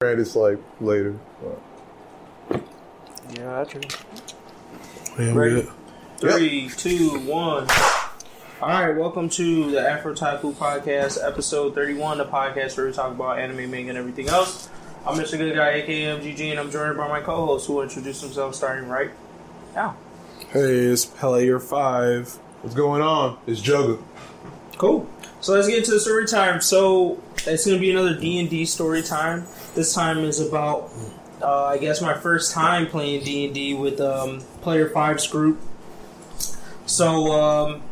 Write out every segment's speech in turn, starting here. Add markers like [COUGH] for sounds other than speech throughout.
and it's like later. Yeah, that's true. Yeah, Ready? we- Three, two, one. All right, welcome to the AfrOtaku Podcast, episode 31, the podcast where we talk about anime, manga, and everything else. I'm Mr. Good Guy, aka MGG, and I'm joined by my co host who will introduce himself starting right now. Hey, it's Player Five. What's going on? It's Jugga. Cool. So let's get into the story time. So it's going to be another D and D story time. This time is about, uh, I guess, my first time playing D and D with um, Player Five's group. So um,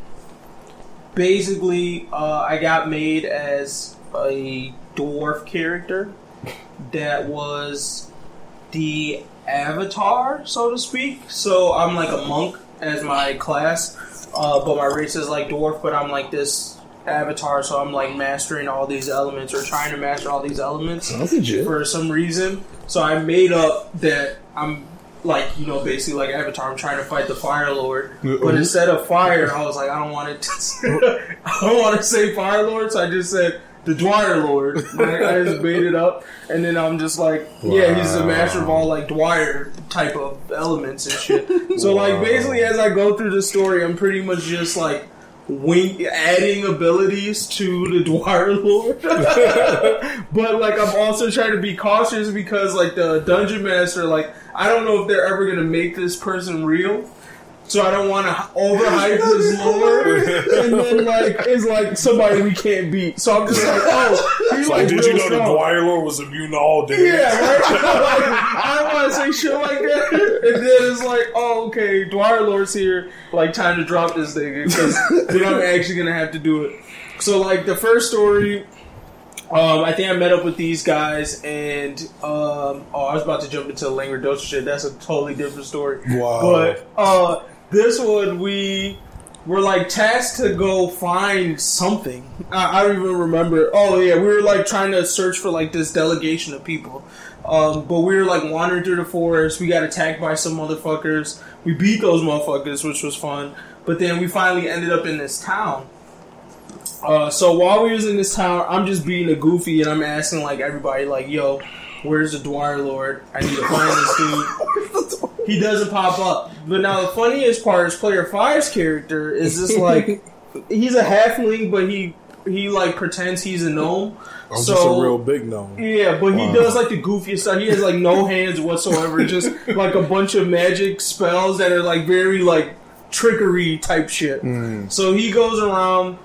basically, uh, I got made as a dwarf character that was the avatar, so to speak. So I'm like a monk as my class, uh, but my race is like dwarf. But I'm like this avatar, so I'm like mastering all these elements or trying to master all these elements for some reason. So I made up that I'm like you know basically like Avatar. I'm trying to fight the Fire Lord, but instead of fire, I was like I don't want it. To, I don't want to say Fire Lord, so I just said the Dwyer Lord. Like, I just [LAUGHS] made it up, and then I'm just like, yeah, he's the master of all like Dwyer type of elements and shit. So like basically, as I go through the story, I'm pretty much just like. Wing, adding abilities to the [LAUGHS] Dwyer Lord, [LAUGHS] but like I'm also trying to be cautious because like the dungeon master, like I don't know if they're ever gonna make this person real. So I don't want to overhype his lore, and then like it's like somebody we can't beat. So I'm just like, oh, he's like, Like, did you know the. Dwyer Lord was immune to all damage? Yeah, right. [LAUGHS] Like, I don't want to say shit like that, and then it's like, oh, okay, Dwyer Lord's here. Like, time to drop this thing because then I'm actually gonna have to do it. So, like, the first story, um, I think I met up with these guys, and um, oh, I was about to jump into Langradosha shit. That's a totally different story. Wow. But uh, this one, we were like tasked to go find something. I, I don't even remember. Oh yeah, we were like trying to search for like this delegation of people. Um, but we were like wandering through the forest. We got attacked by some motherfuckers. We beat those motherfuckers, which was fun. But then we finally ended up in this town. Uh, so while we was in this town, I'm just being a goofy and I'm asking like everybody, like, "Yo, where's the Dwyer Lord? I need to find this dude." [LAUGHS] He doesn't pop up. But now the funniest part is Player Five's character is just [LAUGHS] like he's a halfling, but he he like pretends he's a gnome. I'm so just a real big gnome. yeah, but he does like the goofiest stuff. He has like no hands whatsoever, [LAUGHS] just like a bunch of magic spells that are like very like trickery type shit. So he goes around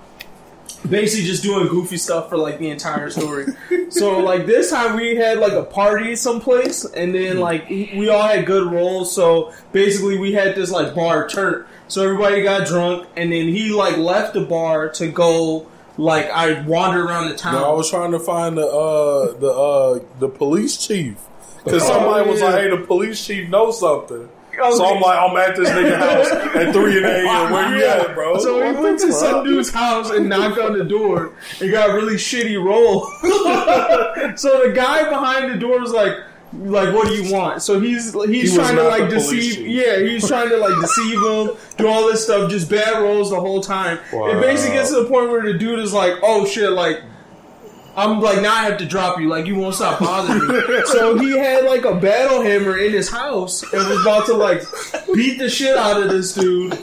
basically just doing goofy stuff for like the entire story. so like this time we had like a party someplace, and then like we all had good rolls. So basically we had this like bar turn. So everybody got drunk, and then he like left the bar to go. Like I wandered around the town. No, I was trying to find the uh, the uh, the police chief because somebody was yeah. like, "Hey, the police chief knows something." Oh, So I'm like, I'm at this nigga house at three in the a.m. [LAUGHS] Where you at, bro? So he What went to some dude's house and knocked on the door and got a really shitty roll. [LAUGHS] so the guy behind the door was like, like, what do you want? So he's he's He trying to like deceive. chief. Yeah, he's trying to like deceive him, do all this stuff, just bad rolls the whole time. Wow. It basically gets to the point where the dude is like, oh shit, like. I'm like now I have to drop you like you won't stop bothering me. so he had like a battle hammer in his house and was about to like beat the shit out of this dude.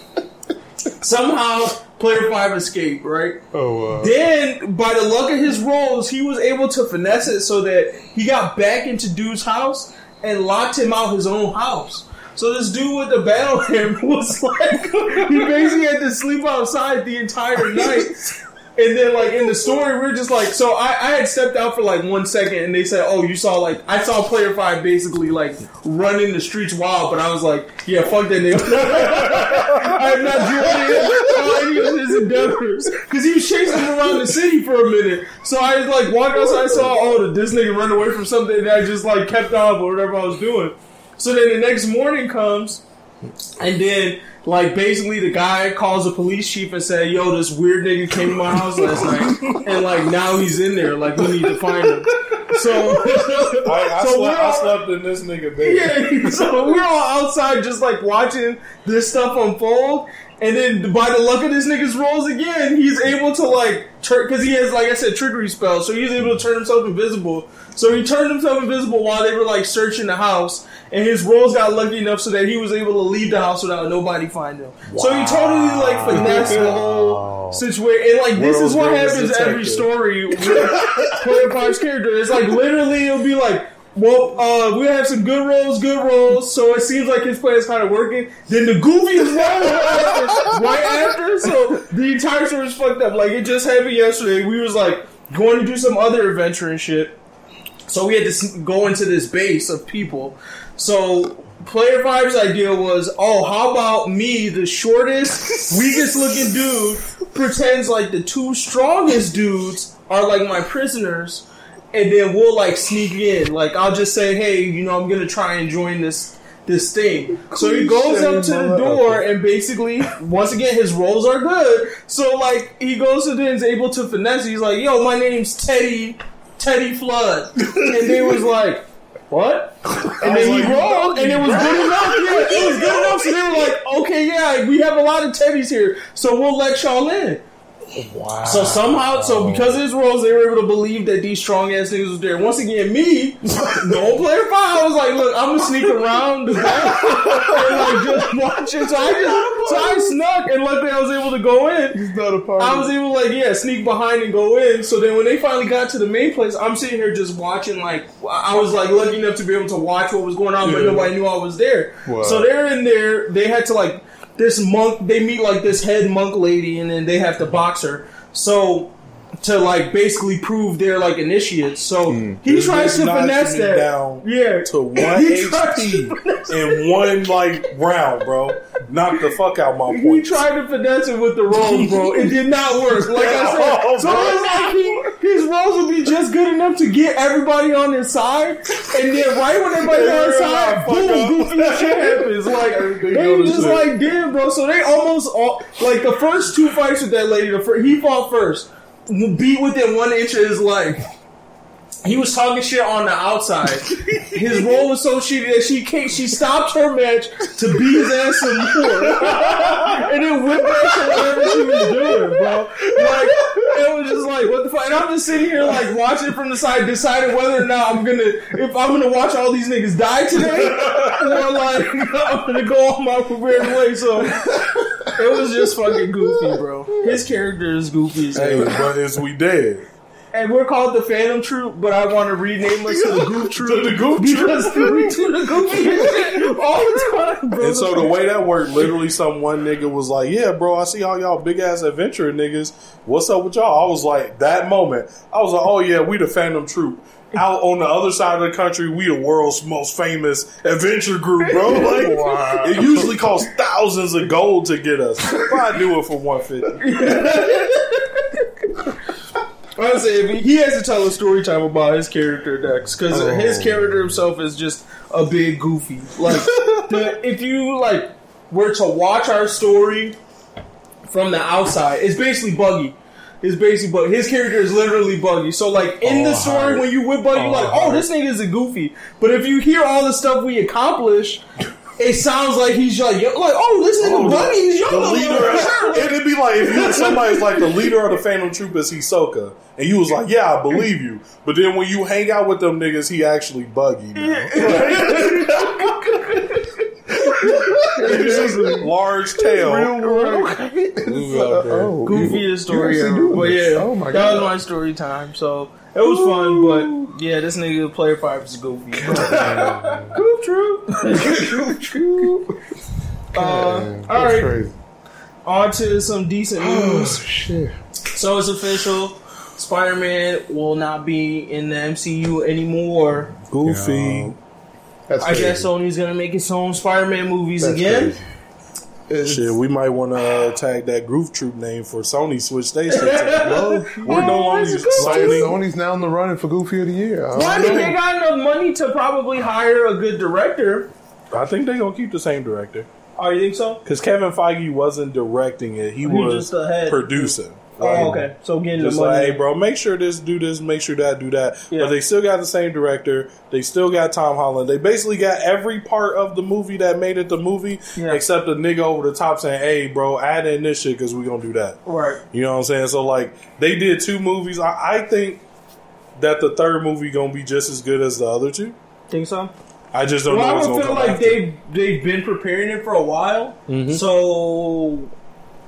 Somehow, player five escaped, right? Oh, uh, Then, by the luck of his rolls, he was able to finesse it so that he got back into dude's house and locked him out his own house. So this dude with the battle [LAUGHS] hammer was like, [LAUGHS] he basically had to sleep outside the entire night. And then, like in the story, we're just like, so I, I had stepped out for like one second, and they said, "Oh, you saw like I saw Player Five basically like running the streets wild," but I was like, "Yeah, fuck that nigga." [LAUGHS] I'm not doing any of his endeavors because he was chasing around the city for a minute. So I like walked outside, I saw, "Oh, this nigga run away from something?" And I just like kept on with whatever I was doing. So then the next morning comes, and then, like, basically the guy calls the police chief and say, "Yo, this weird nigga came to my house last night, and like now he's in there. Like, we need to find him." So, [LAUGHS] I, I, so slept, we're I all- slept in this nigga bed. yeah, [LAUGHS] so we're all outside just like watching this stuff unfold, And then by the luck of this nigga's rolls again, he's able to like turn, because he has like I said trickery spells, so he's able to turn himself invisible. So he turned himself invisible while they were like searching the house, and his rolls got lucky enough so that he was able to leave the house without nobody finding him. So he totally like finessed the whole situation. And like this is what happens every story with Player Five's character. It's like literally it'll be like. Well, uh, we have some good rolls, good rolls. So it seems like his plan is kind of working. Then the roll after, right after. So the entire story is fucked up. Like it just happened yesterday. We was like going to do some other adventure and shit. So we had to go into this base of people. So Player Five's idea was, oh, how about me, the shortest, weakest looking dude, pretends like the two strongest dudes are like my prisoners, and then we'll like sneak in. Like I'll just say, hey, you know, I'm gonna try and join this this thing. So he goes up to the door and basically, once again, his rolls are good. So like he goes to then is able to finesse. He's like, yo, my name's Teddy Teddy Flood, and they was like. What? And then he rolled, and it was good enough. Yeah, it was good enough. So they were like, "Okay, yeah, we have a lot of teddies here, so we'll let y'all in." Wow. So somehow, so because of his rolls, they were able to believe that these strong ass niggas was there. Once again, me, no player five, I was like, look, I'm gonna sneak around the [LAUGHS] back and like just watch it. So I just, so I snuck, and luckily I was able to go in. He's not a part I was able to like yeah sneak behind and go in. So then when they finally got to the main place, I'm sitting here just watching. Like I was like lucky enough to be able to watch what was going on, but nobody knew I was there. Wow. So they're in there. They had to like this monk. They meet like this head monk lady, and then they have to box her. So to like basically prove they're like initiates. So hmm. he This tries to finesse that. down yeah, to [LAUGHS] one He tried to HP in one like round, bro. Knock the fuck out my He tried to finesse it with the rolls, bro. It did not work. Like I said, [LAUGHS] Oh, so it's like he, his rolls would be just good enough to get everybody on his side, and then right when everybody's on his side, boom, up. goofy shit happens. Like they just shit. like, damn, bro. So they almost all like the first two fights with that lady. The fir- he fought first, beat within one inch of his life. He was talking shit on the outside. His roll was so shitty that she came, she stopped her match to beat his ass some more, and then went back to whatever she was doing, bro. Like it was just like what the fuck. And I'm just sitting here like watching from the side, deciding whether or not I'm gonna if I'm gonna watch all these niggas die today, or like [LAUGHS] I'm gonna go on my prepared way. So it was just fucking goofy, bro. His character is goofy as Hey, hell. but is we dead? And we're called the Phantom Troop, but I want to rename us to the Goof [LAUGHS] Troop. To the Goof Troop. we do the goofy shit [LAUGHS] [LAUGHS] all the time, bro. And so the way that worked, literally, some one nigga was like, "Yeah, bro, I see all y'all big ass adventure niggas. What's up with y'all?" I was like, that moment, I was like, "Oh yeah, we the Phantom Troop." Out on the other side of the country, we the world's most famous adventure group, bro. Like, Wow. it usually costs thousands of gold to get us. But I do it for one fifty. Say if he, he has to tell a story time about his character Dex because Oh. his character himself is just a big goofy. Like [LAUGHS] the, if you like were to watch our story from the outside, it's basically Buggy. It's basically Buggy. His character is literally Buggy. So like in the Oh, story, heart. when you with Buggy, you're Oh, like, oh, this nigga is a goofy. But if you hear all the stuff we accomplish. It sounds like he's like, yo- like, oh, this nigga Oh, Buggy is young. The leader, [LAUGHS] and it'd be like if somebody's like the leader of the Phantom Troop is Hisoka, and you was like, "Yeah, I believe you," but then when you hang out with them niggas, he actually buggy now. [LAUGHS] It's just a large tail. Oh, goofiest story ever. But yeah, Oh my that was my story time. So it was fun, but yeah, this nigga player five is goofy. [LAUGHS] Goof true. [LAUGHS] Uh, all That's right, crazy. on to some decent Oh news. shit. So it's official. Spider-Man will not be in the MCU anymore. Goofy. That's I crazy. guess Sony's gonna make its own Spider-Man movies That's again. crazy. It's- Shit, we might want to tag that Groove Troop name for Sony. Switch Station. [LAUGHS] shit. We're no longer it's Sony. Sony's now in the running for Goofy of the Year. I Well, I don't mean, they got enough money to probably hire a good director. I think they're gonna keep the same director Oh, you think so? because Kevin Feige wasn't directing it; he He was was just the head. producing. Like, oh, okay. So getting the Just money. like, hey, bro, make sure this, do this, make sure that, do that. Yeah. But they still got the same director. They still got Tom Holland. They basically got every part of the movie that made it the movie, Yeah. except the nigga over the top saying, "Hey, bro, add in this shit because we gonna do that." Right. You know what I'm saying? So like, they did two movies. I, I think that the third movie gonna be just as good as the other two. Think so? I just don't Well, know I what's would gonna feel like after. they've they've been preparing it for a while. Mm-hmm. So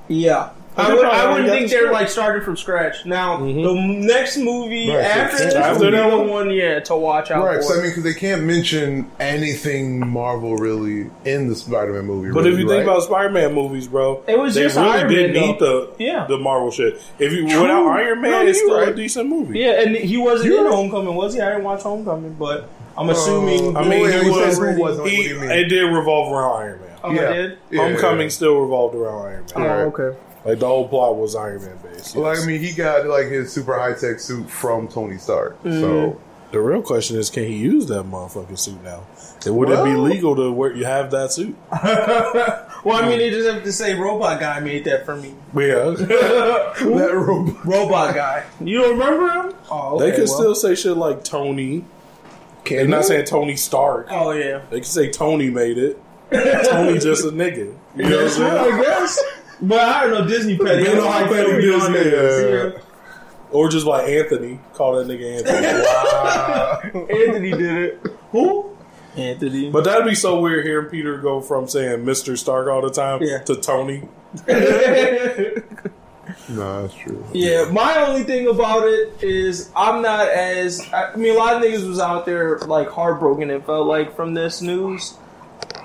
yeah. I, would, I wouldn't think they're like starting from scratch. Now mm-hmm. the next movie Right, so after this after will be the one- one, yeah, to watch out Right, 'cause for. I mean, because they can't mention anything Marvel really in the Spider-Man movie. But really, if you right? think about Spider-Man movies, bro, It was they just really Iron didn't Man, need the Yeah. the Marvel shit. If you True. without Iron Man, No, it's you're still a decent movie. yeah, and he wasn't You're in right. Homecoming, was he? I didn't watch Homecoming, but I'm uh, assuming. I mean, Wait, he was. was He, What do you mean? it did revolve around Iron Man. oh, yeah. I did. Yeah, Homecoming yeah. still revolved around Iron Man. Oh, Right. okay. Like the whole plot was Iron Man based. Well, yes. I mean, he got like his super high tech suit from Tony Stark. So the real question is, can he use that motherfucking suit now? And would it be legal to wear you have that suit? [LAUGHS] Well, I mean, they just have to say robot guy made that for me. Yeah, [LAUGHS] that robot. Robot guy. You don't remember him? Oh, okay, they could well. still say shit like Tony. Can They're not saying Tony Stark. Oh yeah. They could say Tony made it. Tony just a nigga. You know what I'm [LAUGHS] saying? I guess. But I don't know Disney petty. You know how petty Disney Disney is. Or just like Anthony. Call that nigga Anthony. [LAUGHS] Anthony did it. Who? Anthony. but that'd be so weird hearing Peter go from saying Mr. Stark all the time Yeah. to Tony. [LAUGHS] No, that's true. yeah, my only thing about it is I'm not as. I mean, a lot of niggas was out there like heartbroken. It felt like from this news.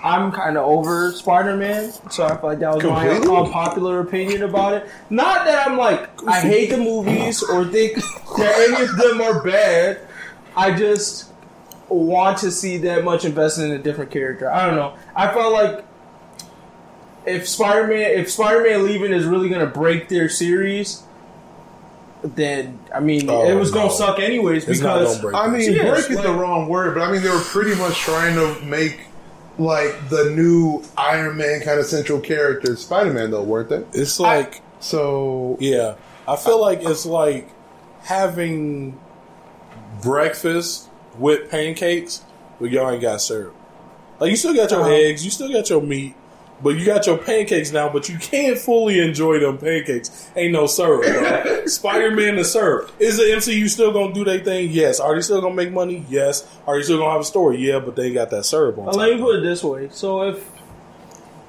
I'm kind of over Spider Man, so I feel like that was Completely? my unpopular opinion about it. Not that I'm like I hate the movies or think that any of them are bad. I just want to see that much invested in a different character. I don't know. I felt like if Spider Man, if Spider Man leaving is really going to break their series, then I mean Oh, it was gonna suck anyways It's because break. I mean, Yes, break is like- the wrong word, but I mean, they were pretty much trying to make like the new Iron Man kind of central character, Spider Man, though, weren't they? It's like, So yeah. I feel like it's like having breakfast with pancakes, but y'all ain't got syrup. Like, you still got your Uh-huh. eggs, you still got your meat, but you got your pancakes now, but you can't fully enjoy them pancakes. Ain't no syrup, bro. [LAUGHS] Spider Man the syrup. Is the MCU still gonna do their thing? Yes. Are they still gonna make money? Yes. Are they still gonna have a story? Yeah, but they got that syrup on let me put it this way: so if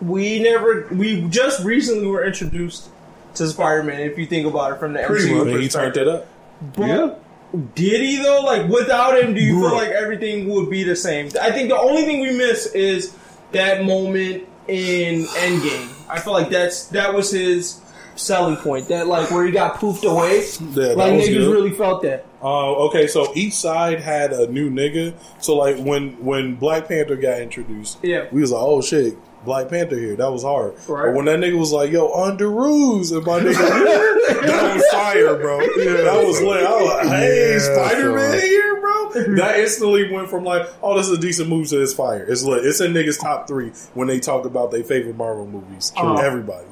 we never, we just recently were introduced to Spider Man. If you think about it from the Pretty MCU much. And he turned it up. But Yeah. did he though? Like without him, do you Bro. feel like everything would be the same? I think the only thing we miss is that moment in Endgame. I feel like that's that was his selling point. That like where he got poofed away. Yeah, like niggas good. really felt that. Uh, okay, so each side had a new nigga. So like when when Black Panther got introduced, Yeah. we was like, oh shit, Black Panther here. That was hard. Right. But when that nigga was like, yo, Underoos, and my nigga, [LAUGHS] that was fire, bro. Yeah, that was lit. I was like, hey, Yeah, Spider Man so- here, bro. [LAUGHS] That instantly went from like, oh, this is a decent movie to it's fire. It's lit. It's in niggas top three when they talk about their favorite Marvel movies. Uh-huh. Everybody.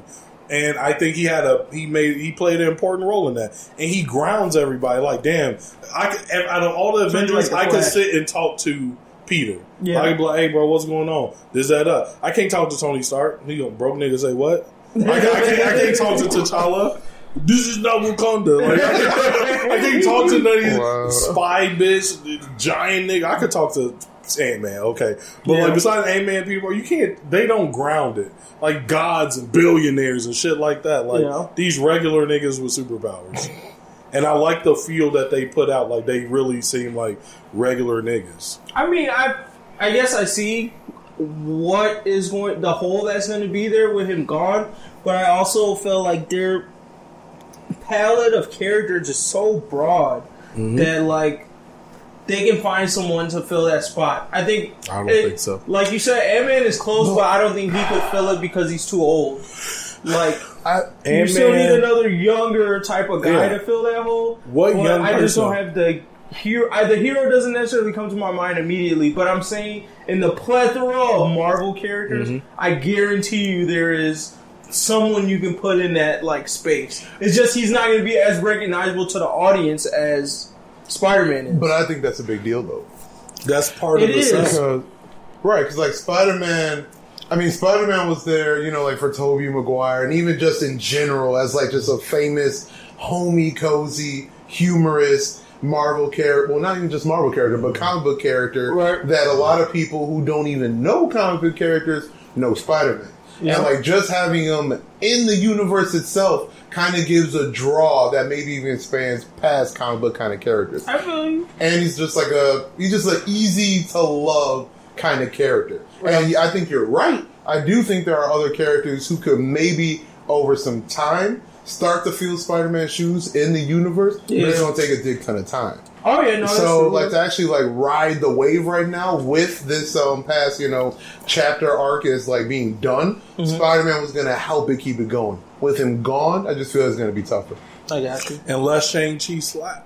And I think he had a he made he played an important role in that, and he grounds everybody. Like, damn, I could, out of all the Avengers, like I could sit and talk to Peter. Yeah. I could be like, hey, bro, what's going on? This, that, up. I can't talk to Tony Stark. He gonna broke nigga say what? I, I can't, I can't talk to T'Challa. This is not Wakanda. Like, I, can't, I can't talk to none these Wow. spy bitch, giant nigga. I could talk to Ant Man, okay, but Yeah. like besides Ant Man, people, you can't. They don't ground it like gods and billionaires and shit like that. Like Yeah. these regular niggas with superpowers. And I like the feel that they put out. Like they really seem like regular niggas. I mean, I I guess I see what is going the hole that's going to be there with him gone, but I also feel like their palette of characters is so broad Mm-hmm. that like they can find someone to fill that spot. I think I don't it- think so. Like you said, Ant Man is close, but I don't think he could fill it because he's too old. Like I, you still need another younger type of guy Yeah. to fill that hole. What But young I just don't have the hero. I, the hero doesn't necessarily come to my mind immediately, but I'm saying in the plethora of Marvel characters, Mm-hmm. I guarantee you there is someone you can put in that like space. It's just he's not going to be as recognizable to the audience as Spider-Man is. But I think that's a big deal, though. That's part It of the is. Because, right, because like Spider Man, I mean, Spider Man was there, you know, like for Tobey Maguire, and even just in general as like just a famous, homey, cozy, humorous Marvel character. Well, not even just Marvel character, but comic book character Right. that a lot of people who don't even know comic book characters know Spider Man. Yeah. And like just having him in the universe itself kind of gives a draw that maybe even spans past comic book kind of characters you. and he's just like a he's just an easy to love kind of character. And I think you're right. I do think there are other characters who could maybe over some time start to feel Spider-Man shoes in the universe, but Yeah. it's gonna take a big ton of time. Oh yeah, no. so true. like to actually like ride the wave right now with this um past you know chapter arc is like being done. Mm-hmm. Spider-Man was gonna help it keep it going. With him gone, I just feel it's gonna be tougher. I got you. Unless Shang Chi slap.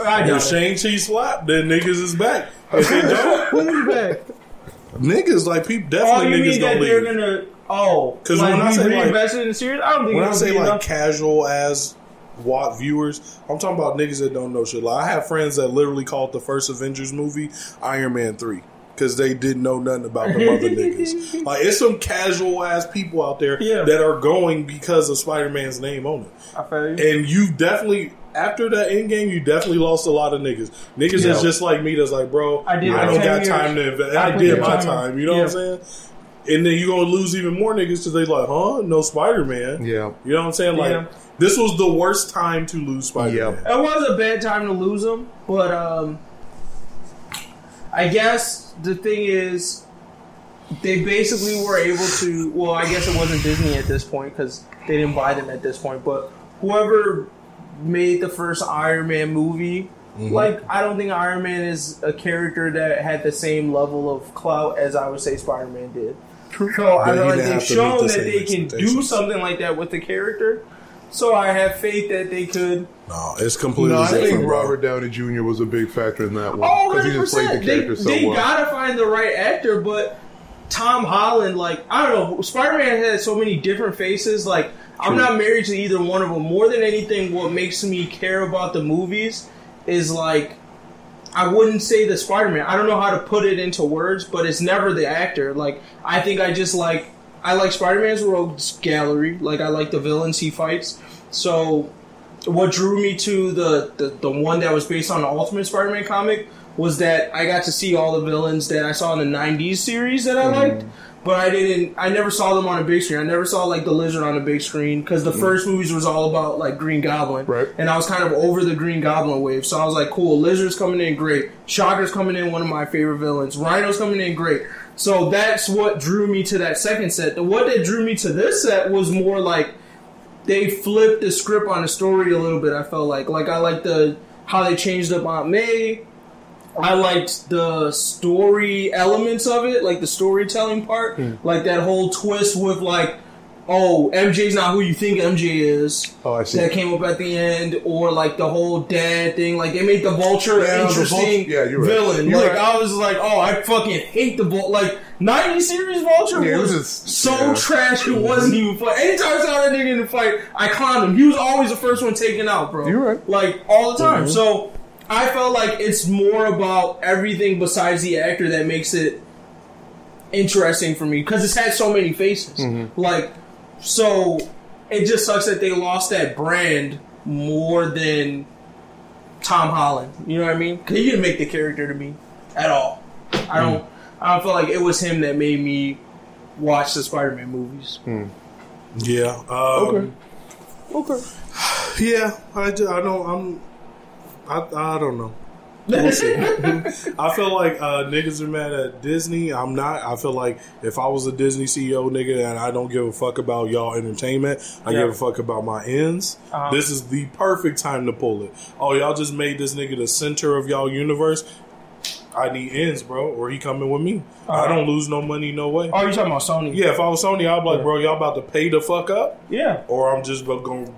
I If got it. Shang Chi slap, then niggas is back. If they [LAUGHS] don't, When is back? niggas like people Oh, definitely you niggas mean that gonna they're leave. gonna? Oh, 'Cause like, when I be say, like- reinvested in the series, I don't think When it I say be like enough. casual as Watt viewers, I'm talking about niggas that don't know shit. Like I have friends that literally called the first Avengers movie Iron Man three because they didn't know nothing about the other [LAUGHS] niggas. Like it's some casual ass people out there Yeah. that are going because of Spider Man's name on it. I feel you. And you definitely after that end game, you definitely lost a lot of niggas. Niggas Yeah. is just like me. That's like, bro, I did my don't got years. time to invest. I I, did my time time. You know Yeah. what I'm saying? And then you're gonna lose even more niggas because they like, huh? No Spider Man. Yeah. You know what I'm saying? Like Yeah. this was the worst time to lose Spider Man. It was a bad time to lose him, but um, I guess the thing is, they basically were able to. Well, I guess it wasn't Disney at this point because they didn't buy them at this point. But whoever made the first Iron Man movie, like I don't think Iron Man is a character that had the same level of clout as I would say Spider Man did. So I But feel he like didn't they've have to meet shown that they can do something like that with the character. So I have faith that they could. No, it's completely No, I think. Robert Downey Jr. was a big factor in that one because he 100%. just played the they character so they well. gotta find the right actor, but Tom Holland, like, I don't know, Spider Man has so many different faces. Like, I'm not married to either one of them. More than anything, what makes me care about the movies is like, I wouldn't say the Spider Man. I don't know how to put it into words, but it's never the actor. Like, I think I just like, I like Spider Man's rogues gallery. Like, I like the villains he fights. So, what drew me to the, the, the one that was based on the Ultimate Spider-Man comic was that I got to see all the villains that I saw in the '90s series that I mm-hmm. liked, but I didn't. I never saw them on a big screen. I never saw like the Lizard on a big screen because the mm. first movies was all about like Green Goblin, Right. and I was kind of over the Green Goblin wave. So I was like, cool, Lizard's coming in, great. Shocker's coming in, one of my favorite villains. Rhino's coming in, great. So that's what drew me to that second set. The what that drew me to this set was more like they flipped the script on the story a little bit. I felt like like I like the how they changed up Aunt May. I liked the story elements of it, like the storytelling part, hmm. like that whole twist with like, oh, MJ's not who you think MJ is. Oh, I see. That came up at the end, or like the whole dad thing. Like they made the Vulture Yeah, the interesting Vulture- yeah, you're right. villain. You're like right. I was like, oh, I fucking hate the Vulture. Like '90s series Vulture Yeah, was, was just- so trash. It wasn't even fun. Anytime I saw that nigga in the fight, I clowned him. He was always the first one taken out, bro. You're right. Like all the time. Mm-hmm. So I felt like it's more about everything besides the actor that makes it interesting for me because it's had so many faces. Mm-hmm. Like, so it just sucks that they lost that brand more than Tom Holland. You know what I mean? 'Cause he didn't make the character to me at all. I don't. Mm. I don't feel like it was him that made me watch the Spider-Man movies. Hmm. Yeah. Um, Okay. Okay. [SIGHS] Yeah. I, ju- I don't. I'm. I, I don't know. We'll [LAUGHS] see. [LAUGHS] I feel like uh, niggas are mad at Disney. I'm not. I feel like if I was a Disney CEO nigga and I don't give a fuck about y'all entertainment, I Yeah. give a fuck about my ends. Uh-huh. This is the perfect time to pull it. Oh, y'all just made this nigga the center of y'all universe. I need ends, bro, or he coming with me. I Uh-huh. don't lose no money, no way. Oh, you talking about Sony? Yeah, if I was Sony, I'd be like, Yeah. bro, y'all about to pay the fuck up, Yeah. or I'm just going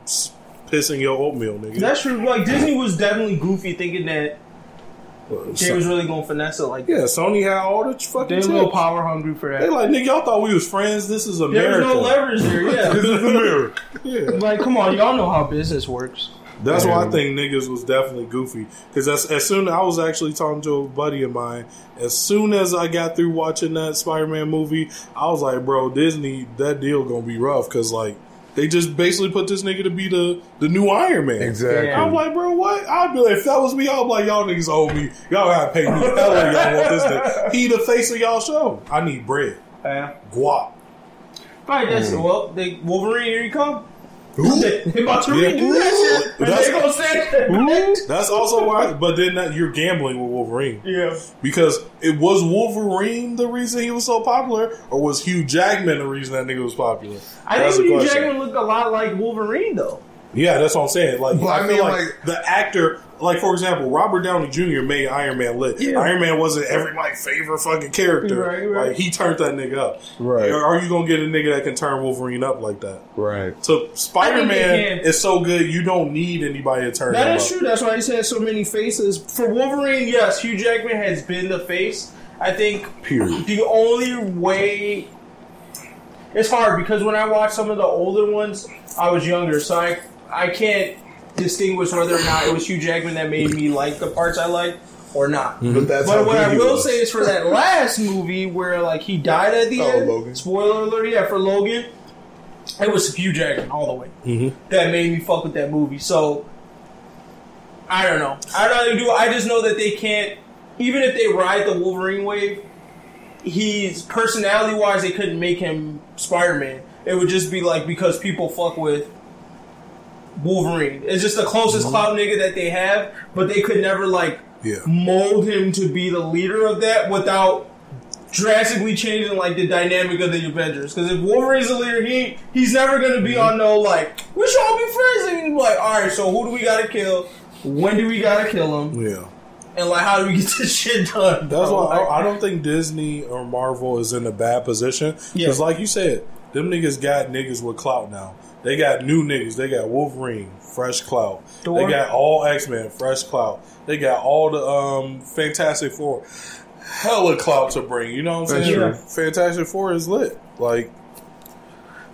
to piss in your oatmeal, nigga. That's true. Like Disney was definitely goofy, thinking that They was really gonna finesse it like yeah, Sony had all the fucking. They tips. a little power hungry for that. They that. like nigga, y'all thought we was friends. This is There America. There's no leverage there, yeah. [LAUGHS] This is America. [LAUGHS] yeah. like, come on, y'all know how business works. That's why I think niggas was definitely goofy. Because as, as soon I was actually talking to a buddy of mine, as soon as I got through watching that Spider Man movie, I was like, bro, Disney, that deal gonna be rough. Because like they just basically put this nigga to be the the new Iron Man. Exactly. Yeah. I'm like, bro, what? I'd be like, if that was me, I'm like, y'all niggas owe me. Y'all gotta pay me. Hell, y'all want this nigga. He the face of y'all show. I need bread, Yeah. guap. Alright, that's Mm. well, they Wolverine, here you come. Who? They, they about to Yeah. redo that shit. And That's- they gonna say That's also why. But then that, you're gambling with Wolverine. Yeah. Because it was Wolverine the reason he was so popular, or was Hugh Jackman the reason that nigga was popular? I That's think Hugh question. Jackman looked a lot like Wolverine though. Yeah, that's what I'm saying. Like, But I, I feel mean, like, like- the actor, like for example, Robert Downey Jr. made Iron Man lit. Yeah. Iron Man wasn't every my favorite fucking character. Right, right. Like he turned that nigga up. Right. Or Are you gonna get a nigga that can turn Wolverine up like that? Right. So Spider Man is so good, you don't need anybody to turn him That up. is true. That's why he has so many faces. For Wolverine, yes, Hugh Jackman has been the face. I think Period. the only way it's hard because when I watched some of the older ones, I was younger, so I I can't distinguish whether or not it was Hugh Jackman that made me like the parts I liked or not. But that's But what I will was. say is for that [LAUGHS] last movie where like he died at the Oh, end. Logan. Spoiler alert! Yeah, for Logan, it was Hugh Jackman all the way. Mhm. That made me fuck with that movie. So I don't know. I don't know do. I just know that they can't. Even if they ride the Wolverine wave, he's personality wise, they couldn't make him Spider Man. It would just be like because people fuck with Wolverine. It's just the closest Mm-hmm. cloud nigga that they have, but they could never like Yeah. mold him to be the leader of that without drastically changing like the dynamic of the Avengers. Because if Wolverine's the leader, he he's never gonna be on no like we should all be friends. And he's like, all right, so who do we gotta kill? When do we gotta kill him? Yeah. And like, how do we get [LAUGHS] this shit done? That's bro? why I, I don't think Disney or Marvel is in a bad position. Yeah. Because, like you said, them niggas got niggas with clout now. They got new niggas. They got Wolverine, fresh clout. Thor. They got all X Men, fresh clout. They got all the um, Fantastic Four, hella clout to bring. You know what I'm That's saying? true. Fantastic Four is lit. Like,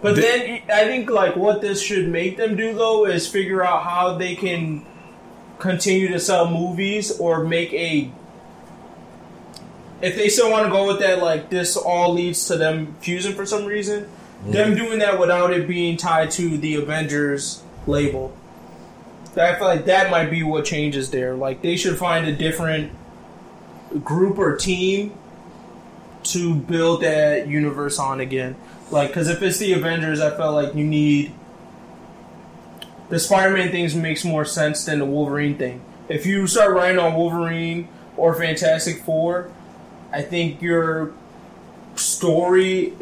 But Di- then I think like what this should make them do though is figure out how they can continue to sell movies or make a if they still want to go with that like this all leads to them fusing for some reason them doing that without it being tied to the Avengers label I feel like that might be what changes there like they should find a different group or team to build that universe on again. Like, because if it's the Avengers, I felt like you need the Spider-Man things makes more sense than the Wolverine thing. If you start writing on Wolverine or Fantastic Four, I think your story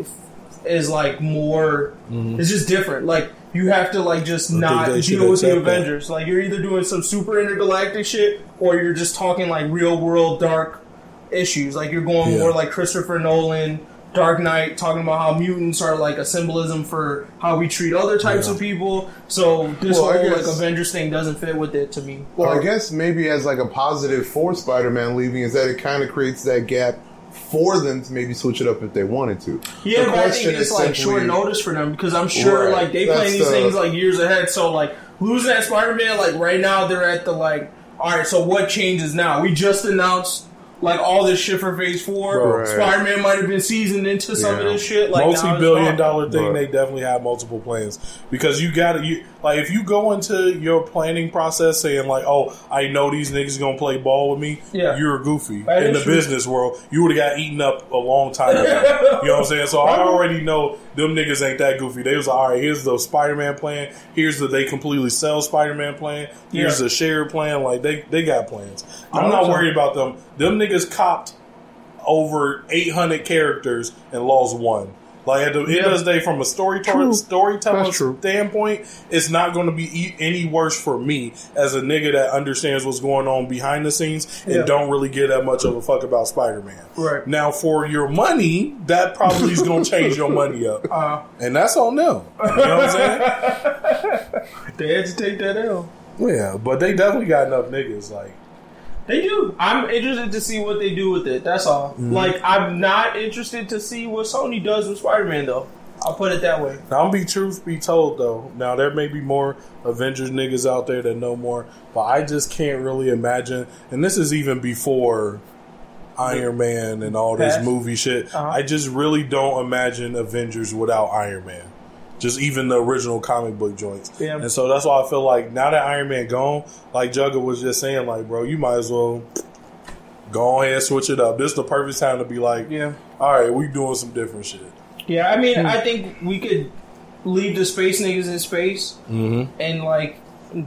is like more. Mm-hmm. It's just different. Like you have to like just not they should deal with the accept that. Avengers. Like you're either doing some super intergalactic shit or you're just talking like real world dark issues. Like you're going Yeah. more like Christopher Nolan, Dark Knight, talking about how mutants are like a symbolism for how we treat other types Yeah. of people. So this Well, I whole guess- like Avengers thing doesn't fit with it to me. Well, I guess maybe as like a positive for Spider-Man leaving is that it kind of creates that gap for them to maybe switch it up if they wanted to. Yeah, The but I question think it's is like simply- short notice for them because I'm sure Right. like they That's plan these the- things like years ahead. So like losing that Spider Man, like right now they're at the like, all right, so what changes now? We just announced like all this shit for Phase Four. Right. Spider Man might have been seasoned into some of this shit. Like multi-billion dollar thing Right. they definitely have multiple plans because you got to you like if you go into your planning process saying like oh i know these niggas gonna play ball with me Yeah. you're goofy. That in the true. business world you would have got eaten up a long time ago. [LAUGHS] You know what i'm saying? So i already know them niggas ain't that goofy. They was like all right here's the spider-man plan. Here's the they completely sell spider-man plan. Here's Yeah. the shared plan. Like they they got plans. I'm not worried about them. Them niggas copped over 800 characters and lost one. Like at the end of the day, from a storytelling True. storytelling standpoint, it's not going to be e- any worse for me as a nigga that understands what's going on behind the scenes and Yeah. don't really give that much of a fuck about Spider Man. Right. Now, for your money, that probably is going to change your money up, [LAUGHS] Uh, and that's on them. You know what I'm saying? [LAUGHS] they had to take that L. Yeah, but they definitely got enough niggas. Like They do. I'm interested to see what they do with it. That's all. Like, I'm not interested to see what Sony does with Spider Man, though. I'll put it that way. Now, be truth be told though. Now there may be more Avengers niggas out there that know more, but I just can't really imagine. And this is even before Iron Man and all this Past? movie shit. Uh-huh. I just really don't imagine Avengers without Iron Man. Just even the original comic book joints. Yeah. And so that's why I feel like now that Iron Man gone, like Jugga was just saying, like, bro, you might as well go ahead and switch it up. This is the perfect time to be like, Yeah. all right, we doing some different shit. Yeah, I mean, I think we could leave the space niggas in space Mm-hmm. and, like,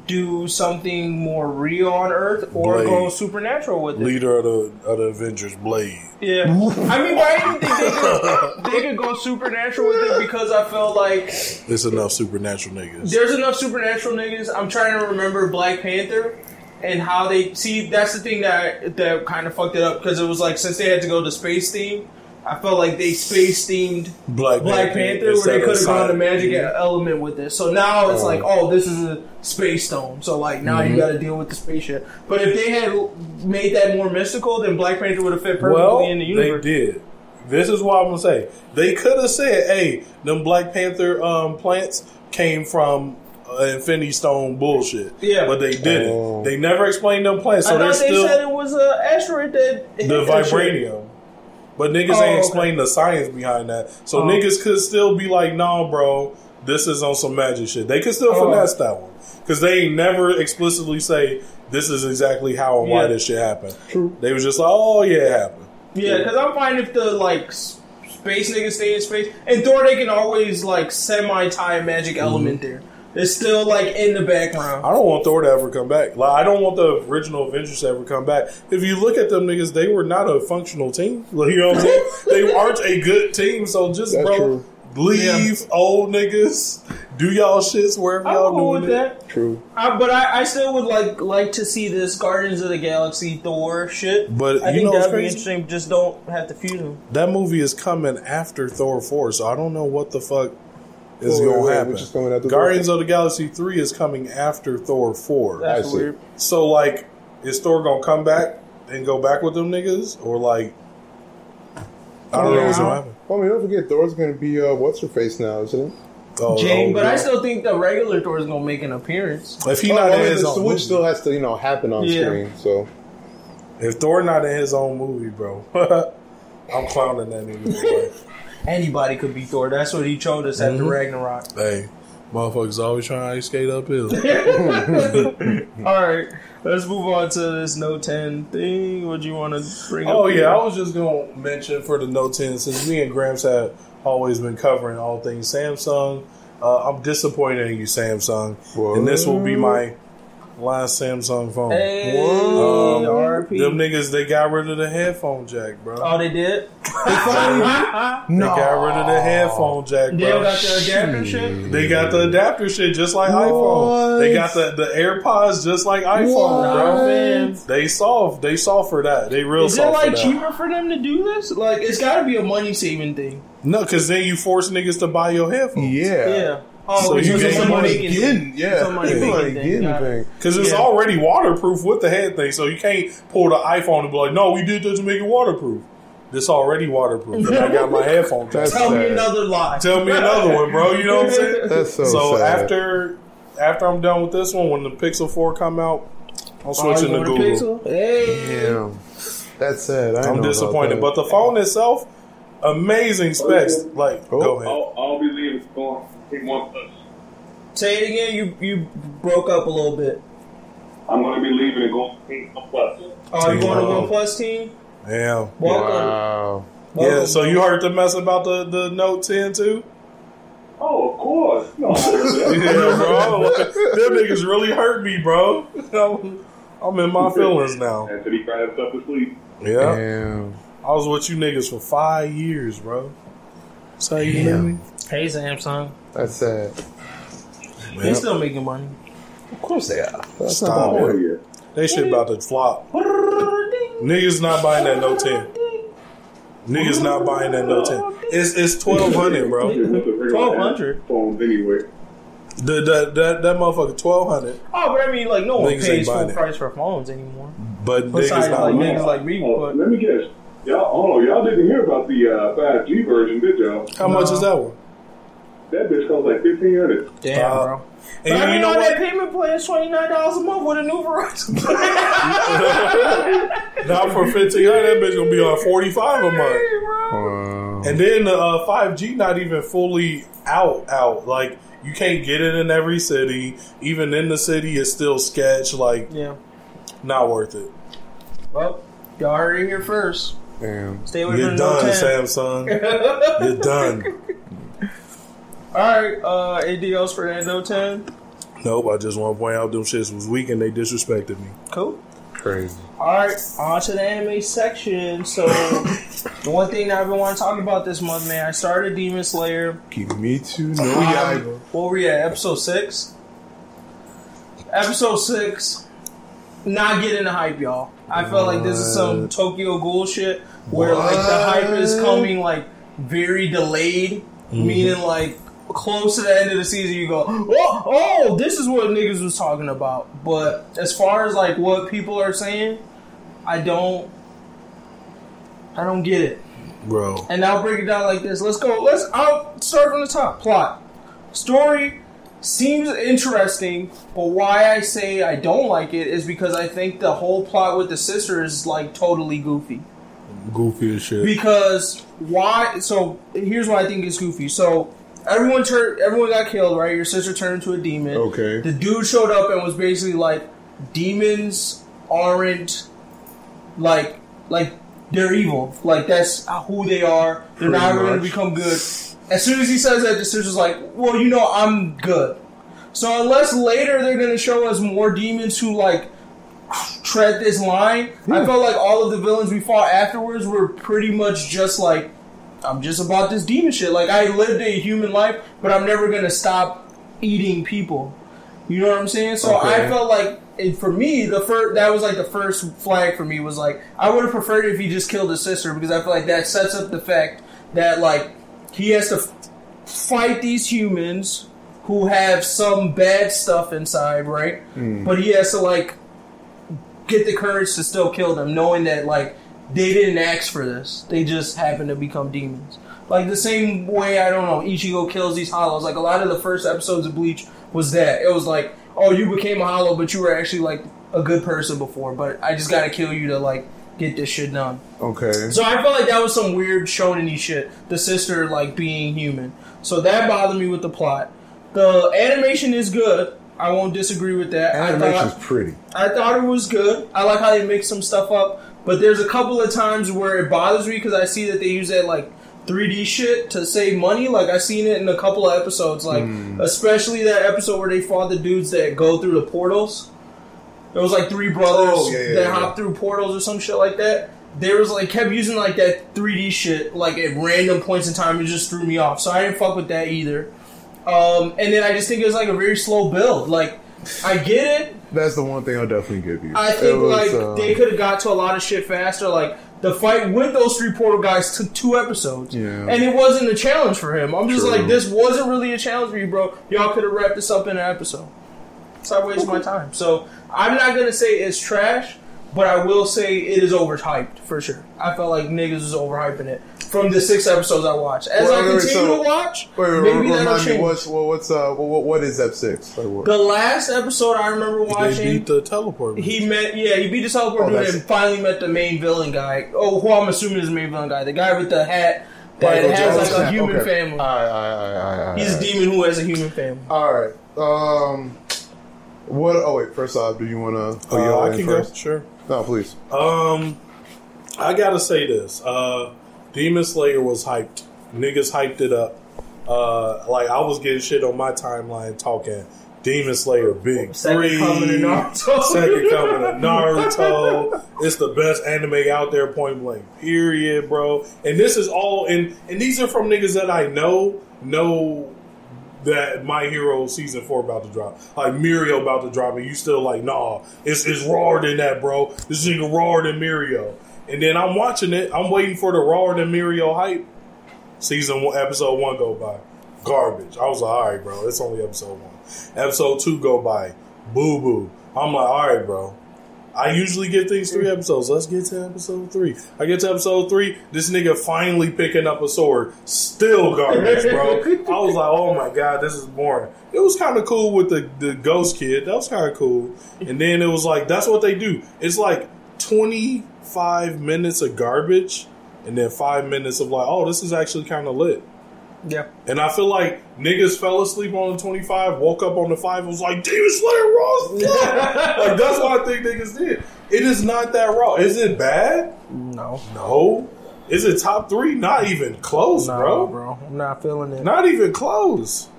do something more real on Earth or Blade. go supernatural with it. Leader of the of the Avengers, Blade. Yeah. I mean, why I didn't think they could, [LAUGHS] they could go supernatural with it because I felt like There's enough supernatural niggas. there's enough supernatural niggas. I'm trying to remember Black Panther and how they see. That's the thing that that kind of fucked it up because it was like since they had to go to space theme, I felt like they space themed Black, Black Panther where they could have gone to Sonic. magic element with this. So now it's like, oh, this is a space stone. So like now Mm-hmm. you got to deal with the spaceship. But if they had made that more mystical, then Black Panther would have fit perfectly Well, in the universe. they did. This is what I'm gonna say. They could have said, "Hey, them Black Panther um, plants came from uh, Infinity Stone bullshit." Yeah. but they didn't. Oh. They never explained them plants, so I thought they still said it was an asteroid that the that shit. vibranium. But niggas Oh, ain't okay. the science behind that. So Oh. niggas could still be like, "Nah, bro, this is on some magic shit." They could still Oh. finesse that one because they never explicitly say this is exactly how and why Yeah. this shit happened. True. They was just like, "Oh yeah, it happened." Yeah, because I'm fine if the like space niggas stay in space. And Thor, they can always like semi tie a magic mm-hmm. element there. It's still like in the background. I don't want Thor to ever come back. Like I don't want the original Avengers to ever come back. If you look at them niggas, they were not a functional team. [LAUGHS] Like, you know what I'm saying? they aren't a good team. So just That's bro, true. leave old niggas, do y'all shits wherever I'm y'all cool doing with it. that. True. I, but I, I still would like like to see this Guardians of the Galaxy Thor shit. But I you think know that'd be interesting. Just don't have to fuse them. That movie is coming after Thor four, so I don't know what the fuck is gonna happen. which is coming after Guardians Thor of the Galaxy three is coming after Thor four. That's I see. weird. So like, is Thor gonna come back and go back with them niggas, or like, I don't know what's gonna happen. I mean, don't forget Thor's going to be uh, what's her face now, isn't it? Oh, Jane, oh, but I still think the regular Thor is gonna make an appearance. if he Oh, not I in his the own switch movie, still has to, you know, happen on Yeah. screen. So if Thor not in his own movie, bro, [LAUGHS] I'm clowning that nigga. [LAUGHS] Anybody could be Thor. That's what he showed us after Mhm. Ragnarok. hey, motherfuckers always trying to ice skate uphill. [LAUGHS] All right, let's move on to this Note 10 thing. What do you want to bring up? Oh here? yeah, I was just gonna mention for the Note 10 since me and Gramps have always been covering all things Samsung. Uh, I'm disappointed in you, Samsung, and this will be my last Samsung phone. Hey, Um, Them niggas, they got rid of the headphone jack, bro. Oh, they did. [LAUGHS] They got rid of the headphone jack, bro. They got the adapter shit. They got the adapter shit just like iPhone. They got the, the AirPods just like iPhone, Nah, bro. man. They soft. They soft for that. They real Is it soft for like that. cheaper for them to do this? Like, it's got to be a money saving thing. No, because then you force niggas to buy your headphones. yeah, Yeah. Oh, So it's you just get a some money money making getting, thing. yeah, Some money It's making money thing. getting Got it. thing. Because it's Yeah. already waterproof with the head thing, so you can't pull the iPhone and be like, "No, we did this to make it waterproof." This already waterproof, and I got my [LAUGHS] headphone. jack. That's Tell me another lie. Tell me another one, bro. You know what I'm saying? [LAUGHS] That's so, So sad. after after I'm done with this one, when the Pixel Four come out, I'm Oh, switching you to Google. Pixel? Hey. Damn, that's sad. I I'm disappointed, but the phone itself, amazing specs. Oh, like, Oh. go ahead. I'll, I'll be leaving going to take OnePlus. Say it again. You you broke up a little bit. I'm going to be leaving and going to OnePlus. Oh, you going to Wow. OnePlus team? Yeah, Welcome. wow. Uh, yeah. So you heard the mess about the the Note 10 too? Oh, of course. No, [LAUGHS] Yeah, bro. Them niggas really hurt me, bro. I'm, [LAUGHS] I'm in my feelings now. After he cried himself to sleep. Yeah. Damn. I was with you niggas for five years, bro. That's how you Damn. knew me? Hey Samsung. That's sad. They Yep. still making money. Of course they are. That's Stop not Oh, bad. They shit about to flop. Niggas not buying that Note 10. Niggas not buying that Note 10. It's it's twelve hundred, bro. [LAUGHS] Twelve hundred. phones anyway. The, the, that that motherfucker twelve hundred. Oh, but I mean, like no one Niggas ain't pays buying full it. price for phones anymore. but niggas Besides, not. like niggas like me, Oh, but let me guess. Y'all, hold on, y'all didn't hear about the uh, 5G version, did y'all? How much is that one? That bitch costs like fifteen hundred. damn, Uh, bro. And But I you know on that what? payment plan is twenty nine dollars a month with a new Verizon. [LAUGHS] Now for fifteen hundred, that bitch gonna be on forty five a month. Wow. And then the uh, 5G not even fully out out. Like you can't get it in every city. Even in the city, it's still sketch. Like yeah. not worth it. Well, y'all heard it here first. Damn. Stay away You're from done, Samsung. [LAUGHS] You're done. All right. Uh, anything else for that no ten? Nope. I just want to point out them shits was weak and they disrespected me. Cool. Crazy. All right, on to the anime section. So, [COUGHS] the one thing that I've been wanting to talk about this month, man, I started Demon Slayer. Kimetsu no Um, Yaiba. what were we at? Episode six. Episode six. Not getting the hype, y'all. I felt like this is some Tokyo Ghoul shit where like the hype is coming like very delayed, meaning like close to the end of the season you go, oh, oh, this is what niggas was talking about. But as far as like what people are saying, I don't, I don't get it. Bro. And I'll break it down like this. Let's go. Let's. I'll start from the top. Plot, story seems interesting, but why I say I don't like it is because I think the whole plot with the sister is like totally goofy. Goofy as shit. Because why? So here's why I think it's goofy. So everyone turned. Everyone got killed, right? Your sister turned into a demon. Okay. The dude showed up and was basically like, demons aren't like like they're evil. Like that's who they are. They're Pretty not going to become good. As soon as he says that, the sister's like, well, you know, I'm good. So unless later they're going to show us more demons who like tread this line, I felt like all of the villains we fought afterwards were pretty much just like, I'm just about this demon shit. Like I lived a human life, but I'm never gonna stop eating people. You know what I'm saying? So Okay. I felt like, and for me, the first that was like the first flag for me was like I would have preferred if he just killed his sister because I feel like that sets up the fact that like he has to fight these humans who have some bad stuff inside, right? Hmm. But he has to like get the courage to still kill them, knowing that like they didn't ask for this; they just happened to become demons. Like the same way, I don't know, Ichigo kills these hollows. Like a lot of the first episodes of Bleach was that it was like, oh, you became a hollow, but you were actually like a good person before. But I just gotta kill you to like get this shit done. Okay. So I felt like that was some weird shonen shit. The sister like being human. So that bothered me with the plot. The animation is good. I won't disagree with that. I Animation's thought, pretty. I thought it was good. I like how they mix some stuff up. But there's a couple of times where it bothers me because I see that they use that like 3D shit to save money. Like I've seen it in a couple of episodes. Like Hmm. especially that episode where they fought the dudes that go through the portals. It was like three brothers Oh, yeah, yeah, that yeah. hop through portals or some shit like that. There was like kept using like that 3D shit like at random points in time. It just threw me off. So I didn't fuck with that either. Um, and then I just think it was like a very slow build. Like I get it. That's the one thing I'll definitely give you. I think was, like um, they could have got to a lot of shit faster. Like the fight with those three portal guys took two episodes, Yeah. and it wasn't a challenge for him. I'm just True. like, this wasn't really a challenge for you, bro. Y'all could have wrapped this up in an episode. So I wasted my time. So I'm not gonna say it's trash, but I will say it is overhyped for sure. I felt like niggas was overhyping it from the six episodes I watched. As Wait, I wait, wait, continue so- to watch, Wait, wait, maybe wait, that'll remind me change. what's what, what's uh what, what is F six? Like the last episode I remember They watching. beat the teleport. He met, yeah, he beat the teleport Oh, dude and finally met the main villain guy. Oh, who I'm assuming is the main villain guy. The guy with the hat that Michael has Jones. like a human Okay. family. I, I, I, I, He's a demon who has a human family. All right. Um. What? Oh wait. First off, do you want to? Oh, Uh, you I can first? go. Sure. No, please. Um, I gotta say this. Uh, Demon Slayer was hyped. Niggas hyped it up. Uh, like I was getting shit on my timeline talking Demon Slayer big Second three, coming of Naruto. second coming of Naruto. [LAUGHS] It's the best anime out there, point blank. Period, bro. And this is all and and these are from niggas that I know know that My Hero season four about to drop. Like Mirio about to drop, and you still like, nah, it's it's rawer than that, bro. This nigga rawer than Mirio. And then I'm watching it. I'm waiting for the rawer than Mirio hype. Season one, episode one go by, garbage. I was like, all right, bro. It's only episode one. Episode two go by, boo boo. I'm like, all right, bro. I usually get things three episodes. Let's get to episode three. I get to episode three. This nigga finally picking up a sword. Still garbage, bro. I was like, oh my god, this is boring. It was kind of cool with the, the ghost kid. That was kind of cool. And then it was like, that's what they do. It's like 25 minutes of garbage and then five minutes of like, oh, this is actually kind of lit. Yeah. And I feel like niggas fell asleep on the 25, woke up on the 5, and was like, Demon Slayer raw [LAUGHS] like, that's what I think niggas did. It is not that raw. Is it bad? No. No. Is it top three? Not even close, No, bro. bro. I'm not feeling it. Not even close.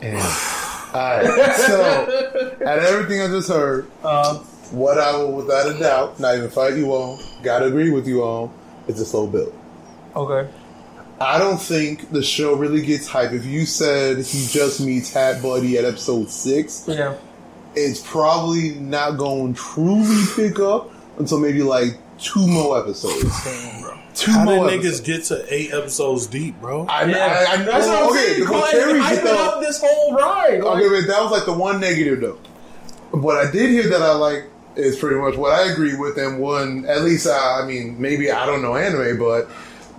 And, [SIGHS] alright, so [LAUGHS] at everything I just heard, Uh, what I will without a doubt, not even fight you on, gotta agree with you on, is a slow build. okay. I don't think the show really gets hype. If you said he just meets Hat Buddy at episode six, Yeah. it's probably not going to truly pick up until maybe like two more episodes. Two How did more niggas episodes. get to eight episodes deep, bro? I, Yeah. I, I know. That's what I'm okay, saying. the Call it Terry hyping up this whole ride. Like, Okay, but that was like the one negative though. What I did hear that I like is pretty much what I agree with, and one at least I, I mean maybe I don't know anime, but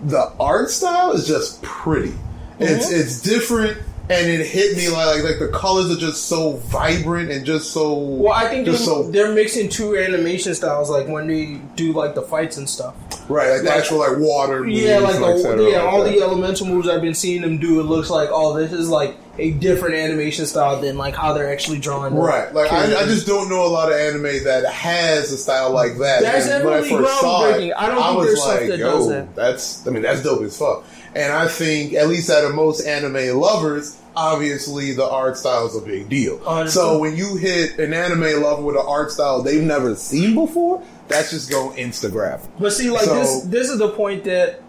the art style is just pretty. It's Mhm. it's different, and it hit me like, like like the colors are just so vibrant and just so well, I think they're, so they're mixing two animation styles, like when they do like the fights and stuff. right, like the actual like water. Yeah, like the, yeah, like all that. the elemental moves I've been seeing them do. It looks like oh, this is like a different animation style than like how they're actually drawing. Right, like I, I just don't know a lot of anime that has a style like that. That's And when I definitely first saw it, groundbreaking. I don't think was there's stuff like, that does that. That's, I mean, that's dope as fuck. And I think, at least out of most anime lovers, obviously the art style is a big deal. Oh, so when you hit an anime lover with an art style they've never seen before, that's just going Instagram. But see, like So- this, this is the point that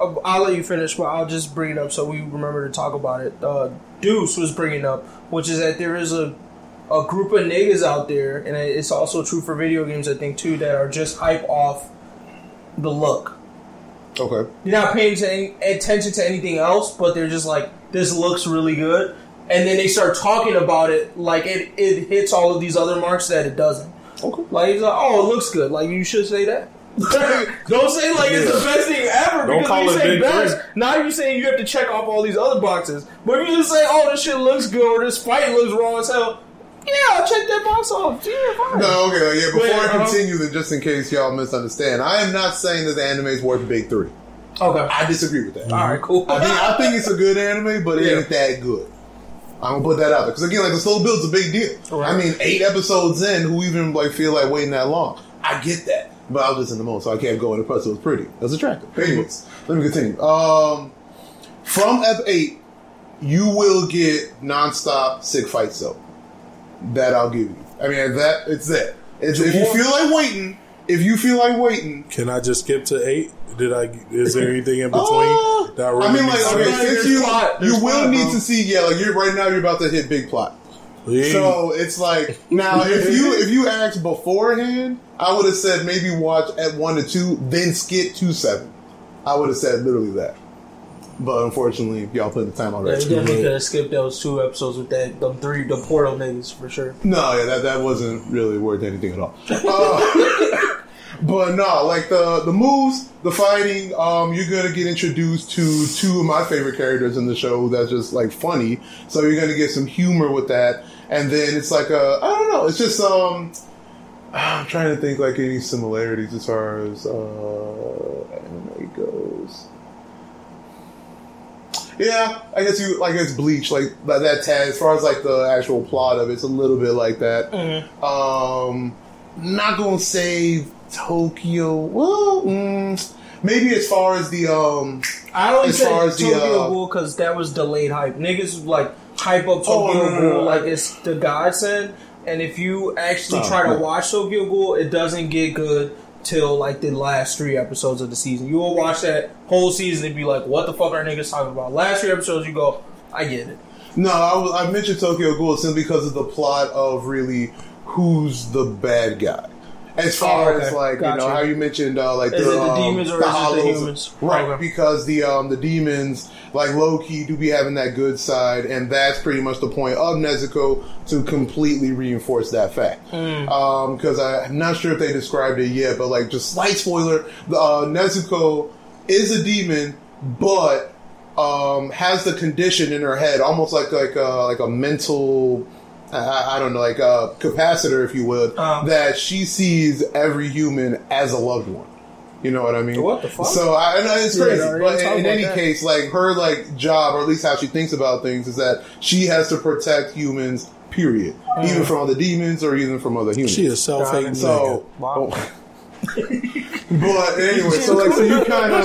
uh, I'll let you finish, but I'll just bring it up so we remember to talk about it. Uh, Deuce was bringing up, which is that there is a a group of niggas out there, and it's also true for video games, I think too, that are just hype off the look. Okay. You're not paying to any, attention to anything else, but they're just like, this looks really good. And then they start talking about it like it, it hits all of these other marks that it doesn't. Okay. Like, he's like, oh, it looks good. Like, you should say that. [LAUGHS] Don't say like it's the best thing ever. Don't because call you it say best, three. now you're saying you have to check off all these other boxes. But if you just say, oh, this shit looks good or this fight looks wrong as hell, yeah, I'll check that box off. Yeah, fine. No, okay, like, yeah, before Wait, I uh-huh. continue, then just in case y'all misunderstand, I am not saying that the anime is worth big three. Okay. I disagree with that. all right, cool. I think I think it's a good anime, but it Yeah. ain't that good. I'm gonna put that out there because again, like the slow build's a big deal. Right. I mean, eight episodes in, who even like feel like waiting that long? I get that, but I was just in the mood, so I can't go in. The plus, it was pretty. It was attractive. Anyways, let me continue. Um, from F eight, you will get nonstop sick fights though. That I'll give you. I mean, that it's that. It's, if you feel like waiting, if you feel like waiting, Can I just skip to eight? Did I? Is there anything in [LAUGHS] between? Uh, that really I mean, like, okay, since you plot. you will plot, need bro. to see, yeah, like you're right now, you're about to hit big plot. Yeah. So it's like [LAUGHS] now, if you if you asked beforehand, I would have said maybe watch at one to two, then skip to seven. I would have said literally that. But unfortunately, y'all put the time Yeah, already. you definitely [LAUGHS] could have skipped those two episodes with that, the three, the portal niggas for sure. No, yeah, that that wasn't really worth anything at all. Uh, [LAUGHS] but no, like the the moves, the fighting, um, you're gonna get introduced to two of my favorite characters in the show. That's just like funny. So you're gonna get some humor with that, and then it's like a I don't know. It's just um. I'm trying to think like any similarities as far as uh, anime goes. Yeah, I guess you like it's Bleach, like that, that tag. As far as like the actual plot of it, it's a little bit like that. Um, not gonna say Tokyo. Well, mm, maybe as far as the um. I only As said far as the, Tokyo uh, Ghoul because that was delayed hype. Niggas like hype up Oh, Tokyo no, no, no, Ghoul like it's the godsend, and if you actually Oh, try to watch Tokyo Ghoul, it doesn't get good till like the last three episodes of the season. You will watch that whole season and be like, "What the fuck are niggas talking about?" Last three episodes, you go, "I get it." No, I, I mentioned Tokyo Ghoul simply because of the plot of really who's the bad guy. As far Oh, okay. as like you know how you mentioned uh, like the, the um, demons or the hollows. humans? right? Okay. Because the um, the demons like low key do be having that good side, and that's pretty much the point of Nezuko to completely reinforce that fact. Mm. Because I'm not sure if they described it yet, but like just slight spoiler: the, uh, Nezuko is a demon, but um, has the condition in her head, almost like like a, like a mental. I, I don't know, like a capacitor, if you would, Uh. that she sees every human as a loved one. You know what I mean? What the fuck? So I, I know it's crazy, no, but in, in any that. case, like her like job, or at least how she thinks about things, is that she has to protect humans. Period. Mm. Even from other demons, or even from other humans. She is self hating So, Wow. but anyway, so like, so you [LAUGHS] kind of,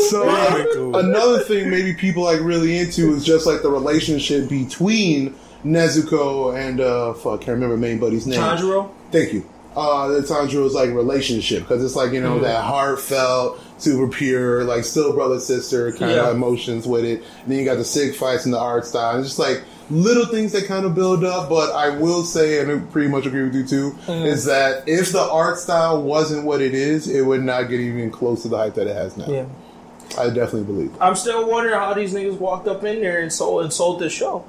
so Yeah, uh, another thing maybe people like really into is just like the relationship between Nezuko and uh, fuck, can't remember main buddy's name. Tanjiro? Thank you. Uh, the Tanjiro's like relationship because it's like you know that heartfelt, super pure, like still brother sister kind Yeah. of emotions with it. And then you got the sig fights and the art style. And it's just like little things that kind of build up. But I will say, and I pretty much agree with you too, Mm. is that if the art style wasn't what it is, it would not get even close to the hype that it has now. Yeah. I definitely believe. I'm still wondering how these niggas walked up in there and sold and sold this show.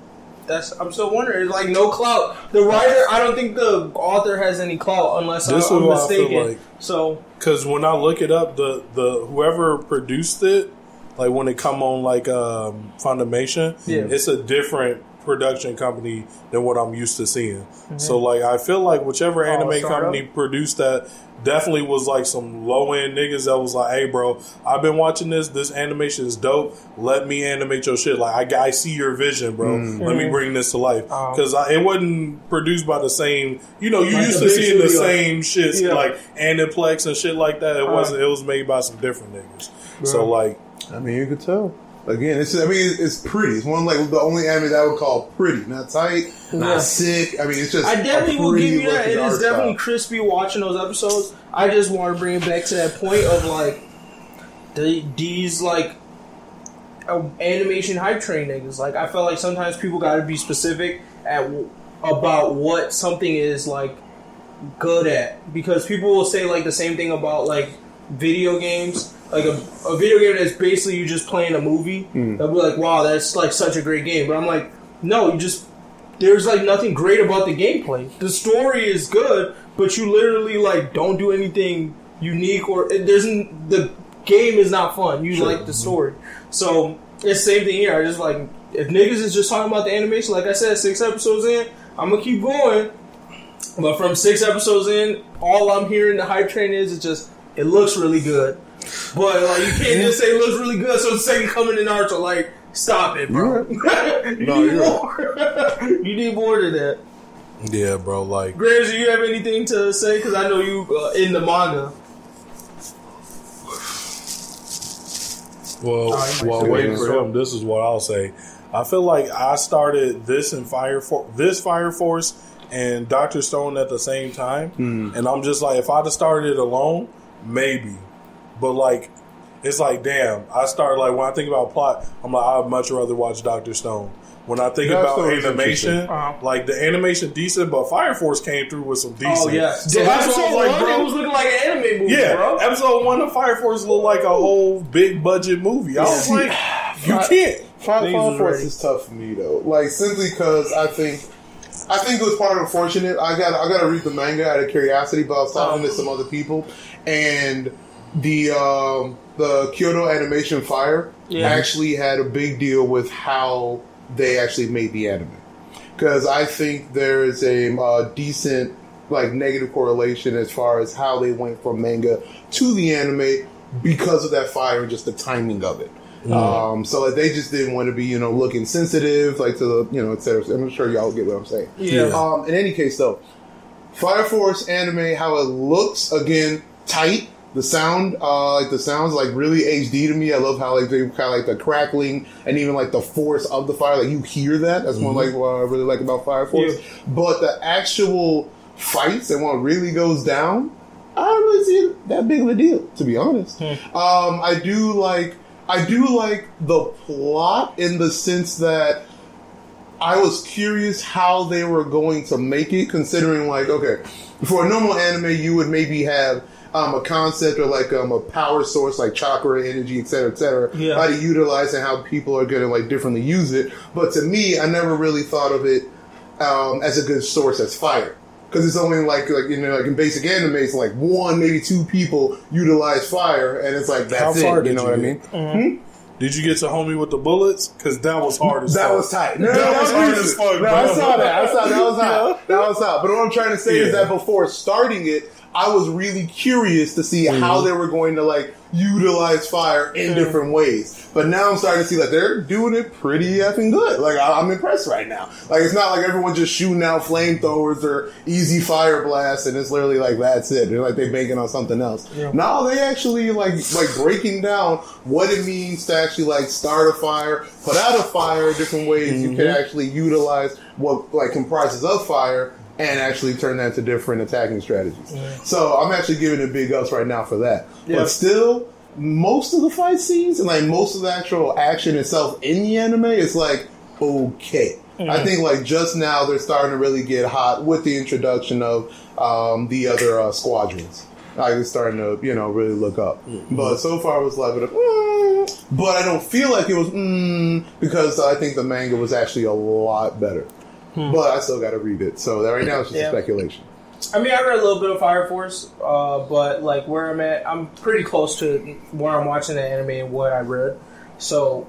That's I'm still wondering. It's like no clout. The writer, I don't think the author has any clout unless This I, is I'm what I feel mistaken. like. So Because when I look it up, the the whoever produced it, like when it come on like um, Funimation, Yeah. it's a different production company than what I'm used to seeing. Mm-hmm. So like I feel like whichever Oh, anime startup? company produced that definitely was like some low end niggas that was like, hey bro, I've been watching this. This animation is dope. Let me animate your shit. Like I, I see your vision, bro. Let me bring this to life Oh. because it wasn't produced by the same. You know, you Like used to big seeing the studio. same shit Yeah. like Aniplex and shit like that. It Uh-huh. wasn't. It was made by some different niggas. So like, I mean, you could tell. Again, it's I mean, it's pretty. It's one like the only anime that I would call pretty, not tight, Yeah. not sick. I mean, it's just. I definitely a will give you that. looking It art is definitely style. crispy watching those episodes. I just want to bring it back to that point of like the, these like uh, animation hype train niggas. Like I felt like sometimes people got to be specific at about what something is like good at because people will say like the same thing about like video games. Like a, a video game that's basically you just playing a movie. Hmm. They'll be like, "Wow, that's like such a great game," but I'm like, "No, you just there's like nothing great about the gameplay. The story is good, but you literally like don't do anything unique or it, there's n- the game is not fun. You like the mm-hmm. story. So it's the same thing here. I just like if niggas is just talking about the animation, like I said, six episodes in, I'm gonna keep going. But from six episodes in, all I'm hearing the hype train is it just it looks really good. But like you can't just say it looks really good. So the second coming in Naruto, like stop it, bro. [LAUGHS] you No, need more. [LAUGHS] you need more than that. yeah, bro. Like, Grams, do you have anything to say? Because I know you uh, in the manga. well, Oh, you might well, say wait that. for him. This is what I'll say. I feel like I started this and Fire For- this Fire Force and Doctor Stone at the same time, and I'm just like, if I'd have started it alone, maybe. But like, it's like, damn. I start like when I think about plot, I'm like, I'd much rather watch Doctor Stone. When I think Doctor about Stone animation. Uh-huh. like the animation decent, but Fire Force came through with some decent. Oh yeah, So the that's episode what I was like, one, bro. it was looking like an anime movie, Yeah, bro. episode one of Fire Force looked like a whole big budget movie. I was Yeah. like, [SIGHS] you can't. Fire, Things Fire was Force ready. is tough for me though. Like simply because I think I think it was part of unfortunate. I got I got to read the manga out of curiosity, but I was talking to some other people, and the um, the Kyoto Animation Fire Yeah. actually had a big deal with how they actually made the anime. Because I think there is a uh, decent like negative correlation as far as how they went from manga to the anime because of that fire and just the timing of it. Um, so like, they just didn't want to be, you know, looking sensitive, like to the, you know, etc. I'm sure y'all get what I'm saying. Yeah. Um, in any case, though, Fire Force anime, how it looks again, tight. The sound, uh, like the sounds, like really HD to me. I love how like they kind of like the crackling and even like the force of the fire. Like you hear that. That's one like what I really like about Fire Force. Yeah. But the actual fights and what really goes down, I don't really see it that big of a deal, to be honest. Um, I do like I do like the plot in the sense that I was curious how they were going to make it, considering like okay, for a normal anime, you would maybe have. Um, a concept or like um, a power source like chakra energy et cetera et cetera Yeah. how to utilize and how people are going to like differently use it but to me i never really thought of it um, as a good source as fire because it's only like like you know like in basic anime it's like one maybe two people utilize fire and it's like How that's far it you know you what i get? mean Did you get to homie with the bullets? Because that was hard as that fuck. was tight. No, That was hard decent. as fuck, No, bro. I saw that. I saw that That was [LAUGHS] hot. That was hot. But what I'm trying to say is that before starting it, I was really curious to see Mm-hmm. how they were going to like utilize fire in different ways. But now I'm starting to see that they're doing it pretty effing good. Like I- I'm impressed right now. Like it's not like everyone's just shooting out flamethrowers or easy fire blasts, and it's literally like that's it. They're like they're banking on something else. Now they actually like like breaking down what it means to actually like start a fire, put out a fire, different ways you can actually utilize what like comprises of fire and actually turn that into different attacking strategies. So I'm actually giving it big ups right now for that. Yeah. But still, most of the fight scenes and like most of the actual action itself in the anime is like okay. I think like just now they're starting to really get hot with the introduction of um, the other uh, squadrons. Like it's starting to you know really look up. But so far it was like, mm, but I don't feel like it was mm, because I think the manga was actually a lot better. But I still got to read it. So that right now it's just Yeah. speculation. I mean, I read a little bit of Fire Force, uh, but like where I'm at, I'm pretty close to where I'm watching the anime and what I read. So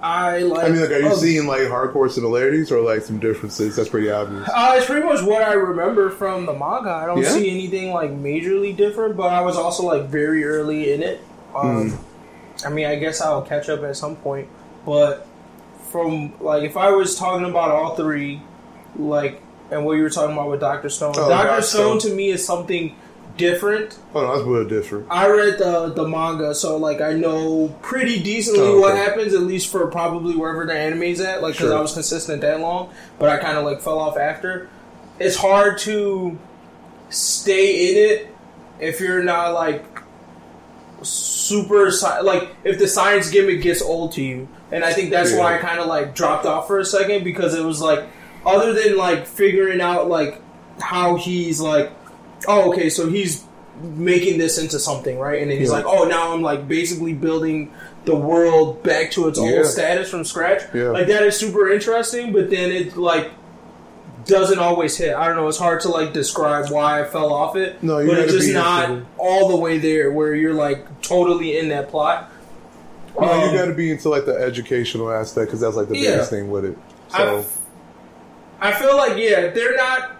I like. I mean, like, are you oh, seeing like hardcore similarities or like some differences? That's pretty obvious. Uh, it's pretty much what I remember from the manga. I don't Yeah? see anything like majorly different, but I was also like very early in it. Um, Hmm. I mean, I guess I'll catch up at some point, but from like if I was talking about all three, like and what you were talking about with Doctor Stone, Oh, Doctor Dr. Stone to me is something different. Oh, no, that's a little different. I read the the manga, so like I know pretty decently Oh, okay. what happens, at least for probably wherever the anime's at. Like because Sure. I was consistent that long, but I kind of like fell off after. It's hard to stay in it if you're not like super sci- like if the science gimmick gets old to you, and I think that's why I kind of like dropped off for a second because it was like other than like figuring out like how he's like oh, okay, so he's making this into something, right? And then he's Yeah. like, oh, now I'm like basically building the world back to its Yeah. old status from scratch. Yeah. Like that is super interesting, but then it like doesn't always hit. I don't know. It's hard to like describe why I fell off it. No, you but it's just not it. all the way there where you're like totally in that plot. No, Um, you got to be into like the educational aspect because that's like the Yeah. biggest thing with it. So I feel like yeah, they're not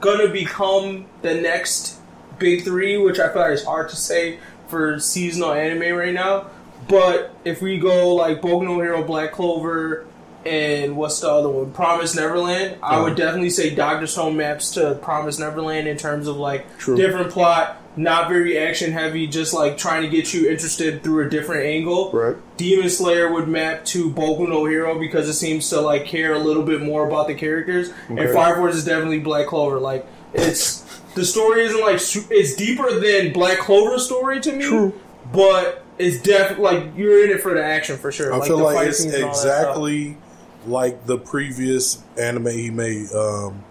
gonna become the next big three, which I feel like is hard to say for seasonal anime right now. But if we go like Boku no Hero, Black Clover, and what's the other one? Promise Neverland. I Uh-huh. would definitely say Doctor Stone maps to Promise Neverland in terms of like True. different plot, not very action heavy, just like trying to get you interested through a different angle. right. Demon Slayer would map to Boku no Hero because it seems to like care a little bit more about the characters, and Fire Force is definitely Black Clover. Like it's the story isn't like it's deeper than Black Clover's story to me, True. but it's definitely like you're in it for the action for sure. I feel the like it's scenes and all that stuff. Exactly like the previous anime he made. Um,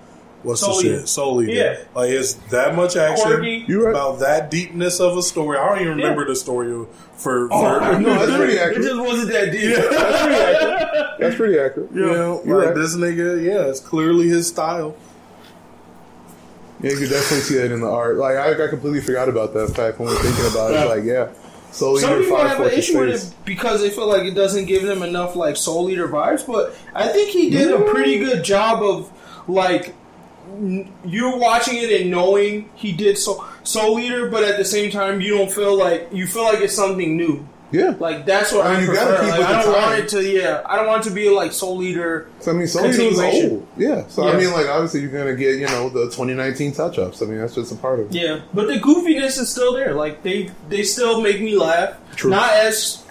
what's Soul the Eater. shit? Soul Eater. Yeah. Like it's that much action Quirky. You right. about that deepness of a story. I don't even remember the story of- for. Oh, for No, that's [LAUGHS] pretty accurate. It accurate. just wasn't that deep. That's pretty accurate. That's pretty accurate. you know, You're like right. this nigga, yeah, it's clearly his style. Yeah, you can definitely see that in the art. Like I, I completely forgot about that fact when we are thinking about it. Like, yeah, Soul Some people have an issue with it because they feel like it doesn't give them enough like Soul Eater vibes, but I think he did a pretty good job of like n- you're watching it and knowing he did Soul, Soul Eater, but at the same time you don't feel like you feel like it's something new. Yeah, Like that's what I I, mean, you prefer. gotta keep Like, with I don't time. want it to yeah. I don't want it to be like Soul Eater. So, I mean, Soul Eater was Continuation. old. Yeah, so I mean, like obviously you're gonna get you know the 2019 touch ups. I mean, that's just a part of it. Yeah, but the goofiness is still there. Like they they still make me laugh. True. Not as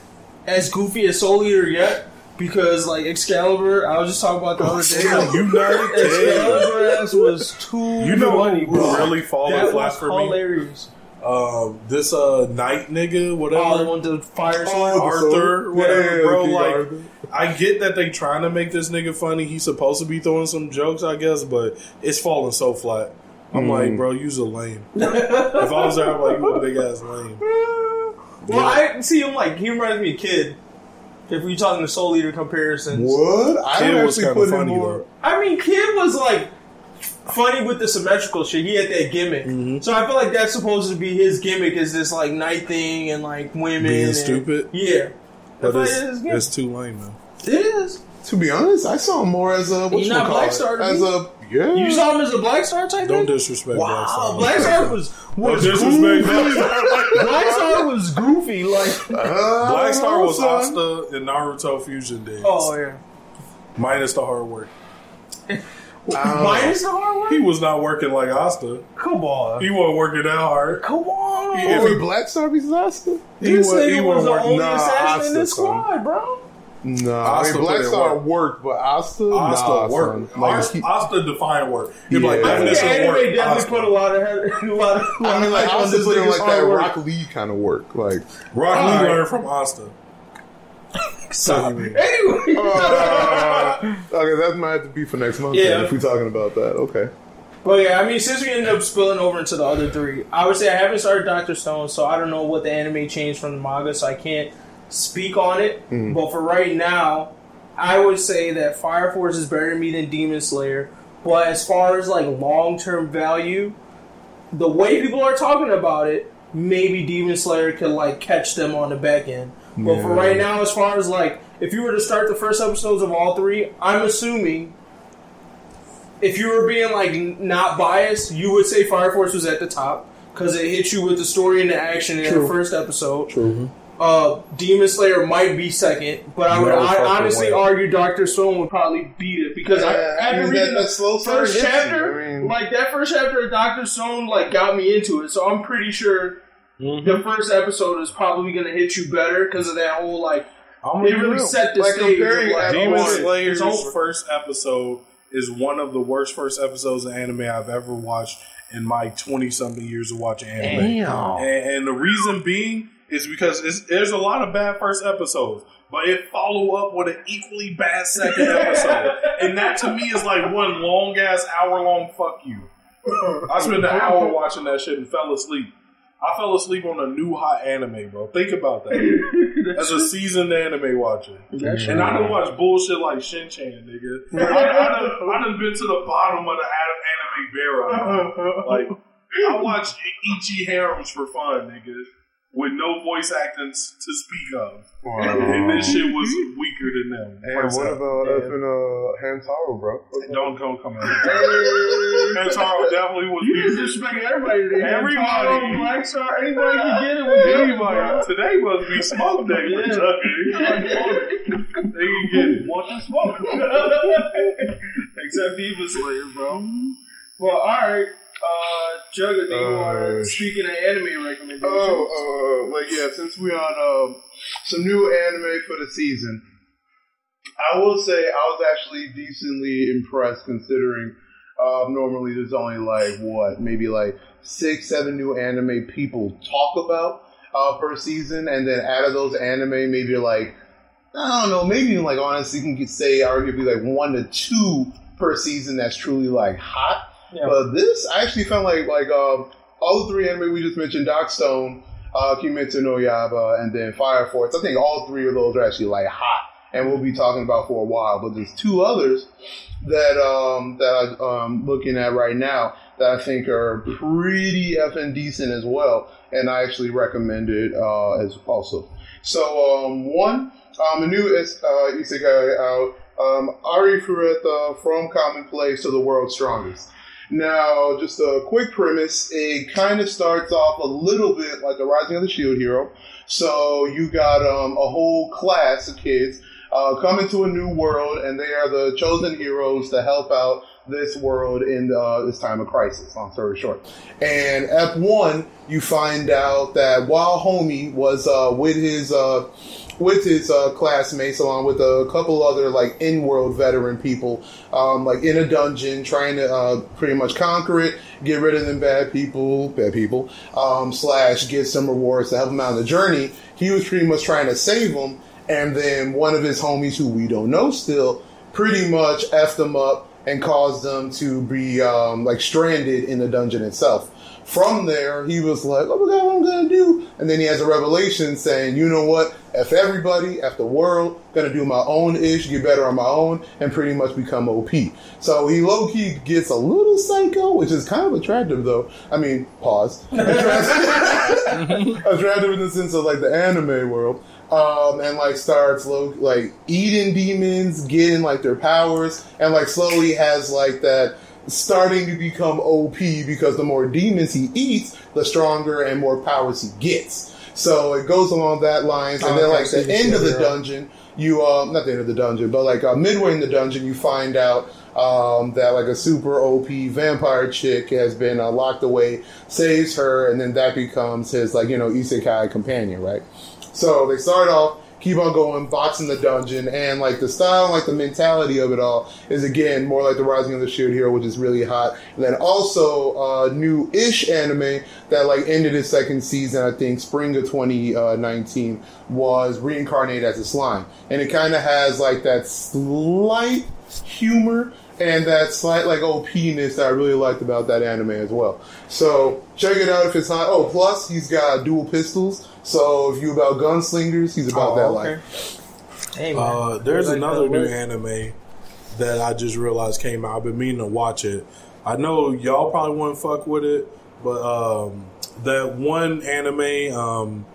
as goofy as Soul Eater yet, because like Excalibur, I was just talking about the other day. [LAUGHS] United Kingdom. Excalibur ass was too You know funny, who bro. really falling flat was for me? hilarious. Um, this uh knight nigga, whatever. Oh, the one with fire sword. Oh, Arthur, Yeah, whatever, bro. King Like, Arthur. I get that they trying to make this nigga funny. He's supposed to be throwing some jokes, I guess, but it's falling so flat. I'm Hmm. like, bro, you's a lame. [LAUGHS] if I was there, I'm like, you a big ass lame. Well, I see him like he reminds me of Kid. If we're talking the Soul Eater comparisons, What? I Kid would was actually kinda put funny, more. though. I mean, Kid was like funny with the symmetrical shit. He had that gimmick, Mm-hmm. so I feel like that's supposed to be his gimmick is this like knight thing and like women Being and- stupid? Yeah, But I it's, like it's too lame, man. it is. To be honest, I saw him more as a what you not call Black? Star to as a yeah. You saw him as a Black Star type Don't thing. disrespect Wow, Black Star. Black Star was was disrespect goofy. Black [LAUGHS] Star. Black Star was goofy. Like, Uh, Black Star was son. Asta in Naruto Fusion days. oh yeah, Minus the hard work. [LAUGHS] Oh. minus the hard work. He was not working like Asta. Come on, He wasn't working that hard. come on. He- Oh, if he- Black Star beats Asta? He this wa- nigga he was wasn't the working. only Nah, assassin in this Asta, son. squad, bro. No, I Asta mean Black put in Star work. worked, but Asta, Asta nah, work. son. Like, Asta, he- Asta defined work. He'd be like, Yeah. I think the definition of anime work. definitely Asta. put a lot of [LAUGHS] a lot of. I mean, like hype Asta put in like that work. Rock Lee kind of work, like. Rock Lee Alright. learned from Asta. Stop. What do you mean? Anyway, [LAUGHS] Uh, okay, that might have to be for next month. Yeah. then, if we're talking about that, okay. But yeah, I mean, since we ended up spilling over into the other three, I would say I haven't started Doctor Stone, so I don't know what the anime changed from the manga, so I can't speak on it. But for right now, I would say that Fire Force is better to me than Demon Slayer. But as far as like long term value, the way people are talking about it, maybe Demon Slayer could like catch them on the back end. But for right now, as far as like if you were to start the first episodes of all three, I'm assuming if you were being like not biased, you would say Fire Force was at the top because it hit you with the story and the action in True. the first episode. True. Uh, Demon Slayer might be second, but I would No I, honestly way. argue Doctor Stone would probably beat it because I, Yeah, I after mean, reading the slow first chapter, I mean- like that first chapter of Doctor Stone, like got me into it. So I'm pretty sure Mm-hmm. the first episode is probably going to hit you better because of that whole like I'm they gonna be really real. set the Like, stage. of, comparing like, Demon Slayer's it's over. first episode is one of the worst first episodes of anime I've ever watched in my 20 something years of watching anime. Damn. And, and the reason being is because it's, there's a lot of bad first episodes, but it follow up with an equally bad second episode. [LAUGHS] and that to me is like one long ass hour long fuck you. I spent an hour watching that shit and fell asleep. I fell asleep on a new hot anime, bro. Think about that. [LAUGHS] As a seasoned anime watcher. And I done watch bullshit like Shin Chan, nigga. [LAUGHS] I, I, done, I done been to the bottom of the anime barrel. Like, I watch ecchi Harems for fun, nigga. With no voice acting s- to speak of. And this shit was weaker than them. And what about up in uh, Hamtaro, bro? Don't, don't come at me. Hamtaro definitely was You weaker. just disrespect everybody. today. Everybody. Hamtaro, Black Star, anybody can get it with Anybody, anybody. today must be smoke day for Yeah. Chucky. They can get it. Want the smoke? [LAUGHS] Except Demon Slayer, bro. Well, alright. Uh, Jugga, do you Uh, want to, speaking of anime recommendations? Oh, uh, like yeah, since we on um, some new anime for the season, I will say I was actually decently impressed considering um, normally there's only like what maybe like six, seven new anime people talk about uh, per season, and then out of those anime, maybe like I don't know, maybe even like honestly, you can say arguably like one to two per season that's truly like hot. Yeah. But this, I actually felt like like um, all the three anime we just mentioned, Dark Stone, uh, Kimetsu no Yaiba, and then Fire Force. I think all three of those are actually like hot, and we'll be talking about for a while. But there's two others that um, that I'm looking at right now that I think are pretty effing decent as well, and I actually recommend it uh, as also. So um, one, um, a new uh, isekai out, um, Ari from Commonplace to the World's Strongest. Now, just a quick premise. It kind of starts off a little bit like the Rising of the Shield Hero. So you got um, a whole class of kids uh, come into a new world, and they are the chosen heroes to help out this world in uh, this time of crisis. Long story short, and Ep one, you find out that while Homie was uh, with his uh, with his uh, classmates, along with a couple other like in-world veteran people, um, like in a dungeon, trying to uh, pretty much conquer it, get rid of them bad people, bad people, um, slash get some rewards to help him out on the journey. He was pretty much trying to save them, and then one of his homies, who we don't know still, pretty much effed them up and caused them to be um, like stranded in the dungeon itself. From there, he was like, "Oh my god, what am I'm gonna do?" And then he has a revelation saying, "You know what? F everybody, F the world. Gonna do my own ish, get better on my own, and pretty much become OP." So he low key gets a little psycho, which is kind of attractive, though. I mean, pause. Attractive, [LAUGHS] attractive in the sense of like the anime world. Um, and like starts low, like eating demons, getting like their powers, and like slowly has like that starting to become OP because the more demons he eats, the stronger and more powers he gets. So it goes along that lines, and Oh, then like the end of the dungeon, you um not the end of the dungeon, but like uh, midway in the dungeon, you find out um, that like a super OP vampire chick has been uh, locked away, saves her, and then that becomes his like you know isekai companion, right? So they start off, keep on going, boxing the dungeon, and like the style, like the mentality of it all is again more like the Rising of the Shield Hero, which is really hot. And then also uh, new-ish anime that like ended its second season, I think spring of 2019, was reincarnated as a slime, and it kind of has like that slight humor and that slight like OP-ness that I really liked about that anime as well. So check it out if it's hot. Oh, plus he's got dual pistols. So if you about gunslingers, he's about Oh, that okay. life. Hey, man. Uh, there's Like another new anime that I just realized came out. I've been meaning to watch it. I know y'all probably wouldn't fuck with it, but um, that one anime, um,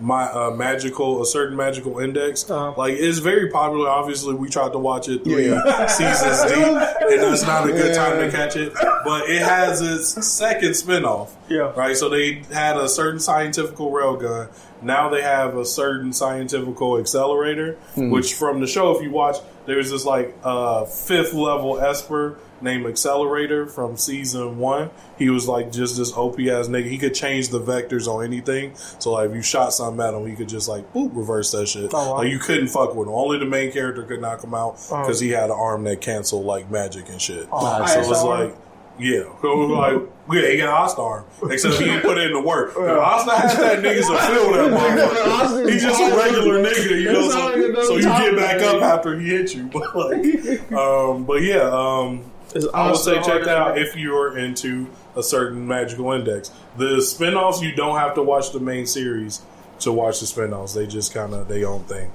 my uh, magical, a certain magical index, Uh-huh. like it's very popular. Obviously, we tried to watch it three Yeah. [LAUGHS] seasons [LAUGHS] deep, and that's not a good time to catch it. But it has its second spinoff. Yeah. Right. So they had a certain scientific railgun. Now they have a certain scientific accelerator, which from the show, if you watch, there's this like uh, fifth level Esper named Accelerator from season one. He was like just this OP ass nigga. He could change the vectors on anything. So like if you shot something at him, he could just like boop reverse that shit. Oh, wow. Like you couldn't fuck with him. Only the main character could knock him out because he had an arm that canceled like magic and shit. Oh, so nice. it was like. Yeah, so it was like yeah, he got Asta arm, except he didn't put it in the work. [LAUGHS] If Asta had that niggas will feel that [LAUGHS] motherfucker. He's just a regular nigga, you know. It's not like So, so you get back up after he hit you, [LAUGHS] but like, um, but yeah, um, It's I would say check hard that out if you're into a certain magical index. The spinoffs you don't have to watch the main series to watch the spinoffs. They just kind of their own thing.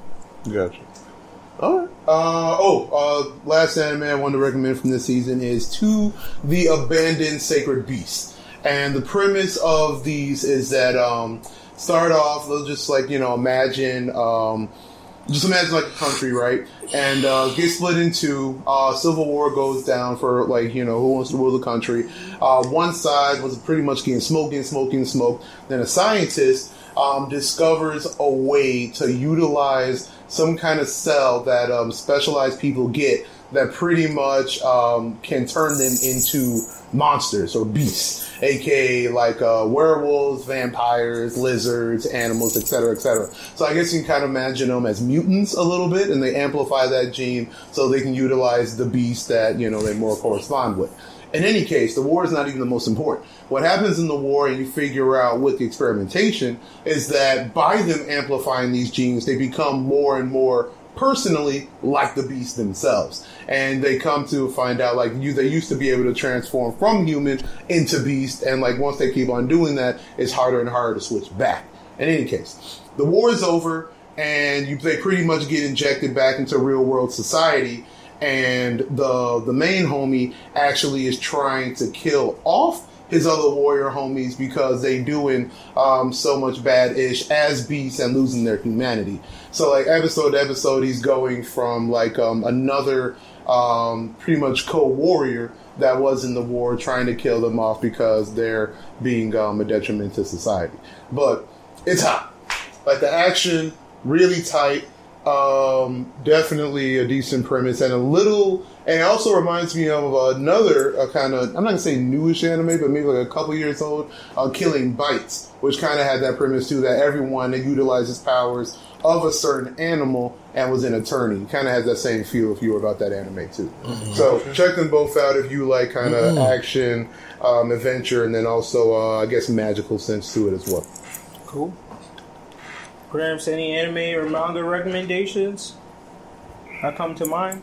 Gotcha. All right. Uh, oh, uh, last anime I wanted to recommend from this season is To the Abandoned Sacred Beast. And the premise of these is that, um, start off, they'll just like, you know, imagine, um, just imagine like a country, right? And uh, get split into. Uh, civil war goes down for like you know who wants to rule the country. Uh, one side was pretty much getting smoking, smoking, smoke. Then a scientist um, discovers a way to utilize some kind of cell that um, specialized people get that pretty much um, can turn them into monsters or beasts, aka like uh, werewolves, vampires, lizards, animals, etc., etc. So I guess you can kind of imagine them as mutants a little bit, and they amplify that gene so they can utilize the beast that you know they more correspond with. In any case, the war is not even the most important. What happens in the war, and you figure out with the experimentation, is that by them amplifying these genes, they become more and more personally like the beast themselves. And they come to find out like you they used to be able to transform from human into beast and like once they keep on doing that, it's harder and harder to switch back. In any case, the war is over and you they pretty much get injected back into real world society and the the main homie actually is trying to kill off his other warrior homies because they doing um, so much bad ish as beasts and losing their humanity. So like episode to episode, he's going from like um, another um, pretty much co-warrior that was in the war trying to kill them off because they're being um, a detriment to society. But it's hot. Like the action really tight. Um, definitely a decent premise and a little, and it also reminds me of another uh, kind of, I'm not gonna say newish anime, but maybe like a couple years old, uh, Killing Bites, which kind of had that premise too that everyone that utilizes powers of a certain animal and was an attorney kind of has that same feel if you were about that anime too. So check them both out if you like kind of action, um, adventure, and then also uh, I guess magical sense to it as well. Cool. Gramps, any anime or manga recommendations that come to mind?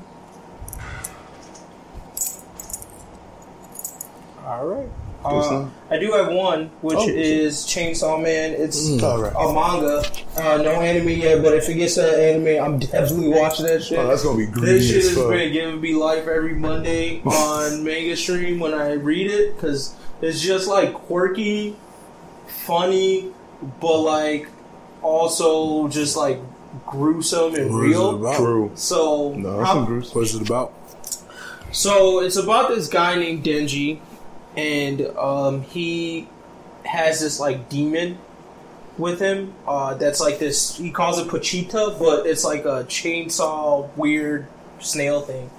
All right. Uh, I do have one, which Oh, is Chainsaw Man. It's All right. a manga, uh, no anime yet, but if it gets an anime, I'm definitely watching that shit. Oh, that's gonna be great. This shit is been giving me life every Monday [LAUGHS] on Manga Stream when I read it because it's just like quirky, funny, but like also just like gruesome and What is it real. about? True. So, No, that's how- some gruesome. What's it about? so it's about this guy named Denji, and um, he has this like demon with him. Uh, that's like this. He calls it Pochita, but it's like a chainsaw weird snail thing.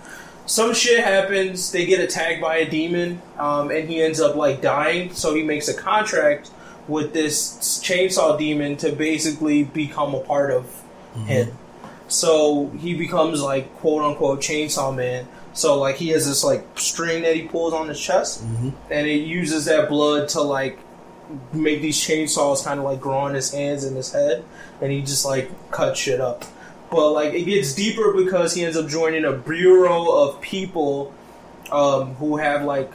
Some shit happens. They get attacked by a demon, um, and he ends up like dying. So he makes a contract with this chainsaw demon to basically become a part of him. So he becomes like quote unquote chainsaw man. So like he has this like string that he pulls on his chest, and it uses that blood to like make these chainsaws kind of like grow on his hands and his head, and he just like cut shit up. But like it gets deeper because he ends up joining a bureau of people um, who have like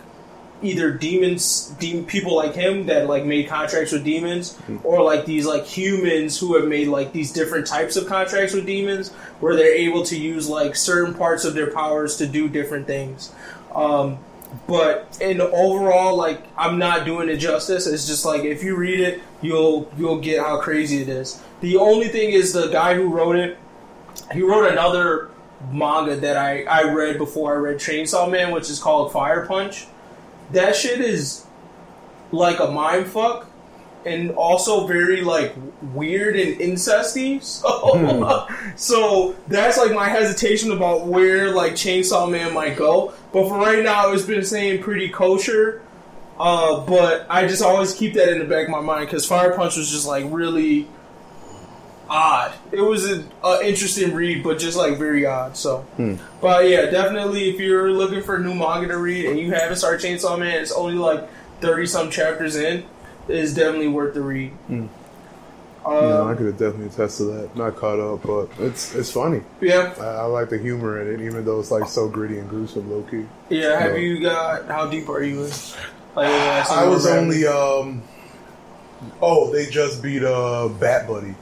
either demons, dem- people like him that like made contracts with demons, or like these like humans who have made like these different types of contracts with demons, where they're able to use like certain parts of their powers to do different things. Um, but in the overall, like I'm not doing it justice. It's just like if you read it, you'll you'll get how crazy it is. The only thing is the guy who wrote it. He wrote another manga that I, I read before I read Chainsaw Man, which is called Fire Punch. That shit is like a mind fuck and also very like weird and incesty. [LAUGHS] So, so that's like my hesitation about where like Chainsaw Man might go. But for right now, it's been saying pretty kosher. Uh, but I just always keep that in the back of my mind because Fire Punch was just like really odd. It was an uh, interesting read, but just like very odd. So, but yeah, definitely if you're looking for a new manga to read and you haven't started Chainsaw Man, it's only like thirty some chapters in. It's definitely worth the read. no, Um, I could have definitely attest to that. Not caught up, but it's it's funny. yeah, I, I like the humor in it, even though it's like so gritty and gruesome, low key. yeah. Have No. you got how deep are you? in? Like, I was only um. Oh, they just beat uh Bat Buddy.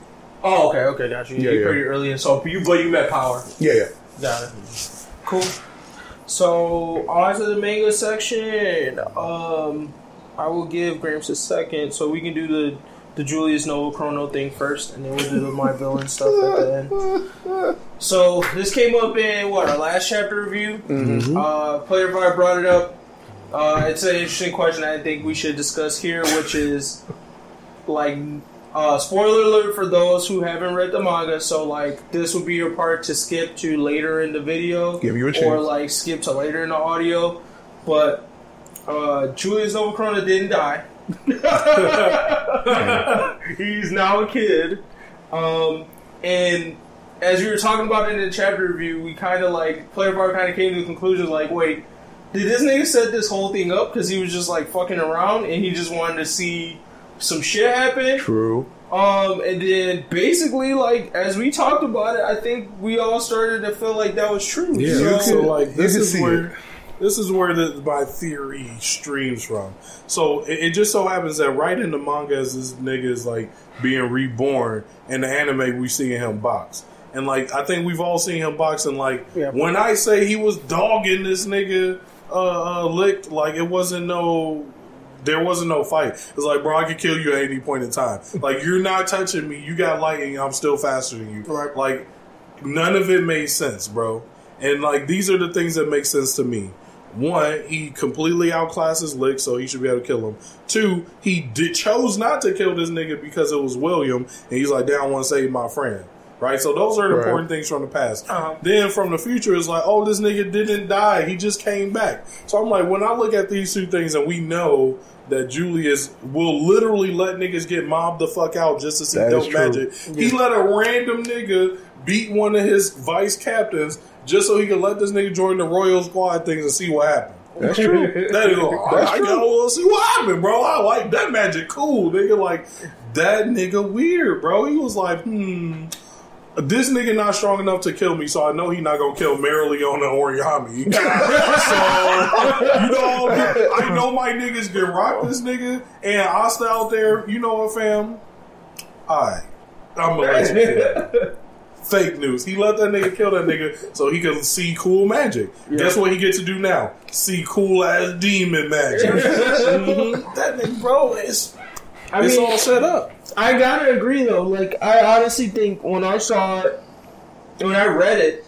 Oh, okay, okay, got you. Yeah, You're yeah. pretty early in, so you but you met Power. Yeah, yeah. Got it. Cool. So on to the manga section. Um, I will give Gramps a second, so we can do the the Julius Novachrono thing first, and then we'll do the my villain stuff at the end. So this came up in what our last chapter review. Uh, Player Vibe brought it up. Uh, it's an interesting question I think we should discuss here, which is like uh, spoiler alert for those who haven't read the manga. So like this would be your part to skip to later in the video, Give you a or like skip to later in the audio. But uh, Julius Novachrono didn't die. [LAUGHS] He's now a kid. Um, and as we were talking about in the chapter review, we kind of like player bar kind of came to the conclusion like, wait, did this nigga set this whole thing up because he was just like fucking around and he just wanted to see some shit happen? True. Um, and then basically, like as we talked about it, I think we all started to feel like that was true. Yeah, So- so like this is where it. this is where the, my theory streams from. So it, it just so happens that right in the manga as this nigga is like being reborn, and the anime we see him box. And like I think we've all seen him boxing. Like Yeah. when I say he was dogging this nigga uh, uh, Licht, like it wasn't no. There wasn't no fight. It's like, bro, I could kill you at any point in time. Like, you're not touching me. You got lightning. I'm still faster than you. Right. Like, none of it made sense, bro. And like these are the things that make sense to me. One, he completely outclasses Licht, so he should be able to kill him. Two, he did, chose not to kill this nigga because it was William, and he's like, "Damn, I want to save my friend." Right, so those are the Right. important things from the past. Uh-huh. Then from the future, it's like, oh, this nigga didn't die; he just came back. So I'm like, when I look at these two things, and we know that Julius will literally let niggas get mobbed the fuck out just to see That is dope true. magic. He let a random nigga beat one of his vice captains just so he could let this nigga join the Royal Squad things and see what happened. That's true. That is, I, I true. gotta wanna see what happened, bro. I like that magic, cool, nigga. Like that nigga weird, bro. He was like, hmm. This nigga not strong enough to kill me, so I know he not gonna kill Mereoleona Origami. [LAUGHS] so you know, I know my niggas can rock this nigga, and Asta out there. You know what, fam? I, I'm gonna let you. Fake news. He let that nigga kill that nigga so he could see cool magic. Guess what he gets to do now? See cool ass demon magic. Mhm. [LAUGHS] That nigga, bro, it's I it's mean, all set up. I gotta agree though. Like, I honestly think when I saw it, when I read it,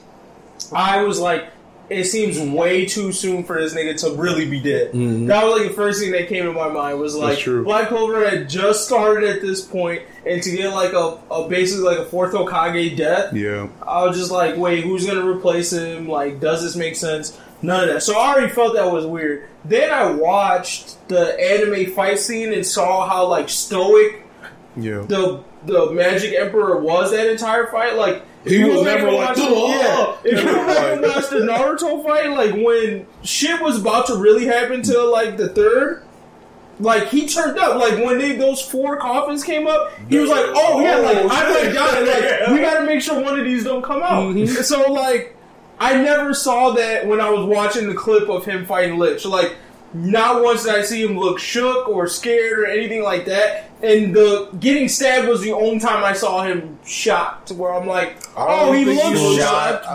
I was like, it seems way too soon for this nigga to really be dead. Mm-hmm. That was like the first thing that came to my mind was like, true. Black Clover had just started at this point, and to get like a, a basically like a fourth Hokage death, Yeah. I was just like, wait, who's gonna replace him? Like, does this make sense? None of that. So I already felt that was weird. Then I watched the anime fight scene and saw how like stoic Yeah. the the Magic Emperor was that entire fight. Like He was never like, "Ugh." yeah. If you go back and watch the Naruto fight, like when shit was about to really happen to like the third. Like he turned up, like when they those four coffins came up, he was like, "Oh yeah, like Oh, I like God, like [LAUGHS] we got to make sure one of these don't come out." Mm-hmm. So like, I never saw that when I was watching the clip of him fighting Licht. So like, not once did I see him look shook or scared or anything like that. And the getting stabbed was the only time I saw him shocked, where I'm like, "Oh, he looks was- shocked."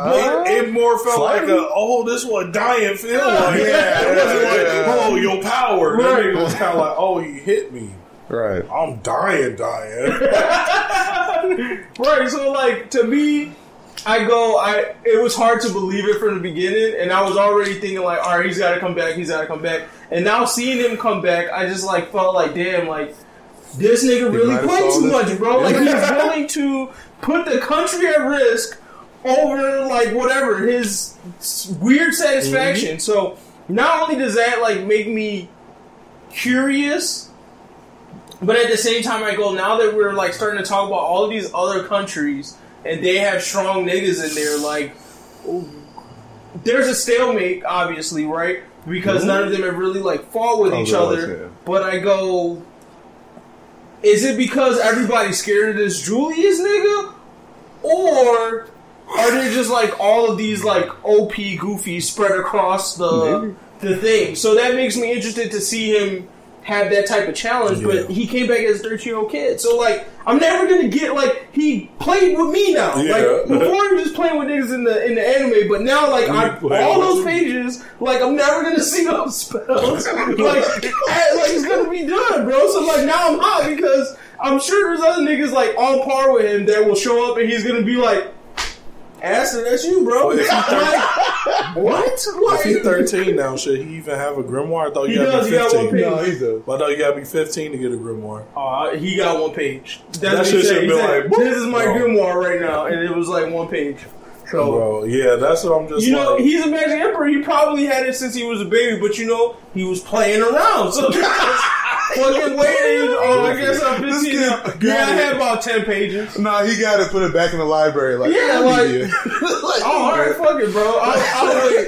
It, it more felt like a oh, this what dying feel like. Yeah, [LAUGHS] it wasn't yeah, like yeah. oh, your power. Right. nigga was kind of like oh, he hit me. Right. I'm dying, dying. [LAUGHS] [LAUGHS] Right, so like to me, I go, I it was hard to believe it from the beginning, and I was already thinking like, all right, he's got to come back, he's got to come back, and now seeing him come back, I just like felt like, damn, like this nigga really played too much, bro. Like he's [LAUGHS] willing to put the country at risk over like whatever his weird satisfaction. So not only does that like make me curious but at the same time, I go now that we're like starting to talk about all of these other countries and they have strong niggas in there. Like, there's a stalemate, obviously, right? Because none of them have really like fought with Oh, each there other. yeah. But I go, is it because everybody's scared of this Julius nigga, or are they just like all of these like OP goofies spread across the the thing? So that makes me interested to see him have that type of challenge. But he came back as a 13 year old kid, so like I'm never gonna get like he played with me now. Yeah. Like before he was playing with niggas in the in the anime, but now like I, all those pages, like I'm never gonna see those spells. [LAUGHS] like, eh, like it's gonna be done, bro. So like now I'm hot because I'm sure there's other niggas like on par with him that will show up and he's gonna be like, Aston, that's you, bro. Well, if he [LAUGHS] like, what? if he's Like, 13 now, should he even have a grimoire? I thought He you gotta does, be he got one 15. page. No, he's a. But I thought you gotta be 15 to get a grimoire. Uh, he got one page. That's That shit should He be said, like, this is my bro. grimoire right now, and it was like one page. So Bro, yeah, that's what I'm just You know, like. he's a Magic Emperor. He probably had it since he was a baby, but you know, he was playing around. So [LAUGHS] fucking waiting. Oh, oh, I guess I'm 15 This now. kid Yeah, I had about 10 pages. Nah, he got to put it back in the library. Like, Yeah, like- [LAUGHS] Like, Oh, all right, fuck it, bro. I'll, I'll wait.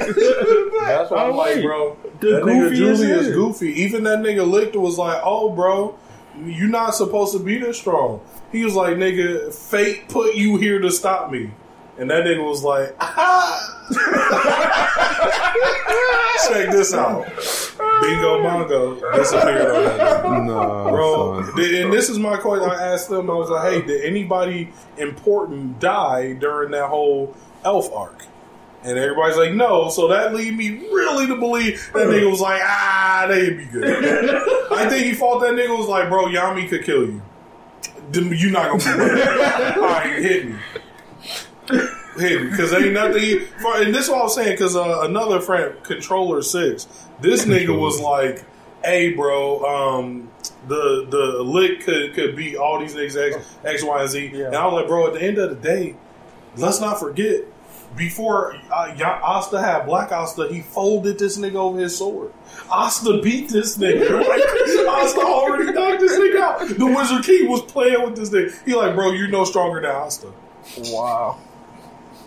That's why I'm Oh, like, wait. bro. The that nigga Julie is is goofy. Even that nigga Lichter was like, "Oh, bro, you're not supposed to be this strong." He was like, "Nigga, fate put you here to stop me." And that nigga was like, [LAUGHS] "Check this out." Bingo bongo disappeared on that nigga. No, Bro, son. did- and this is my question. I asked them. I was like, "Hey, did anybody important die during that whole elf arc?" And everybody's like, "No." So that lead me really to believe that nigga was like, "Ah, they'd be good." [LAUGHS] I think he thought that nigga was like, "Bro, Yami could kill you. You're not gonna be right. All right, hit me." [LAUGHS] Hit me, because ain't nothing. And this is what I was saying. Because uh, another friend, Controller Six, this nigga was like, hey, bro, um, the the Licht could could beat all these niggas X, X Y, and Z. Yeah. And I was like, bro, at the end of the day, let's not forget. Before uh, Asta had Black Asta, he folded this nigga over his sword. Asta beat this nigga. [LAUGHS] Like, Asta already knocked this nigga out. The Wizard King was playing with this nigga. He like, bro, you're no stronger than Asta. Wow.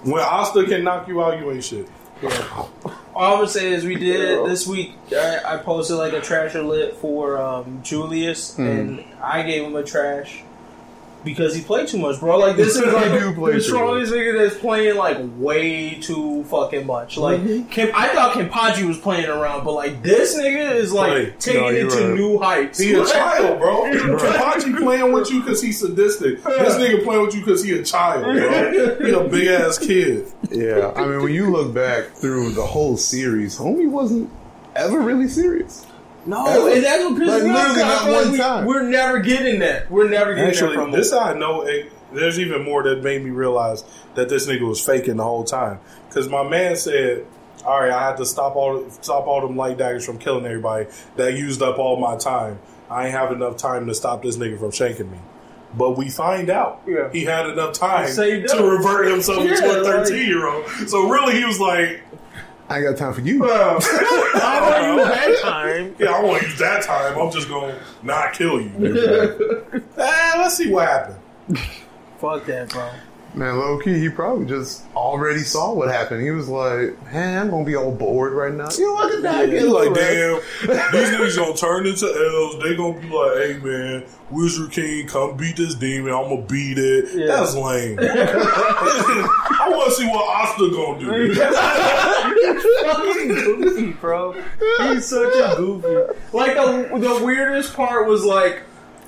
When Asta can knock you out, you ain't shit. Yeah. All I'm gonna say is we did this week. I, I posted like a trash alert for um, Julius, and I gave him a trash because he played too much, bro. Like this [LAUGHS] is like He do play the strongest nigga that's playing like way too fucking much. Like mhm. Kim, I thought Kenpachi was playing around, but like this nigga is like Right. taking No, it to right. new heights. He a child, bro. [LAUGHS] Kenpachi playing with you because he's sadistic. This nigga playing with you because he a child, bro. He a big ass kid. Yeah, I mean, when you look back through the whole series, homie wasn't ever really serious. No, Ever. and that's what pisses Like, me off. literally 'cause not feel like one we, time. We're never getting that. We're never getting that Actually, from this. I know. eh, there's even more that made me realize that this nigga was faking the whole time. Because my man said, "All right, I had to stop all stop all them light daggers from killing everybody. That used up all my time. I ain't have enough time to stop this nigga from shanking me." But we find out Yeah. he had enough time to revert himself [LAUGHS] into Yeah, a like- 13 year old. So really, he was like, I ain't got time for you. Bro, [LAUGHS] I want you that time. "Yeah, I want to use that time. I'm just gonna not kill you." Eh, [LAUGHS] let's see what happens. Fuck that, bro. Man, low key, he probably just already saw what happened. He was like, man, I'm gonna be all bored right now. You know, what I could die. He's like, damn, these niggas gonna turn into elves. They gonna be like, hey man, Wizard King, come beat this demon. I'm gonna beat it. Yeah. That's lame. [LAUGHS] I want to see what Asta gonna do. fucking goofy, bro. He's such a goofy. Like the the weirdest part was like,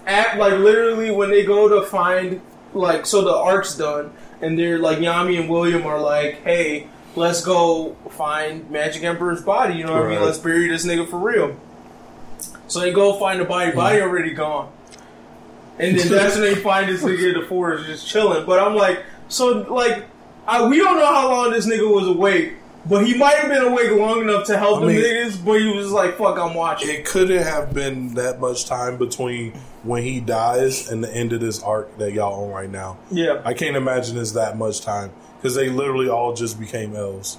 at like literally when they go to find like so the arc's done and they're like Yami and William are like, hey, let's go find Magic Emperor's body. You know what I mean? Let's bury this nigga for real. So they go find the body. Body mm-hmm. already gone. And then that's when they find this nigga in the forest just chilling. But I'm like, so like, I, we don't know how long this nigga was awake, but he might have been awake long enough to help I the niggas. But he was like, "Fuck, I'm watching." It couldn't have been that much time between when he dies and the end of this arc that y'all on right now. Yeah, I can't imagine it's that much time because they literally all just became elves.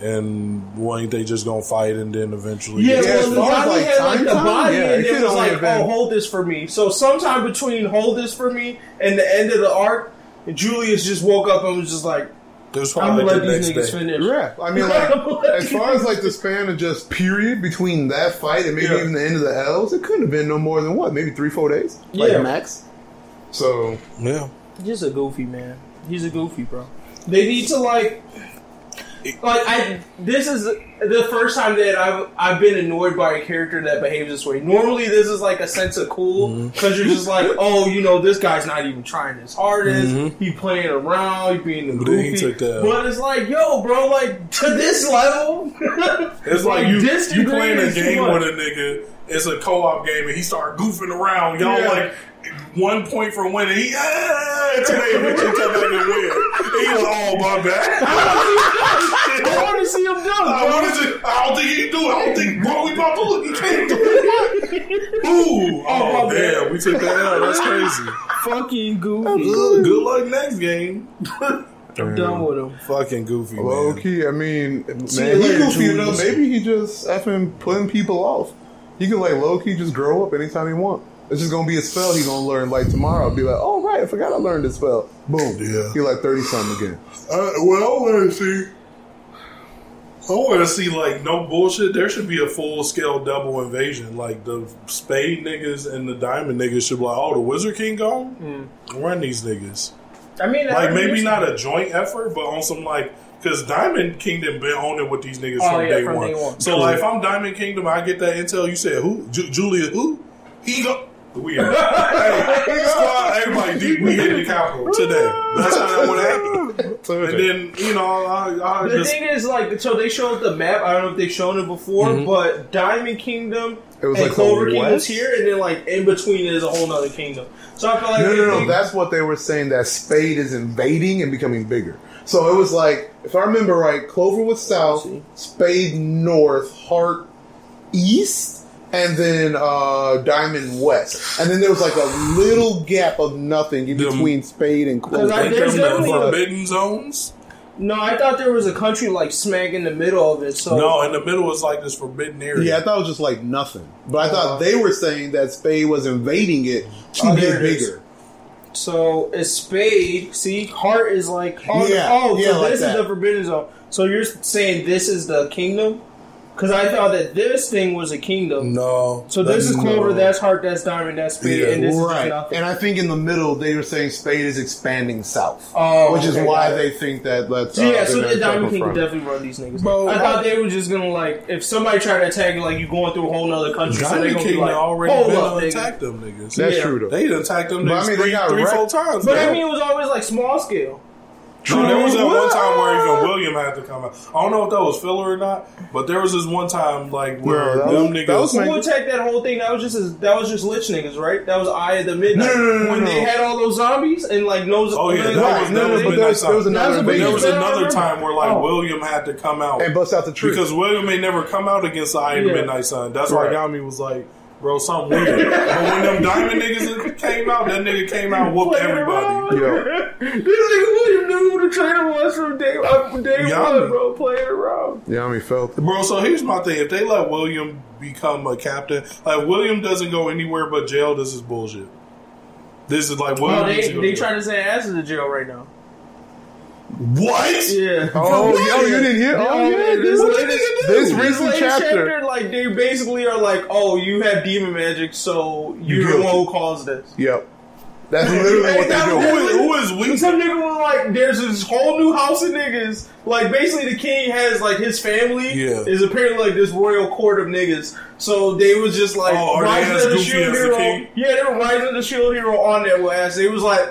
And weren't they just gonna fight and then eventually? yeah. Yeah, well, far as, like, had like the time, body, yeah, and it then could was like, been- "Oh, hold this for me." So sometime between "hold this for me" and the end of the arc, Julius just woke up and was just like, It was "I'm probably gonna let these niggas day. finish." Yeah, I mean, [LAUGHS] like as far as like the span of just period between that fight and maybe Yeah. even the end of the L's, it couldn't have been no more than what, maybe three, four days, like Yeah. max. So Yeah. He's a goofy man. He's a goofy, bro. They need to like, like I. This is the first time that I've I've been annoyed by a character that behaves this way. Normally, this is like a sense of cool mm-hmm. because you're just like, oh, you know, this guy's not even trying his hardest. Mm-hmm. He playing around. He being the But goofy. took the- But it's like, yo, bro, like to this level. [LAUGHS] It's like you this you playing a game with a nigga. It's a co-op game, and he start goofing around. Y'all Yeah. like one point from winning. He ah, today eventually come back and win. And he was oh my bad. [LAUGHS] I want to see him done, I, bro. what is it? I don't think he can do it. I don't think what we about to look. He can't do it. [LAUGHS] Ooh, oh, my damn, bad. we took that out. That's crazy. Fucking goofy. Good, good luck next game. [LAUGHS] I'm done with him. Fucking goofy, low man. key, I mean, See man, you he later, goofy enough. Maybe he just effing putting people off. He can like low key just grow up anytime he want. It's just gonna be a spell he gonna learn. Like tomorrow, be like, oh right, I forgot I learned this spell. Boom, Yeah. he like thirty something again. Uh, well, I want to see. I want to see like no bullshit. There should be a full scale double invasion. Like the spade niggas and the diamond niggas should be like, oh, the wizard king gone. Run these niggas. I mean, Like I- maybe not a joint effort, but on some like because Diamond Kingdom been owning with these niggas Oh, from, yeah, day, from one. day one. So Cool. like if I'm Diamond Kingdom, I get that intel. You said who? Ju- Julia who? He go. We in. hey, squad, everybody deep. We hit the capital today. That's how that would happen. And then you know, I, I The just thing is, like, so they showed the map. I don't know if they've shown it before, mm-hmm. but Diamond Kingdom It was and like Clover the Kingdom's here, and then like in between is a whole nother kingdom. So I feel like No, no, no. they- That's what they were saying. That Spade is invading and becoming bigger. So it was like, if I remember right, Clover was south, Spade north, Heart east, and then uh, Diamond West, and then there was like a little gap of nothing in Them- between Spade and Cause I- Clover. Ain't there's them the definitely forbidden zones? No, I thought there was a country like smack in the middle of it. So No, in the middle was like this forbidden area. Yeah, I thought it was just like nothing, but I thought Uh-huh. they were saying that Spade was invading it to Oh, get there it is. bigger. So it's spade. See, heart is like oh, Yeah, oh yeah, so like this that. is the forbidden zone. So you're saying this is the kingdom? Because I thought that this thing was a kingdom. No. So this is Clover, no. that's Heart, that's Diamond, that's Spade, Yeah. and this is right, nothing. and I think in the middle they were saying Spade is expanding south, Oh, which is okay, why got it. they think that. That's So uh, yeah, so the Diamond King could definitely run these niggas. Bro, I I- thought they were just gonna like if somebody tried to attack you, like you going through a whole nother country, so they Diamond gonna King be like, already hold been up, to nigga. attack them niggas. That's Yeah. true though. They attacked them But I mean, they got three wrecked. four times. But. I mean, it was always like small scale. No, there was that one time where even William had to come out. I don't know if that was filler or not, but there was this one time like where No, that them was- niggas. that was Who attacked that whole thing? That was just as, that was just Licht niggas, right? That was Eye of the Midnight. No, no, no, no, when no. they had all those zombies and like nose. Oh, yeah, that was- that no, was no, but there was, there was Sun. another That was a but there was another time where like Oh. William had to come out and bust out the tree. because William may never come out against the Eye of the Yeah. Midnight Sun. That's Right. why Yami was like, "Bro, something weird." but when them diamond niggas came out, that nigga came out and whooped everybody. around. Yeah. this nigga William knew who the trainer was from day, uh, day Yami. one, bro. Playing around. Yami felt. Bro, so here's my thing. If they let William become a captain, like William doesn't go anywhere but jail, this is bullshit. This is like William. Oh, they they to trying to send ass to jail right now. What? Yeah. Oh, oh yo, you didn't hear? Oh, yeah, this what latest, This this recent latest chapter. like they basically are like, oh, you have demon magic, so you're the guilty. one who caused this. Yep. That's literally what they're that- doing. Who is, who is And some nigga was like, there's this whole new house of niggas. Like, basically, the king has, like, his family Yeah. is apparently, like, this royal court of niggas. So they was just, like, Oh, rising of the shield as the hero. Yeah, they were rising of the shield hero on their ass. They was like,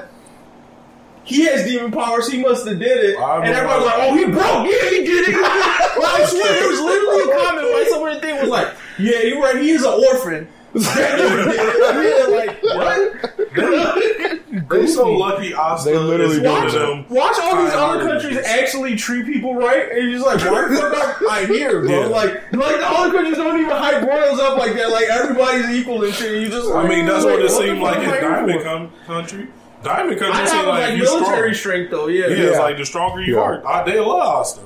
he has demon powers. He must have did it. I And everybody was like, oh, he broke. Yeah, he did it. [LAUGHS] well, I swear, there was literally a comment by someone that thing was like, yeah, you're right. He is an orphan. [LAUGHS] yeah, like, what? They so lucky Asta They literally is one don't of know. them. Watch all these other countries niggas. actually treat people right, and you're just like, why the fuck am I here, bro? Yeah. Like, like the other countries don't even hype royals up like that. Like everybody's equal and shit. You just, I mean, that's what wait, it seemed like in am I here Diamond Country. Diamond Country I seemed thought like, like military strong. strength, though. Yeah, Yeah, it's like the stronger you Yeah. are. I, they love Asta.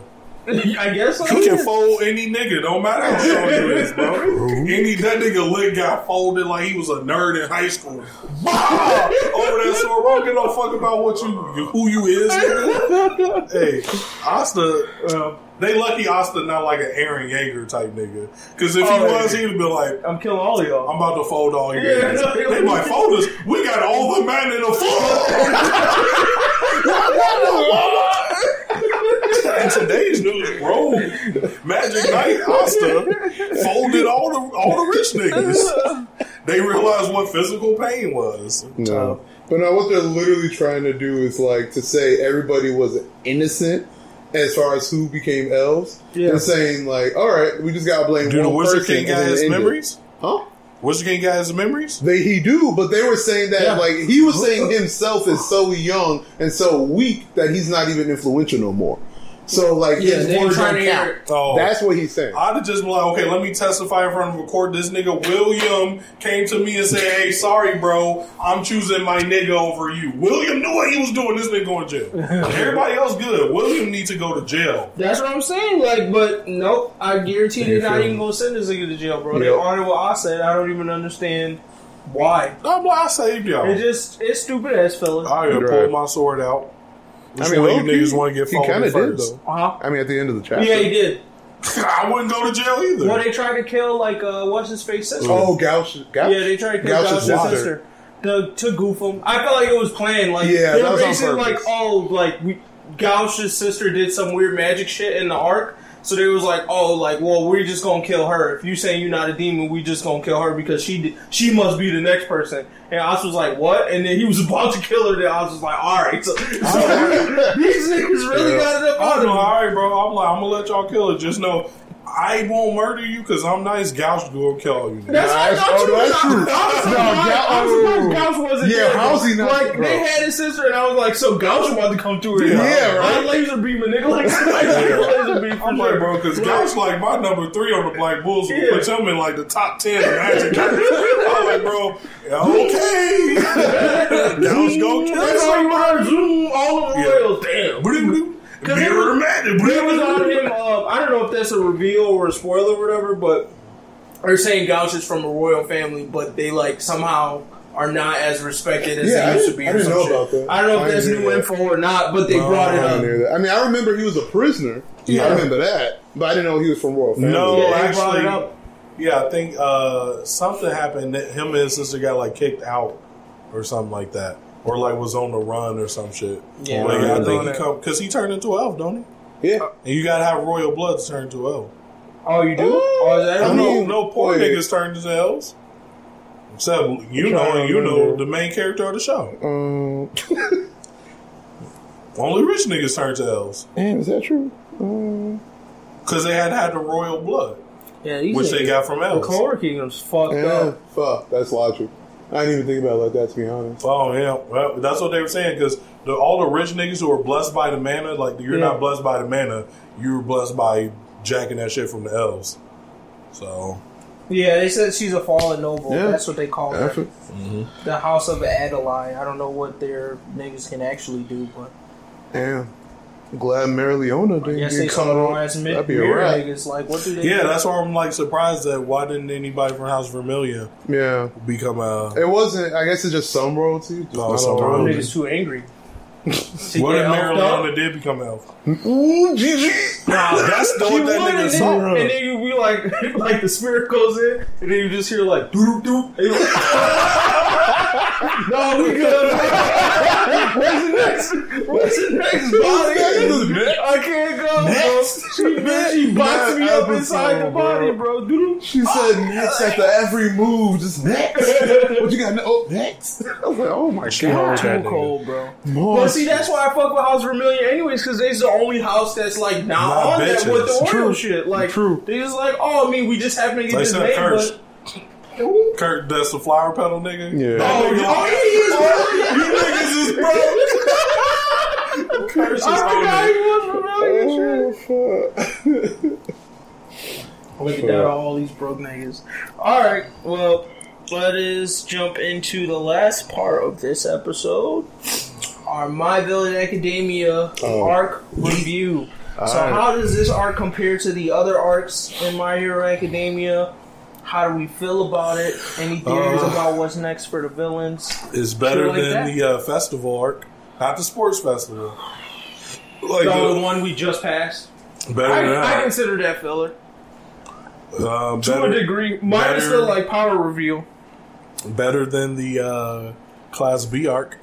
[LAUGHS] I guess so. He can fold any nigga, don't matter how strong you is, bro. Any that nigga leg got folded like he was a nerd in high school. Bah! Over that sword, bro. Get no fuck about what you, who you is. Nigga. hey, Asta. Uh, they lucky Asta not like an Eren Yeager type nigga. Because if he Oh, was, yeah. he would be like, I'm killing all of y'all. I'm about to fold all your Yeah. ass. They like fold us. We got all the men in the fold. [LAUGHS] [LAUGHS] [LAUGHS] In today's news, bro, Magic Knight Asta folded all the all the rich niggas. They realized what physical pain was. No. But now what they're literally trying to do is like to say everybody was innocent as far as who became elves. Yeah. And saying like, all right, we just gotta blame Do the Wizard person. King and got then his memories? Huh? Wizard King got his memories? They he do, but they were saying that Yeah. like he was saying himself is so young and so weak that he's not even influential no more. So like Yeah, his they words trying don't to count. hear- Oh. That's what he's saying. I'd have just been like, okay, let me testify in front of a court. This nigga William came to me and said, hey, sorry, bro, I'm choosing my nigga over you. William knew what he was doing. This nigga going to jail. [LAUGHS] Everybody else good. William needs to go to jail. That's what I'm saying. Like, but nope. I guarantee they're not even gonna send this nigga to jail, bro. They Yep. honored what I said. I don't even understand why. I'm like, I saved y'all. It just it's stupid ass fella. I gotta Right. pull my sword out. Which I mean, one of low-key, you niggas want to get he kind of did though. Uh-huh. I mean, at the end of the chapter. Yeah, he did. [LAUGHS] I wouldn't go to jail either. Well, they tried to kill like uh, what's his face sister. Oh, Gauche. Gauche? Yeah, they tried to kill Gauche's Gauche's sister. sister. To, to goof him. I felt like it was planned. Like Yeah, they that were was on basically like, oh, like we, Gauche's sister did some weird magic shit in the arc. So they was like, oh, like, well, we're just gonna kill her. If you saying you're not a demon, we just gonna kill her because she did, she must be the next person. And Oz was like, what? And then he was [LAUGHS] about to kill her. Then I was like, all right. So, so [LAUGHS] these niggas really Yeah. got it up like, him. all right, bro. I'm like, I'm gonna let y'all kill it. Just know, I won't murder you because I'm nice. Gauche will kill you. That's Nah, what that's- Gauche oh, was. that's true. I was No, surprised- Gou- I was surprised oh. Gauche wasn't Yeah, there. how's he not- Like bro. they had his sister, and I was like, so Gauche about to come through. Her. Yeah, I right. laser beam a nigga like [LAUGHS] somebody laser beam. for I'm like, bro, because Gauche like my number three on the Black Bulls would Yeah. put him in like the top ten of Magic. [LAUGHS] I'm like, bro, okay. Gauche go kill That's how you somebody. zoom all of the Yeah. Royals. Damn. Mirror magic. It was on him. Uh, I don't know if that's a reveal or a spoiler or whatever, but they're saying Gauche is from a royal family, but they like somehow are not as respected as Yeah, I they used to didn't- be. I or didn't know shit. about that. I don't know I if that's new hear info or not, but they brought it I, up. knew that. I mean, I remember he was a prisoner. Yeah. I remember that, but I didn't know he was from royal family. No, Yeah, they brought actually, it up. yeah, I think uh, something happened. That him and his sister got like kicked out or something like that, or like was on the run or some shit. Yeah, Like, I I think he because he turned into an elf, don't he? Yeah, And you gotta have royal blood to turn to an elf. Oh, you do? Oh, Oh, is that I I mean, no? no poor wait. niggas turn into elves. Except you I'm know, you know the main character of the show. um, [LAUGHS] Only rich niggas turn to elves damn, is that true? Um, because they had had the royal blood, Yeah, these which they got from The elves. Clover Kingdom's fucked yeah, up. fuck, that's logic. I didn't even think about it like that, to be honest. Oh yeah, well that's what they were saying because the, all the rich niggas who are blessed by the mana, like you're Yeah. not blessed by the mana, you were blessed by jacking that shit from the elves. So Yeah, they said she's a fallen noble. Yeah. That's what they call her. Effort. Mm-hmm. The House of Adlai. I don't know what their niggas can actually do, but Damn. Glad Mereoleona I didn't guess get caught on. ass mid That'd be a mirror wrap. niggas. Like, what do they? yeah, do? that's why I'm like surprised that why didn't anybody from House Vermillion Yeah. become a It wasn't, I guess it's just some royalty. Just Oh, some all Them royalty. niggas too angry. To what if Mary elfed up. Leona did become an elf? Ooh, GG. Nah, [LAUGHS] That's the she what would, that nigga and saw. then, and then you be like, [LAUGHS] like the spirit goes in, and then you just hear like doo doop doop. [LAUGHS] and you're like, no, we good. [LAUGHS] What's the next? What's the next body? next? I can't go. Next. Bro. She, bitch, she boxed me up inside the body, bro. Doodle. She said next after every move, just next. [LAUGHS] what you got? No, oh, next. I was like, oh my She god. Too cold, bro. But see, that's why I fuck with House Vermillion anyways, because they's the only house that's like not, Not on that with the Oreo True. shit. Like, True. they just like, oh, I mean, we just happen to get Like this some name, curse. but. Who? Kurt, that's the flower petal nigga. Yeah. That Oh, nigga- oh, he is, bro. you niggas is broke. Kirsch is I on forgot it. he was Vermillion. Oh, fuck. Look at that, all these broke niggas. Alright, well, let us jump into the last part of this episode. Our My Villain Academia Oh. arc review. So, Alright. how does this arc compare to the other arcs in My Hero Academia? How do we feel about it? Any theories Uh. about what's next for the villains? It's better like than that. the uh, festival arc, not the sports festival. Like So, the the, one we just passed? better than I, I that. consider that filler. Uh, To a better, degree. Mine is better- still like power reveal. better than the uh, Class B arc.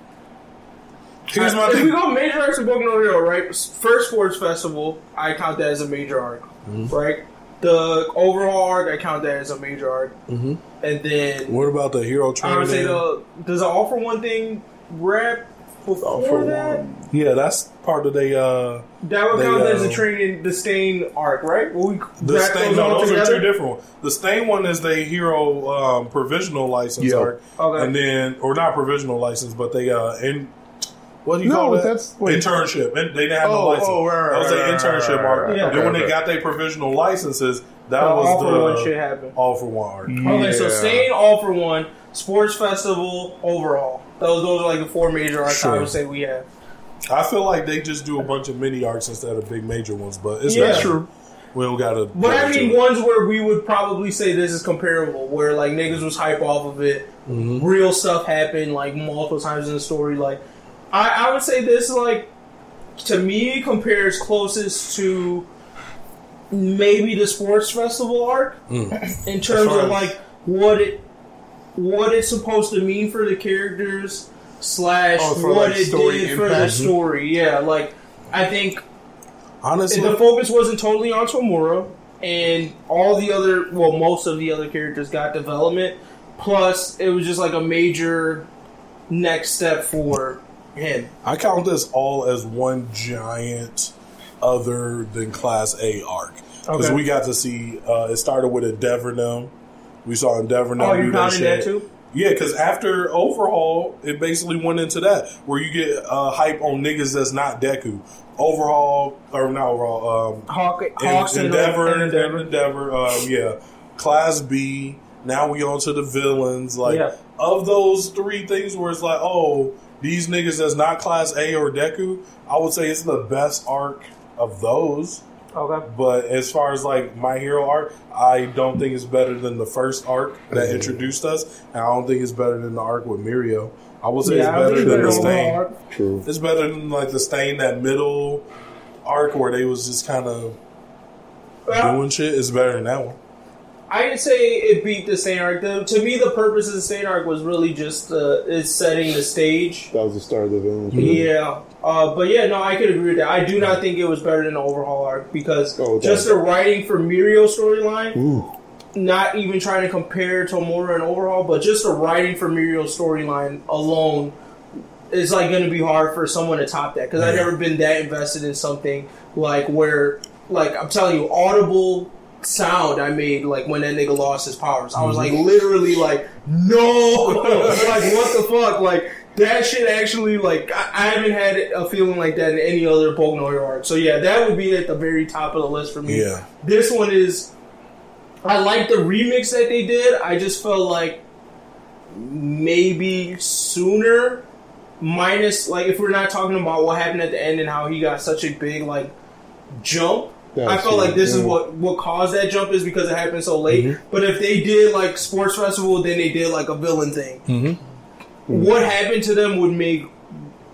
Here's my if we go major arcs in Boku no Hero, right? First sports festival, I count that as a major arc, Mm-hmm. right? The Overhaul arc, I count that as a major arc, Mhm. and then What about the hero training? I would say the does the all for one thing wrap before All for that? one. yeah, that's part of the uh, That would They, count as uh, a training the stain arc, right? Will we the wrap stain. those No, all those are two different ones. The stain one is the hero um, provisional license Yeah. arc, Okay. and then or not provisional license, but they uh, in what do you No, call that? that's- wait. internship. And they didn't have no Oh, license. oh, right, right, that was right, their right, internship right, arc. right, right. then when Okay, they got their provisional licenses, that The was all the for one shit happened. all for one arc. Okay, so Yeah. Stain all for one, sports festival Overhaul. Those those are like the four major arcs I would say we have. I feel like they just do a bunch of mini arcs instead of big major ones, but it's Yeah. not True. We don't gotta. But I mean, ones where we would probably say this is comparable, where like niggas was hype off of it, Mm-hmm. real stuff happened like multiple times in the story. Like, I, I would say this like to me compares closest to maybe the sports festival arc Mm. in terms of like what it what it's supposed to mean for the characters slash Oh, what like, it story did for the story. Yeah, like I think honestly, the focus wasn't totally on Tomura, and all the other, well, most of the other characters got development. Plus, it was just like a major next step for him. I count this all as one giant other than Class A arc. because Okay. we got to see. Uh, it started with Endeavor them. We saw Endeavor Oh, you counted that too? Yeah, because after Overhaul, it basically went into that where you get uh, hype on niggas that's not Deku. Overhaul or not Overhaul. Um, Hawk, Hawks was Endeavor, and Endeavor, Endeavor. Endeavor. Um, yeah, Class B. Now we on to the villains. Like Yeah. of those three things, where it's like, oh, these niggas that's not Class A or Deku. I would say it's the best arc of those. Okay. But as far as like my hero arc, I don't think it's better than the first arc that Mhm. introduced us, and I don't think it's better than the arc with Mirio. I would say Yeah, it's better than the Overhaul stain. arc. True. It's better than like the stain that middle arc where they was just kind of Well, doing shit. It's better than that one. I could say it beat the Stain arc. The, to me, the purpose of the Stain arc was really just uh, is setting the stage. That was the start of the villain. Yeah, uh, but yeah, no, I could agree with that. I do not think it was better than the overhaul arc because Oh, just the writing for Mirio storyline, not even trying to compare Tomura and overhaul, but just the writing for Mirio storyline alone is like going to be hard for someone to top that because I've never been that invested in something like where, like I'm telling you, audible sound I made like when that nigga lost his powers. I was mm-hmm. like literally like, no, [LAUGHS] like what the fuck, like. That shit actually, like, I, I haven't had a feeling like that in any other no Hero arc. So yeah, that would be at the very top of the list for me. Yeah. This one is. I like the remix that they did. I just felt like maybe sooner, minus like if we're not talking about what happened at the end and how he got such a big like jump. Yeah, I felt like this is what what caused that jump is because it happened so late. Mm-hmm. But if they did like sports festival, then they did like a villain thing. Mm-hmm. What happened to them would make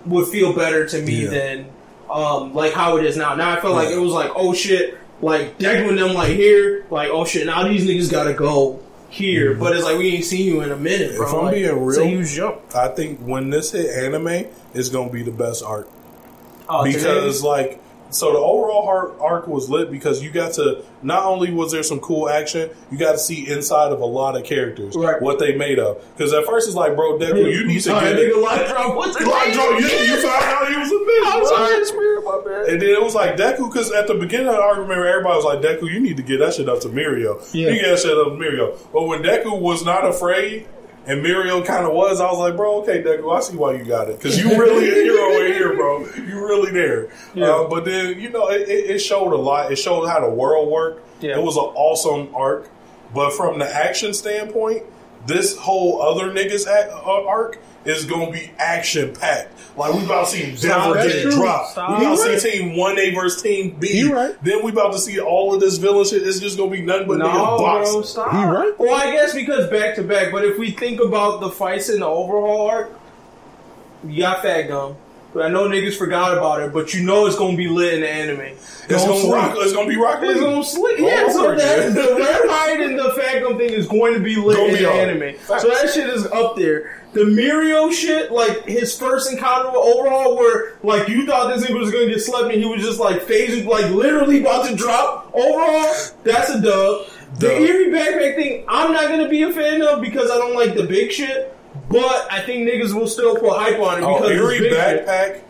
would feel better to me Yeah. than um like how it is now. Now I felt like it was like oh shit, like and them like here, like oh shit, now these niggas gotta go here. But it's like we ain't seen you in a minute, bro. Mm-hmm. If I'm Like, being it's a real- huge jump. I think when this hit anime, it's gonna be the best art Oh, because like so the Overhaul arc, arc was lit because you got to not only was there some cool action, you got to see inside of a lot of characters Right. what they made of. Because at first it's like, bro, Deku, you need to get it. light drop. What's the [LAUGHS] Light drop, yeah, you found out he was a bitch. I'm sorry, spirit, my bad. And then it was like Deku, because at the beginning of the arc, remember everybody was like, Deku, you need to get that shit up to Mirio. Yeah. You get that shit up to Mirio. But when Deku was not afraid, and Mirio kind of was, I was like, bro, okay, Deku, I see why you got it. Because you really a hero in here, bro. You really there. Yeah. Uh, but then, you know, it, it, it showed a lot. It showed how the world worked. Yeah. It was an awesome arc. But from the action standpoint, this whole other niggas arc is going to be action packed. Like, we about to see Stop. Endeavor That's get dropped. Stop. We about You to right. see team 1A versus team B. You right. Then we about to see all of this villain shit. It's just going to be nothing but No, niggas boxing. bro, stop. He right. Well, I guess because back to back. But if we think about the fights in the overhaul arc, you got Fat Gum. But I know niggas forgot about it, but you know it's gonna be lit in the anime. It's gonna sleep. rock. It's gonna be rock. It's gonna sleep. All Yeah, so that the red hide and the gum thing is going to be lit Gonna in be the anime. Facts. So that shit is up there. The Mirio shit, like his first encounter with Overhaul, where like you thought this nigga was gonna get slept and he was just like phasing, like literally about to drop. Overall, that's a dub. The Eri backpack thing, I'm not gonna be a fan of because I don't like the big shit. But I think niggas will still put hype on it Oh, because Eri it's big backpack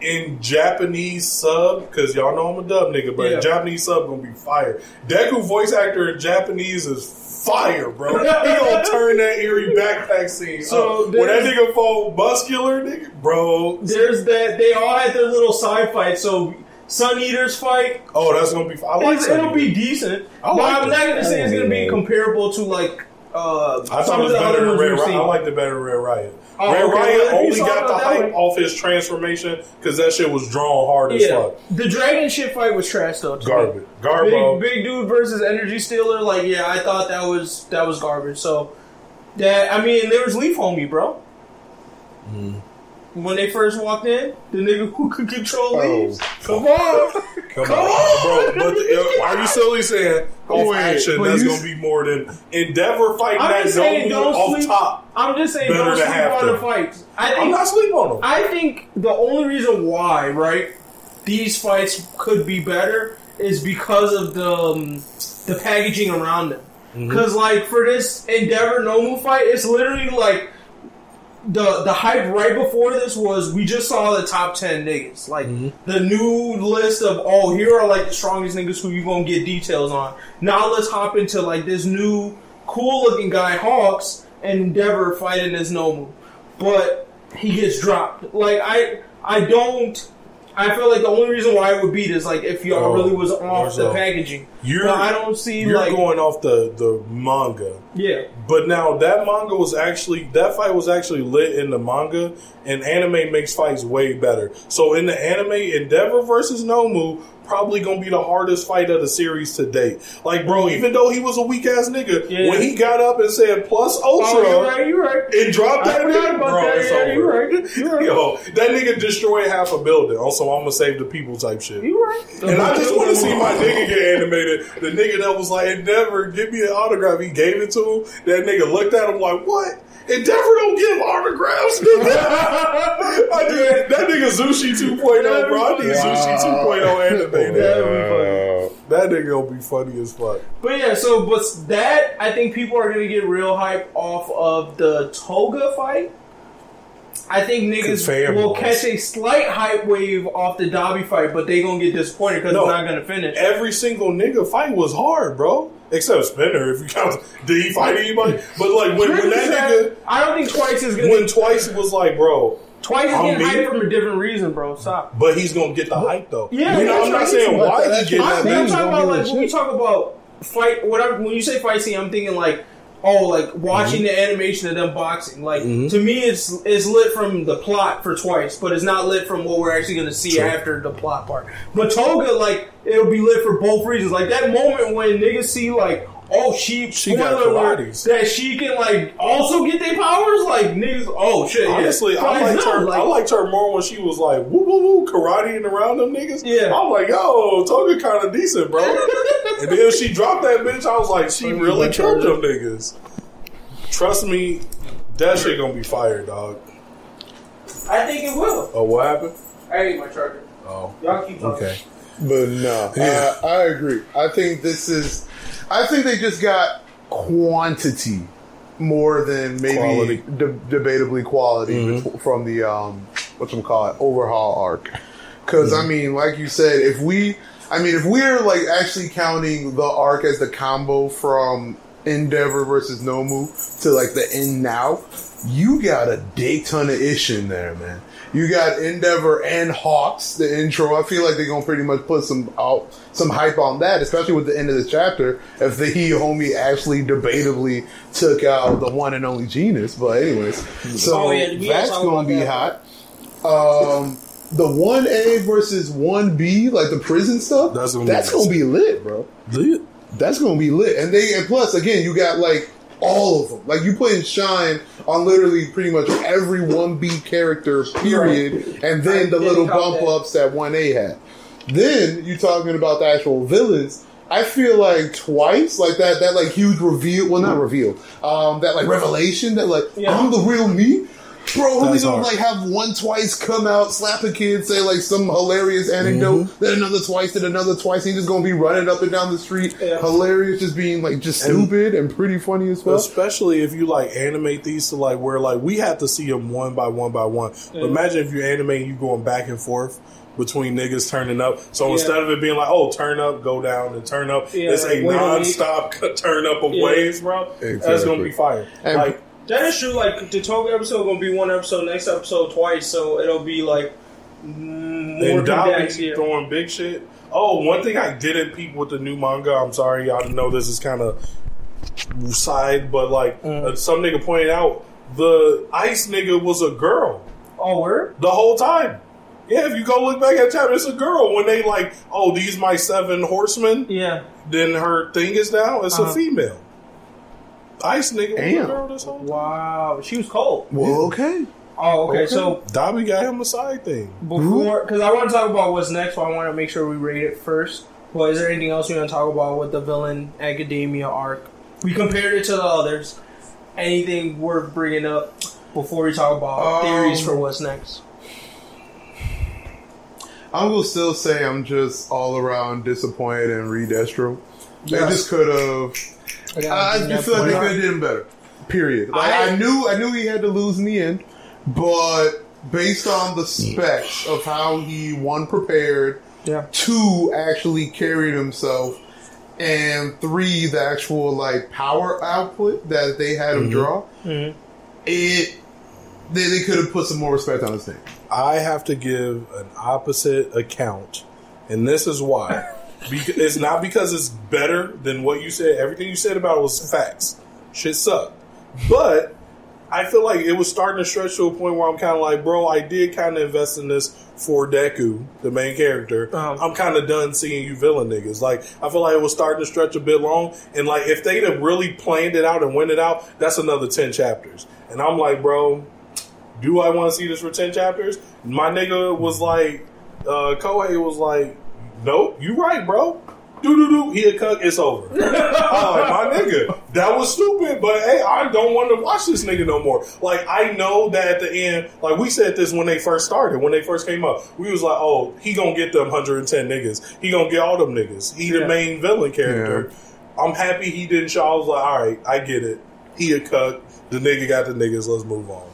in Japanese sub because y'all know I'm a dub nigga, but Yeah. Japanese sub gonna be fire. Deku voice actor in Japanese is fire, bro. [LAUGHS] he gonna turn that Eri backpack scene. So up. when that nigga fall muscular, nigga, bro. There's that. They all had their little side fights. So Sun Eaters fight. Oh, that's gonna be. I like. It'll be decent. I but like I'm not gonna say it's gonna be Oh. comparable to like uh, I some thought it of was the better other than Red Riot. I like the better Red Riot. Oh, Red okay, Riot well, only got the hype way- off his transformation because that shit was drawn hard as fuck. the dragon shit fight was trash though. to me. Garbage. Garbo. Big, big dude versus energy stealer. Like, yeah, I thought that was that was garbage. So that I mean, there was Leaf Homie, bro. Hmm. When they first walked in, the nigga who could control Oh. leaves. Come on, Come, Come on, on! bro. But the, are you silly saying off Wait, action? That's you- going to be more than Endeavor fighting I'm that just saying, Noble don't off sleep. top. I'm just saying, Better don't sleep have on the them. fights. I I'm think not sleep on them. I think the only reason why, right, these fights could be better is because of the um, the packaging around them. Mm-hmm. Because like for this Endeavor Nomu fight, it's literally like the the hype right before this was we just saw the top ten niggas, like mm-hmm. the new list of oh here are like the strongest niggas who you gonna get details on. Now let's hop into like this new cool looking guy Hawks and Endeavor fighting as Nomu, but he gets dropped. Like I I don't. I feel like the only reason why it would beat is like if y'all Oh, really was off the so packaging. You're- but I don't see You're like going off the the manga. yeah. But now that manga was actually that fight was actually lit in the manga, and anime makes fights way better. So in the anime, Endeavor versus Nomu probably gonna be the hardest fight of the series to date. Like, bro, mm-hmm. even though he was a weak ass nigga, Yeah. when he got up and said plus ultra Oh, you're right. You're right. and dropped that nigga, bro, that. it's Yeah, over. you're right. [LAUGHS] You're right. Yo, that nigga destroyed half a building. Also, I'm gonna save the people type shit. You right. And I just want to see my nigga get animated. The nigga that was like, Endeavor, give me an autograph. He gave it to him. That nigga looked at him like, what? Endeavor don't give autographs, nigga. [LAUGHS] I did, that nigga Zushi 2.0, bro. I need Zushi 2.0 animated. That nigga gonna be funny as fuck. But yeah, so but that I think people are gonna get real hype off of the Toga fight. I think niggas fanboys. will catch a slight hype wave off the Dabi fight, but they gonna get disappointed because No. it's not gonna finish. Every single nigga fight was hard, bro. Except Spinner, if you count. [LAUGHS] Did he fight anybody? But like when, when that nigga, I don't think twice is gonna. when twice was like, bro, twice is I'm getting me. hype from a different reason, bro. Stop. but he's gonna get the hype though. Yeah, you know, I'm not saying right. why he getting what I'm, that. I'm talking don't about give a like when we talk about fight. Whatever when you say fight scene, I'm thinking like oh like watching mm-hmm. the animation of them boxing. Like mm-hmm. to me, it's it's lit from the plot for twice, but it's not lit from what we're actually going to see True. after the plot part. But Toga, like it'll be lit for both reasons. Like that moment when niggas see like. Oh, she, She got spoiler alert, Pilates. that she can like also get their powers. Like niggas, oh shit. yeah. Honestly, I liked not, her. like- I liked her more when she was like woo woo woo karateing around them niggas. Yeah. I'm like, yo, Toga kind of decent, bro. [LAUGHS] and then she dropped that bitch. I was like, she really killed them niggas. Trust me, that shit gonna be fired, dog. I think it will. Oh, what happened? I ate my charger. Oh, Y'all keep talking. okay. But no, Yeah. I, I agree. I think this is. I think they just got quantity more than maybe Quality. de- debatably quality Mm-hmm. from the um what's them call it overhaul arc. Because I mean, like you said, if we, I mean, if we're like actually counting the arc as the combo from Endeavor versus Nomu to like the end now, you got a dick ton of ish in there, man. You got Endeavor and Hawks, the intro. I feel like they're gonna pretty much put some out some hype on that, especially with the end of the chapter. If the he homie actually debatably took out the one and only Jeanist, but anyways, so Oh, yeah, that's gonna be that. hot. Um, the one A versus one B, like the prison stuff. That's That's gonna gonna, be be lit, bro. Lit. That's gonna be lit. And they and plus again, you got like all of them. Like you put in shine on literally pretty much every one B character, period. And then the little bump that. ups that one A had. Then you're talking about the actual villains. I feel like twice, like that, that like huge reveal. Well, not reveal. Um, that like revelation that like Yeah. I'm the real me. Bro, who we gonna hard. like have one twice come out, slap a kid, say like some hilarious anecdote, Mm-hmm. then another twice, then another twice. He's just gonna be running up and down the street, Yeah. hilarious, just being like just stupid and pretty funny as well. Especially if you like animate these to like where like we have to see them one by one by one. But imagine if you animate you going back and forth between niggas turning up. So Yeah. instead of it being like, oh, turn up, go down, and turn up, Yeah, it's a like, a non-stop [LAUGHS] turn up of Yeah. waves, bro. That's gonna be fire. And- like That is true. Like the Toga episode gonna be one episode, next episode twice, so it'll be like more condensed. Throwing big shit. Oh, one thing I didn't peep with the new manga. I'm sorry, y'all know this is kind of side, but like Mm. uh, some nigga pointed out, the ice nigga was a girl. Oh, word. the whole time. Yeah, if you go look back at time, it's a girl. When they like, oh, these my seven horsemen, Yeah. then her thing is now it's Uh-huh. a female. Ice nigga was a Damn. girl this whole time. Wow. She was cold. well, okay. Oh, okay. Okay. So Dabi got him a side thing. before, because I want to talk about what's next, but I want to make sure we rate it first. Well, is there anything else you want to talk about with the villain academia arc? We compared it to the others. Anything worth bringing up before we talk about Um, theories for what's next? I will still say I'm just all around disappointed in Re-Destro. They just could have. I just feel like they could have did him better. Period. Like, I- I, knew I knew he had to lose in the end, but based on the specs of how he one prepared, Yeah. two actually carried himself, and three the actual like power output that they had him mm-hmm. draw, it they, they could have put some more respect on his name. I have to give an opposite account, and this is why. [LAUGHS] Because it's not because it's better than what you said. Everything you said about it was facts. Shit sucked, but I feel like it was starting to stretch to a point where I'm kind of like, bro, I did kind of invest in this for Deku, the main character. Uh-huh. I'm kind of done seeing you villain niggas. Like, I feel like it was starting to stretch a bit long, and like if they'd have really planned it out and went it out, that's another ten chapters. And I'm like, bro, do I want to see this for 10 chapters? My nigga was like, uh, Kohei was like, nope, you right, bro. Do do do, he a cuck, it's over. I'm [LAUGHS] like, oh, my nigga, that was stupid, but hey, I don't want to watch this nigga no more. Like, I know that at the end, like we said this when they first started, when they first came up, we was like, oh, he gonna get them 110 niggas. He gonna get all them niggas. He Yeah. the main villain character. I'm happy he didn't show. I was like, all right, I get it. He a cuck. The nigga got the niggas. Let's move on.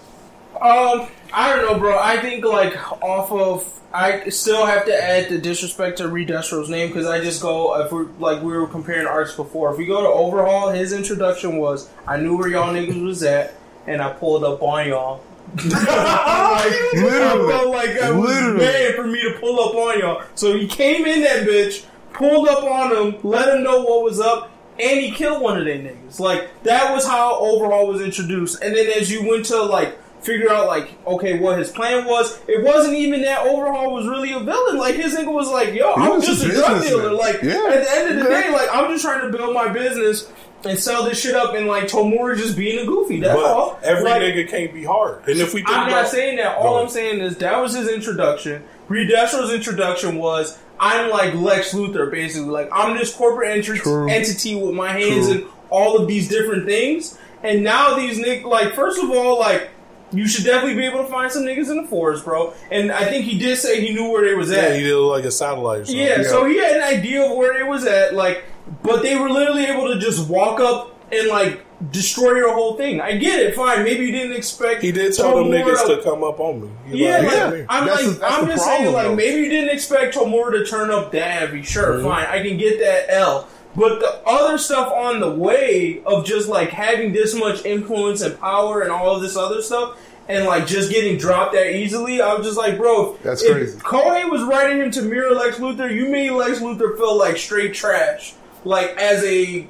Um, I don't know, bro. I think like off of, I still have to add the disrespect to Re-Destro's name because I just go if we're like we were comparing arcs before. If we go to Overhaul, his introduction was I knew where y'all niggas was at, and I pulled up on y'all. [LAUGHS] I Literally. felt like I was Literally. bad for me to pull up on y'all. So he came in that bitch, pulled up on him, let him know what was up, and he killed one of their niggas. Like that was how Overhaul was introduced. And then as you went to like figure out like okay what his plan was, it wasn't even that Overhaul was really a villain. Like his nigga was like, yo, I'm just a a drug businessman. dealer. Like Yeah. at the end of the Yeah. day, like I'm just trying to build my business. And sell this shit up, and like Tomura just being a goofy. That's all. But every Like, nigga can't be hard. And if we think I'm about, not saying that. All. I'm saying is that was his introduction. Redestro's introduction was I'm like Lex Luthor, basically. Like I'm this corporate enter- True. entity with my hands True. in all of these different things. And now these niggas, like first of all, like you should definitely be able to find some niggas in the forest, bro. And I think he did say he knew where they was at. yeah, he did look like a satellite. Or something. Yeah, so he had an idea of where it was at, like, but they were literally able to just walk up and like destroy your whole thing. I get it, fine. Maybe you didn't expect. he did tell them niggas to come up on me. He Yeah, like, like, Yeah. I'm That's like, the- that's I'm the just saying, problem, like, though. maybe you didn't expect Tomura to turn up that heavy. Sure, Mhm. fine, I can get that L. But the other stuff on the way of just like having this much influence and power and all of this other stuff, and like just getting dropped that easily, I was just like, bro, That's if crazy. Kohei was writing him to mirror Lex Luthor. You made Lex Luthor feel like straight trash, like as a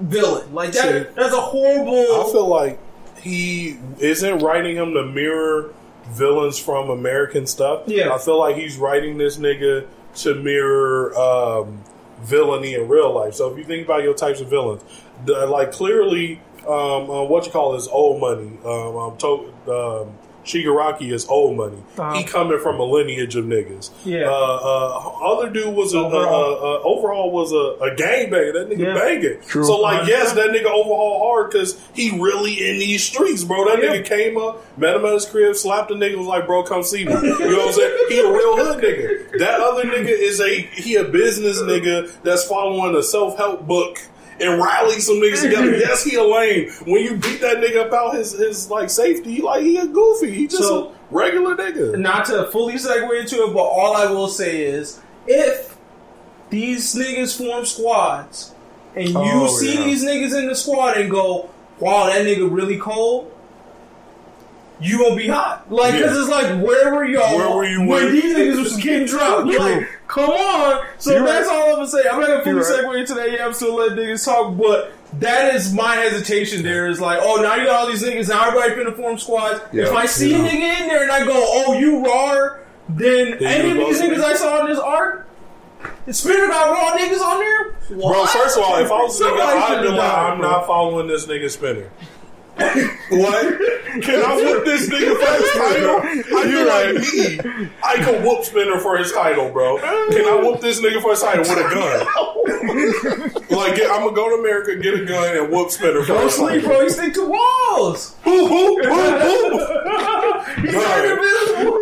villain. Like that. See, that's a horrible. I feel like he isn't writing him to mirror villains from American stuff. Yeah. I feel like he's writing this nigga to mirror um, villainy in real life. So if you think about your types of villains, like clearly, um, uh, what you call is old money. Um, um, to, um, Shigaraki is old money. Uh-huh. He coming from a lineage of niggas. Yeah. Uh, uh, other dude was a Overhaul. uh, uh, overhaul was a, a gangbanger. That nigga Yeah. banging. True. So like, yes, that nigga overhaul hard because he really in these streets, bro. That Yeah. nigga came up, met him at his crib, slapped the nigga, was like, bro, come see me. You know what I'm saying? He a real hood nigga. That other nigga is a he a business nigga that's following a self help book. And rallying some niggas together. [LAUGHS] Yes, he a lame. When you beat that nigga about his his like safety, like he a goofy. He just So- a regular nigga. not to fully segue into it, but all I will say is if these niggas form squads and you Oh, see yeah. these niggas in the squad and go, wow, that nigga really cold. You gonna be hot, like, cause Yeah. it's like, where were y'all Where were you when when- these niggas was getting dropped? True. Like, come on. So You're that's right. all I'm gonna say. I'm not gonna fully You're right. segue into that. Yeah, I'm still letting niggas talk, but that is my hesitation. There is like, oh, now you got all these niggas. Now everybody finna form squads. Yeah. If I see a nigga in there and I go, oh, you raw, then any of you these niggas I saw in this arc, Spinner got raw niggas on there. Bro, first of all, if I was a nigga, Somebody I'd be should've like, died, I'm bro. not following this nigga spinner. What? Can I whoop this nigga for his title? I feel You're like me. I can whoop Spinner for his title, bro. Can I whoop this nigga for his title with a gun? like, get, I'm gonna go to America, get a gun, and whoop Spinner for Go his sleep, title. bro. [LAUGHS] You stick to walls. You Gun. turn invisible.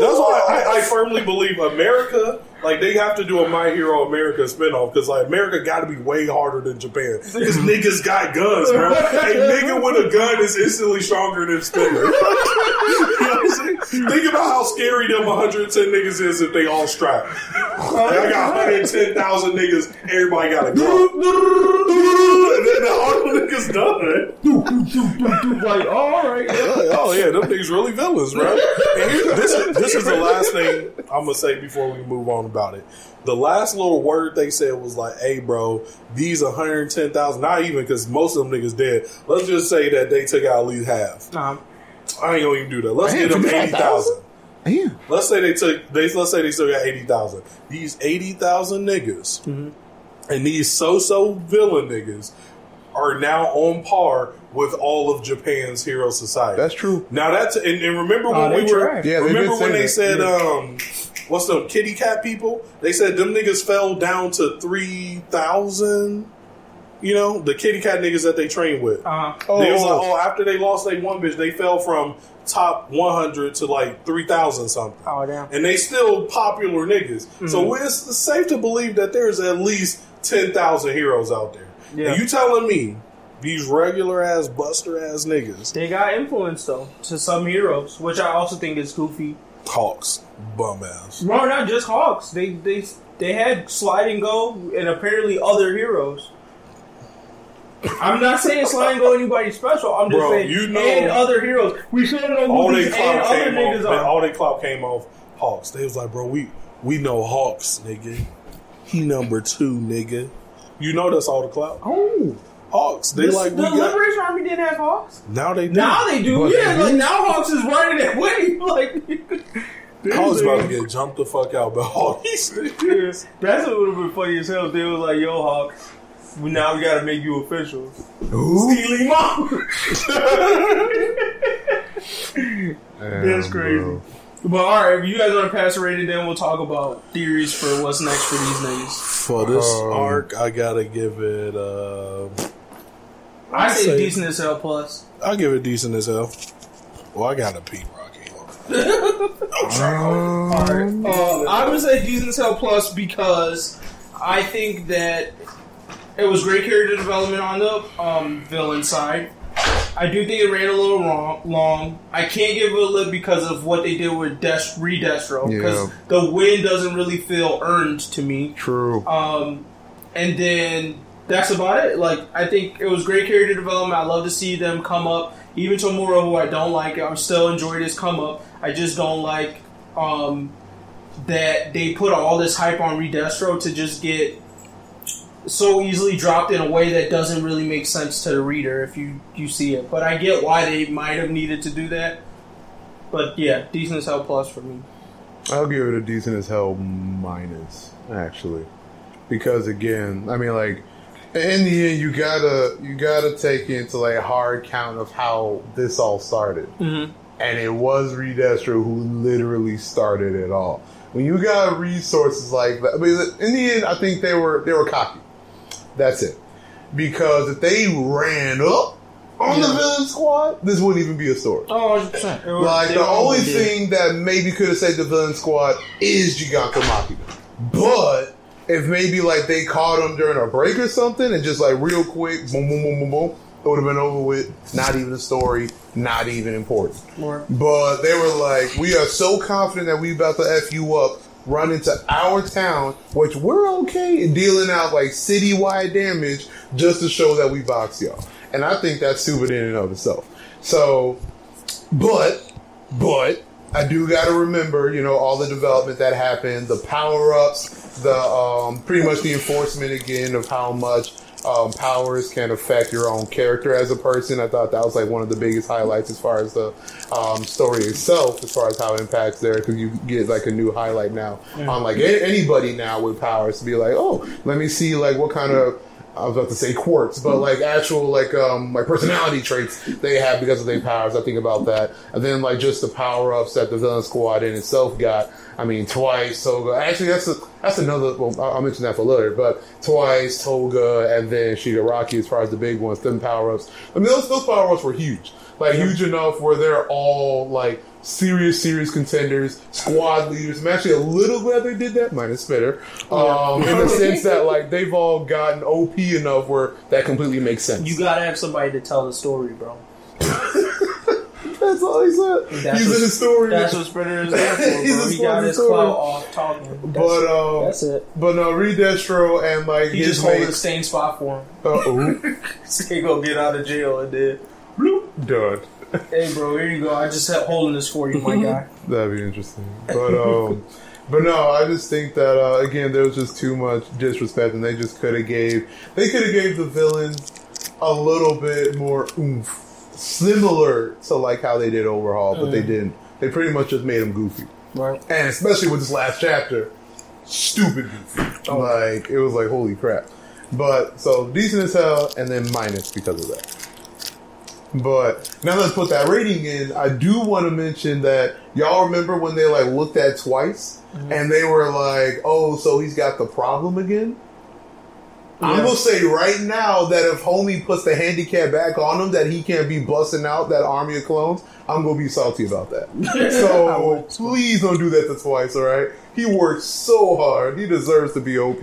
That's why I, I firmly believe America, like they have to do a My Hero America spinoff because like America got to be way harder than Japan [LAUGHS] because niggas got guns, bro. A nigga with a gun is instantly stronger than Spinner. [LAUGHS] you know what I'm saying? Think about how scary them 110 niggas is if they all. Like, I got 110,000 niggas, everybody got a gun. [LAUGHS] and then all the niggas done. like, oh, all right. Oh, oh yeah, them niggas really villains, bro. This is this is the last thing I'm gonna say before we move on about it. The last little word they said was like, "Hey, bro, these 110,000, not even because most of them niggas dead. Let's just say that they took out at least half. Nah. I ain't gonna even do that. Let's Damn, get them 80,000. Yeah. Let's say they took. They let's say they still got 80,000. These 80,000 niggas and these so-so villain niggas are now on par with all of Japan's hero society. That's true. Now that's and, and remember Oh, when they we were tried. Yeah, remember when they that. said Yeah. um what's the kitty cat people? They said them niggas fell down to three thousand. You know the kitty cat niggas that they trained with. Uh, Oh, they was like, oh. oh, after they lost they one bitch, they fell from top one hundred to like three thousand something. oh, damn. And they still popular niggas. So Mm-hmm. it's safe to believe that there's at least ten thousand heroes out there. Yeah. And you telling me these regular ass buster ass niggas They got influence, though, to some heroes, which I also think is goofy. Hawks, bum ass. No, not just Hawks. They they they had Slide and Go and apparently other heroes. I'm not saying Slide and Go anybody special. I'm just Bro, saying you know- and other heroes. We should know All who they clout other came niggas off. are. All they clout came off Hawks. They was like, bro, we we know Hawks, nigga. He number two, nigga. You know that's all the clout. oh, Hawks. They the, like we the got. Liberation Army didn't have Hawks. Now they do. Now they do. But yeah, like now Hawks is running that way. [LAUGHS] Like Hawks about to get jumped the fuck out by [LAUGHS] all these niggas. [LAUGHS] That's what would have been funny as hell. if They was like, "Yo, Hawks, now we got to make you official." Ooh. Steely Mom. That's crazy. bro. But all right, if you guys want to pass a rating, then we'll talk about theories for what's next for these niggas. For this Um, arc, I gotta give it. uh I say say- decent as hell plus. I'll give it decent as hell. Well, I got a Pete Rocky. [LAUGHS] Um, All right, uh, I'm gonna say decent as hell plus because I think that it was great character development on the um, villain side. I do think it ran a little wrong, long. I can't give it a lip because of what they did with Des- Re Destro because Yeah. the win doesn't really feel earned to me. True. Um, and then that's about it. Like I think it was great character development. I love to see them come up. Even Tomura, who I don't like, I'm still enjoying his come up. I just don't like um, that they put all this hype on Redestro to just get so easily dropped in a way that doesn't really make sense to the reader if you you see it. But I get why they might have needed to do that. But yeah, decent as hell plus for me. I'll give it a decent as hell minus, actually, because again, I mean, like in the end, you gotta you gotta take into like a hard count of how this all started, Mhm. and it was Reed Redestro who literally started it all. When you got resources like that, I mean, in the end, I think they were they were cocky. That's it, because if they ran up on the villain squad, this wouldn't even be a story. Oh, 100%. Like the only thing that maybe could have saved the villain squad is Gigantomachia. But if maybe like they caught him during a break or something and just like real quick, boom, boom, boom, boom, boom, it would have been over with. Not even a story, not even important. More. But they were like, we are so confident that we about to f you up. Run into our town, which we're okay in dealing out like citywide damage just to show that we box y'all. And I think that's stupid in and of itself. So, but, but I do got to remember, you know, all the development that happened, the power ups, the um, pretty much the enforcement again of how much um, powers can affect your own character as a person. I thought that was like one of the biggest highlights as far as the um, story itself, as far as how it impacts there, because you get like a new highlight now on like a- anybody now with powers to be like, oh, let me see like what kind of I was about to say quirks, but [LAUGHS] like actual like um like personality traits they have because of their powers. I think about that, and then like just the power ups that the villain squad in itself got. I mean, twice Toga. Actually, that's a, that's another. Well, I'll I'll mention that for later. But twice Toga, and then Shigaraki as far as the big ones. Them power ups. I mean, those those power ups were huge. Like huge enough where they're all like serious, serious contenders, squad leaders. I'm actually a little glad they did that, minus Spinner, um, in the sense that like they've all gotten OP enough where that completely makes sense. You gotta have somebody to tell the story, bro. [LAUGHS] That's all he said. That's He's what- in the story. That's what Spinner is there [LAUGHS] for, He's bro. He got his story. clout off talking. That's, but um, that's it. but no, Re-Destro and like He his just hold the same spot for him. Uh oh, So [LAUGHS] he gonna get out of jail and then, done. Hey, bro, here you go. I just had holding this for you, my [LAUGHS] guy. That'd be interesting. But um, but no, I just think that uh, again there was just too much disrespect, and they just could have gave they could have gave the villains a little bit more oomph, similar to like how they did Overhaul, but they didn't. They pretty much just made them goofy, Right. and especially with this last chapter, stupid goofy. Like it was like holy crap. But so decent as hell, and then minus because of that. But now let's put that rating in. I do want to mention that y'all remember when they like looked at twice and they were like, "Oh, so he's got the problem again." I'm gonna say right now that if Homie puts the handicap back on him, that he can't be busting out that army of clones. I'm gonna be salty about that. [LAUGHS] So please don't do that to twice. All right, he worked so hard. He deserves to be OP.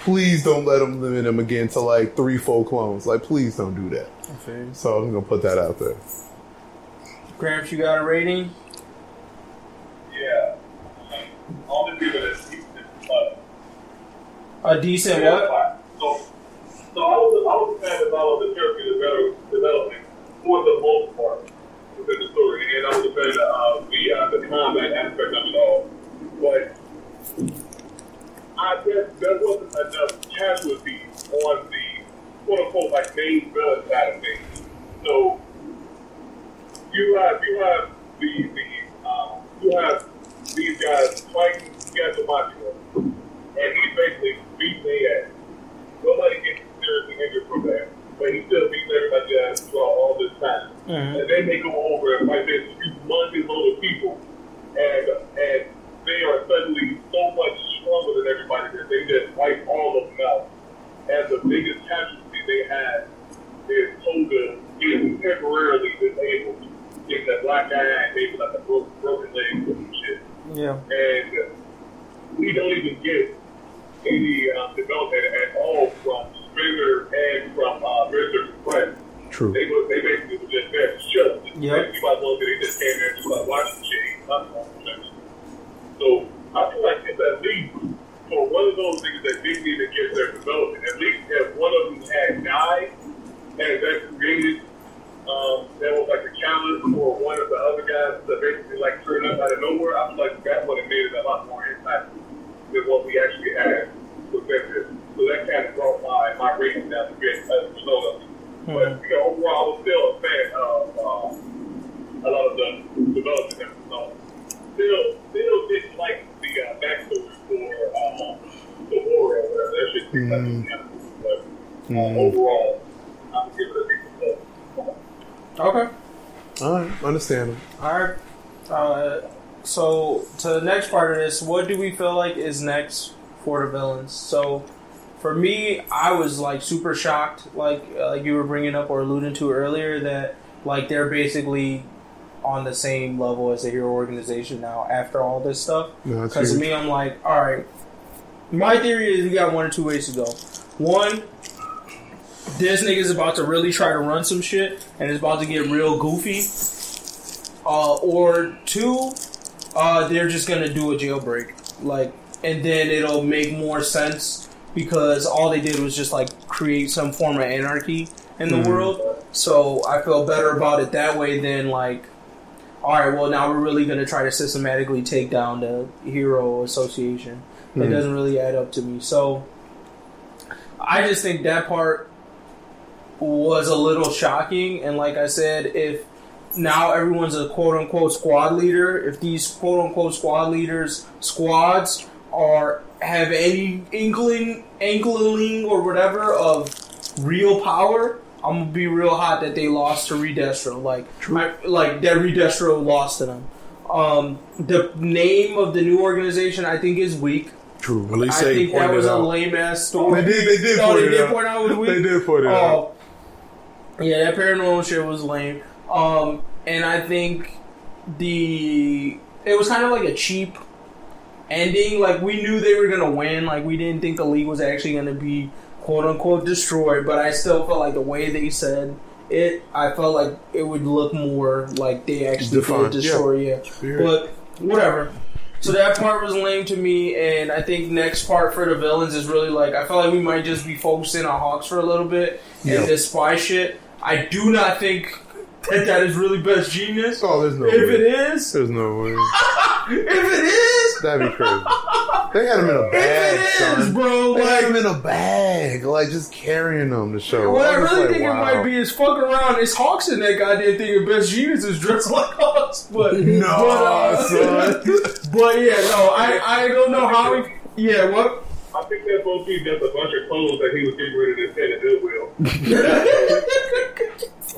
Please don't let them limit him again to like three full clones. Like, please don't do that. So I'm gonna put that out there. Gramps, you got a rating? Yeah. All the people that speak uh, A decent what? So, so I was, I was a fan of all of the character develop- development for the most part within the story, and I was a fan of uh, the uh, the combat aspect of it all. But I guess there wasn't enough casualties on the quote unquote like main villain side of things. So you have you have the the um, you have these guys fighting Gasamacho, and he basically beat their ass. Nobody gets seriously injured from that, but he still beats everybody ass throughout all this time. Mhm. And then they go over and fight this humongous load of people, and and they are suddenly so much stronger than everybody that they just wipe all of them out. And the biggest casualty they had is Toga being temporarily disabled, getting a black eye and maybe like a broken, broken leg or some shit. Yeah. And we don't even get any um, development at all from Spinner and from uh, Mr. Compress. True. They were they basically were just there to shut. Yep. Well say they just came there and just like watching shit. ain't nothing on the fence. So I feel like it's at least for one of those niggas that didn't even get their development, at least if one of them had died and that created um, that was like a challenge for one of the other guys to basically like turn up out of nowhere, I feel like that would have made it a lot more impactful than what we actually had within this. So that kind of brought my, my rating down a bit as a result of it. But you know, overall, I was still a fan of um, a lot of the development that was done. Still, still didn't like the uh, backstory for um, the war or whatever. That shit seemed like it was kind of. But uh, overall, I'm gonna give it a decent. Okay. All right, understandable. All right. Uh, so to the next part of this, what do we feel like is next for the villains? So for me, I was like super shocked, like uh, like you were bringing up or alluding to earlier, that like they're basically on the same level as the hero organization now after all this stuff. No, Because to me, I'm like, all right. My theory is we got one or two ways to go. One, this nigga's about to really try to run some shit and is about to get real goofy. Uh, or two, uh, they're just gonna do a jailbreak, like, and then it'll make more sense because all they did was just like create some form of anarchy in the world. So I feel better about it that way than like all right, well, now we're really going to try to systematically take down the Hero Association. It hmm. doesn't really add up to me. So I just think that part was a little shocking. And like I said, if now everyone's a quote unquote squad leader, if these quote unquote squad leaders, squads are have any inkling, inkling or whatever of real power, I'm gonna be real hot that they lost to Redestro. Like, like that Redestro lost to them. Um, the name of the new organization I think is weak. True. At least I they think that was a lame ass story. They did. They did. Point they it did out. point out was weak? They did point it out. Oh, yeah, that paranormal shit was lame. Um, and I think the it was kind of like a cheap ending. Like we knew they were gonna win. Like we didn't think the league was actually gonna be quote unquote destroyed. But I still felt like the way they said it, I felt like it would look more like they actually Defined, did destroy. Yeah, but whatever. So that part was lame to me, and I think next part for the villains is really like I felt like we might just be focusing on Hawks for a little bit Yeah. and this spy shit. I do not think that that is really Best Jeanist. Oh, there's no if way. it is, There's no way. [LAUGHS] if it is, That'd be crazy. They had him in a if bag, it is, son. bro, They had him in a bag, like just carrying them to show. What I was really like, think wow. it might be is fuck around. It's Hawks in that goddamn thing, and Best Jeanist is dressed [LAUGHS] like Hawks. But [LAUGHS] No, but, uh, son. but yeah, no, I I don't know how. He, yeah, what? I think that's supposed to be just a bunch of clothes that he was getting ready to send to Goodwill.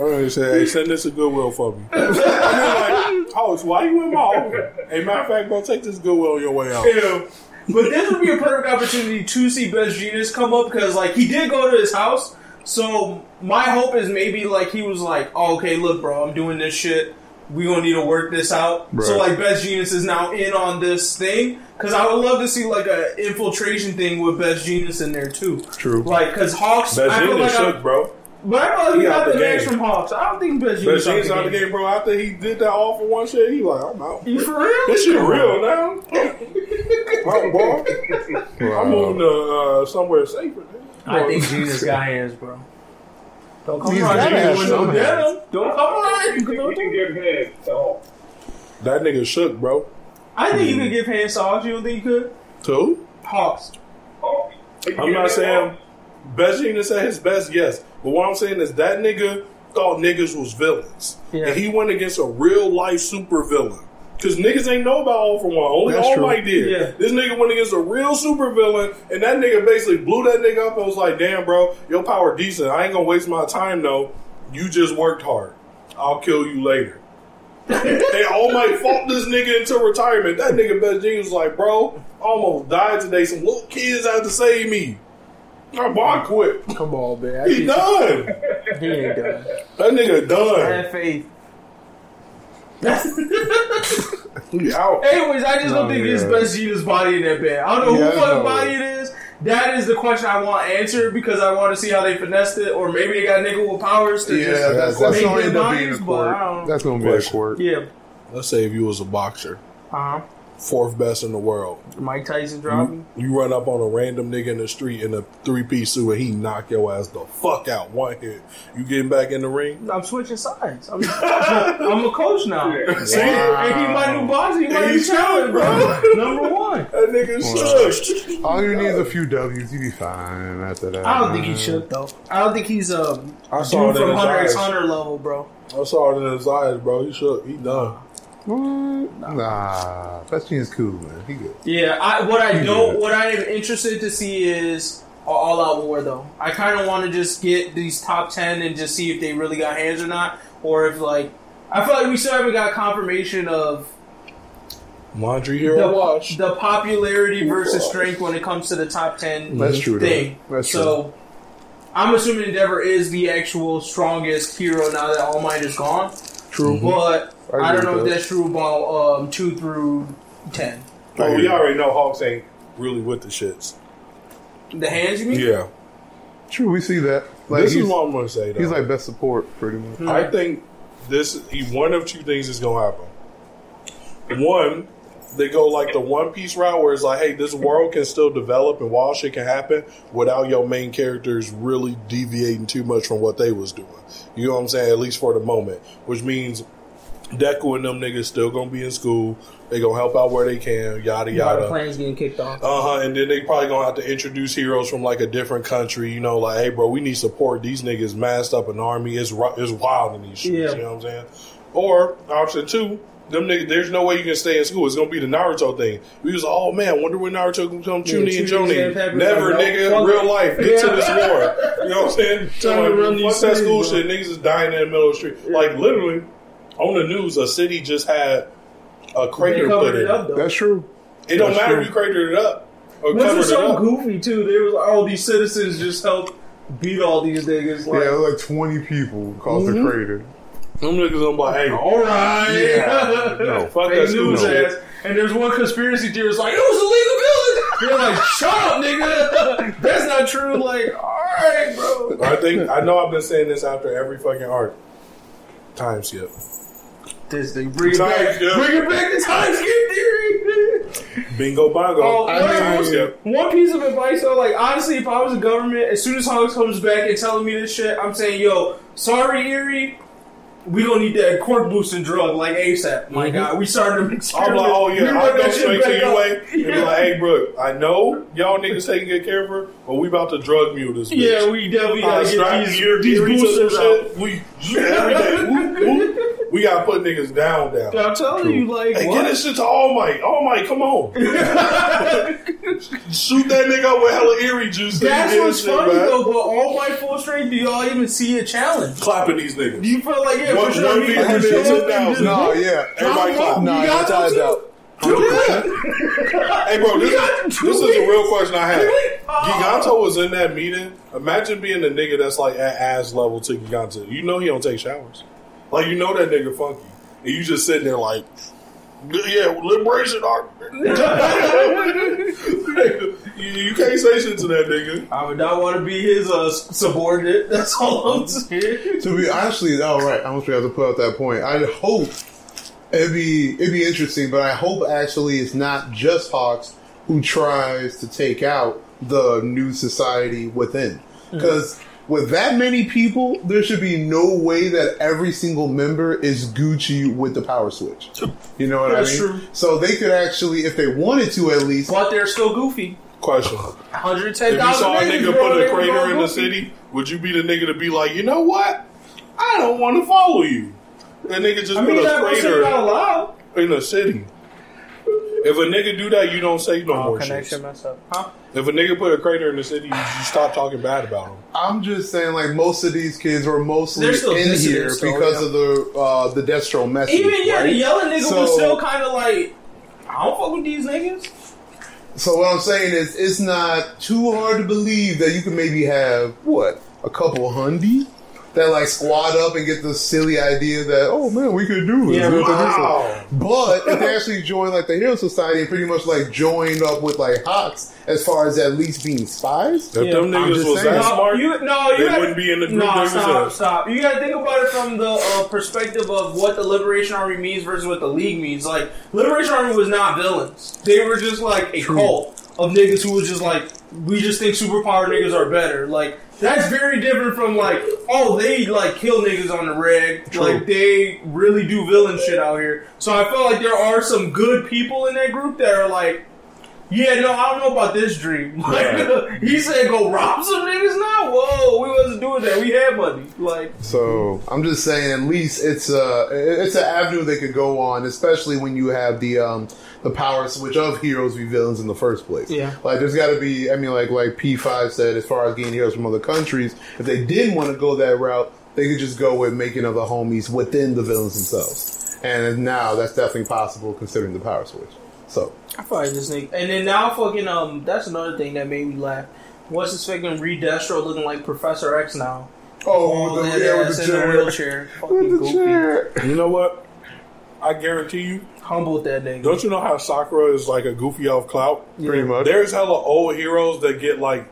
I said, hey, send this a Goodwill for me. [LAUGHS] I mean, like, Host, why you in my office? Hey, matter of fact, bro, take this Goodwill on your way out. Ew. But this would be a perfect opportunity to see Best Jeanist come up because, like, he did go to his house. So my hope is maybe like he was like, oh, "Okay, look, bro, I'm doing this shit. We gonna need to work this out." So like, Best Jeanist is now in on this thing because I would love to see like a infiltration thing with Best Jeanist in there too. True. Like, because Hawks, Best I feel Genius like, shook, bro. But I know he He got the the next from Hawks. I don't think Best Best Genius Genius out out the game, bro. After he did that all for one shit, he like, I'm out. You for real? This shit real now. [LAUGHS] I'm, bro. I'm moving to uh, somewhere safer. nigga. I think Genius got hands, bro. Don't come He's around gotta here have with some no hands. denim. Don't come around He here. can, he can give hands to Hawks. That nigga shook, bro. I think you could give hands to Hawks. You don't think you could? Two? Hawks. Hawks. I'm not saying Hawks. Best genius at his best, yes. But what I'm saying is that nigga thought niggas was villains. Yeah. And he went against a real life super villain. Cause niggas ain't know about All for One. Only That's All true. Might did. Yeah. This nigga went against a real super villain, and that nigga basically blew that nigga up and was like, "Damn, bro, your power decent. I ain't gonna waste my time though. You just worked hard. I'll kill you later." [LAUGHS] and All Might fought this nigga into retirement. That nigga Best Jeanist was like, "Bro, I almost died today. Some little kids had to save me." My boy quit. Come on, man. He done. He ain't done. That nigga done. I have faith. He out. Anyways, I just don't Oh, think yeah. it's best Gina's body in that bed. I don't know Yeah, who fucking body it is. That is the question I want answered because I want to see how they finessed it, or maybe they got nigga with powers to Yeah, just that's, that's make gonna their end up being a but court. That's gonna be a Question. court. yeah. Let's say if you was a boxer, Uh huh. Fourth best in the world. Mike Tyson dropping. You, you run up on a random nigga in the street in a three piece suit and he knock your ass the fuck out one hit. You getting back in the ring? I'm switching sides. I'm, I'm a coach now. [LAUGHS] See? And he my new boss. He my new He's talent, bro. Number one. That nigga shook. All you need is a few W's. You be fine after that. I don't think he should though. I don't think he's um I saw dude from his Hunter x eyes. Hunter level, bro. I saw it in his eyes, bro. He shook. He done. What? Nah, that's cool, man. He good. Yeah, I, what I He don't, did. what I am interested to see is all out war though. I kind of want to just get these top ten and just see if they really got hands or not, or if like I feel like we still haven't got confirmation of Laundry hero the, watch. the popularity versus strength when it comes to the top ten That's true. thing. That's true. so I'm assuming Endeavor is the actual strongest hero now that All Might is gone. True. But I I, don't know if that's true about um, two through ten. Oh, we already know Hawks ain't really with the shits. The hands, you mean? Yeah. True, we see that. Like this is what I'm gonna say. Though. he's like best support, pretty much. I think this he- one of two things is gonna happen. One, they go like the One Piece route, where it's like, hey, this world can still develop and wild shit can happen without your main characters really deviating too much from what they was doing. You know what I'm saying? At least for the moment, which means Deku and them niggas still gonna be in school. They gonna help out where they can. Yada Yeah, yada. plan's getting kicked off. Uh huh. And then they probably gonna have to introduce heroes from like a different country. You know, like, hey, bro, we need support. These niggas masked up an army. It's it's wild in these streets. Yeah. You know what I'm saying? Or option two, them niggas. There's no way you can stay in school. It's gonna be the Naruto thing. We was, oh man, wonder when Naruto can come Chunin and Jonin. and Pepper, Never, no, nigga. fuck Real life. Get to this war. You know what I'm saying? So, Trying to run these that school shit. Niggas is dying in the middle of the street. Like literally, on the news, a city just had a crater put covered in. it up though. That's true. It don't matter true. if you cratered it up or Which was so up. goofy too. They was like, oh, these citizens just helped beat all these niggas. Like, yeah, like twenty people caused Mhm. a crater. Them niggas I'm like, hey, All right. Yeah. [LAUGHS] no, fuck Fake that news stupid ass. And there's one conspiracy theorist like, it was a legal village. They're like, shut up, nigga. [LAUGHS] That's not true. Like, all right, bro. I think I know I've been saying this after every fucking art. Time skip. This thing, bring it Time back. skip. Bring it back to time skip theory. Bingo bongo. Oh, I one, mean- time skip. one piece of advice though, like honestly, if I was a government, as soon as Hawks comes back and telling me this shit, I'm saying, yo, sorry, Eri, we don't need that quirk boosting drug like ASAP. My God, we started to Mm-hmm. I'm like, oh yeah, I'll run go straight to back you up. way. And be like, hey, bro, I know y'all niggas taking good care of her, but we about to drug mule this bitch. Yeah, we definitely Uh, gotta strap get these, gear, these gear to some boosters out. shit. We every day. Whoop, whoop. We gotta put niggas down, down. I'm telling you, like, Hey, what? get this shit to All Might. All Might, come on. [LAUGHS] Shoot that nigga up with hella Eri juice. so you That's what's shit, funny man. though. But All Might full strength, do y'all even see a challenge? Clapping these niggas. Do you feel like yeah, One- for sure? one we V can hundred show and up ten thousand. and No, yeah. Everybody clap. You No, got without a them doubt. Hey, bro, this, is, two this is a real question I had. Oh. Giganto was in that meeting. Imagine being the nigga that's like at ass level to Giganto. You know he don't take showers. Like, you know that nigga funky. And you just sitting there like, yeah, liberation art. [LAUGHS] you, you can't say shit to that nigga. I would not want to be his uh, subordinate. [LAUGHS] That's all I'm [LAUGHS] saying. To be honestly, all right, I almost have to put out that point. I hope it'd be it'd be interesting, but I hope actually it's not just Hawks who tries to take out the new society within, mm. because. With that many people, there should be no way that every single member is Gucci with the power switch. You know what That's I mean? true. So they could actually, if they wanted to, at least. But they're still goofy. Question. 110,000 If you saw a nigga put they a crater going in the city, would you be the nigga to be like, you know what? I don't want to follow you. That nigga just I mean, put you're a not gonna say crater out loud. in the city. If a nigga do that, you don't say no Oh, more connection shit. mess up. Huh? If a nigga put a crater in the city, you, you stop talking bad about him. I'm just saying, like most of these kids were mostly They're still in here dissidents, though, because yeah. of the uh, the Destro message. Even yeah, right? the yelling nigga So- was still kind of like, I don't fuck with these niggas. So what I'm saying is, it's not too hard to believe that you can maybe have what a couple hundy that like squad up and get the silly idea that oh man we could do this. Yeah, We could do wow. something. But if they [LAUGHS] actually join like the Hero Society and pretty much like joined up with like Hawks as far as at least being spies. If Yeah, them I'm niggas just was saying. that smart, you, no, you they gotta- wouldn't be in the group No, stop, in. stop. You gotta think about it from the uh, perspective of what the Liberation Army means versus what the League means. Like, Liberation Army was not villains. They were just like a cult of niggas who was just like, we just think superpower niggas are better. Like, that's very different from like, oh, they like kill niggas on the reg. Like, they really do villain shit out here. So I feel like there are some good people in that group that are like, yeah, no, I don't know about this dream. [LAUGHS] Like, [LAUGHS] he said, go rob some niggas now. Whoa, we wasn't doing that. We had money. Like, So I'm just saying, at least it's a it's an avenue they could go on, especially when you have the um the power switch of heroes be villains in the first place. Yeah. like there's got to be. I mean, like like P5 said, as far as getting heroes from other countries, if they didn't want to go that route, they could just go with making other homies within the villains themselves. And now that's definitely possible considering the power switch. So I feel like this nigga. And then now, fucking, um, that's another thing that made me laugh. What's this fucking Re-Destro looking like Professor X now? oh, All the, yeah, with the in the chair, wheelchair. Fucking with the goofy. chair. You know what? I guarantee you. Humbled that nigga. Don't you know how Sakura is like a goofy off clout? Pretty much. There's hella old heroes that get like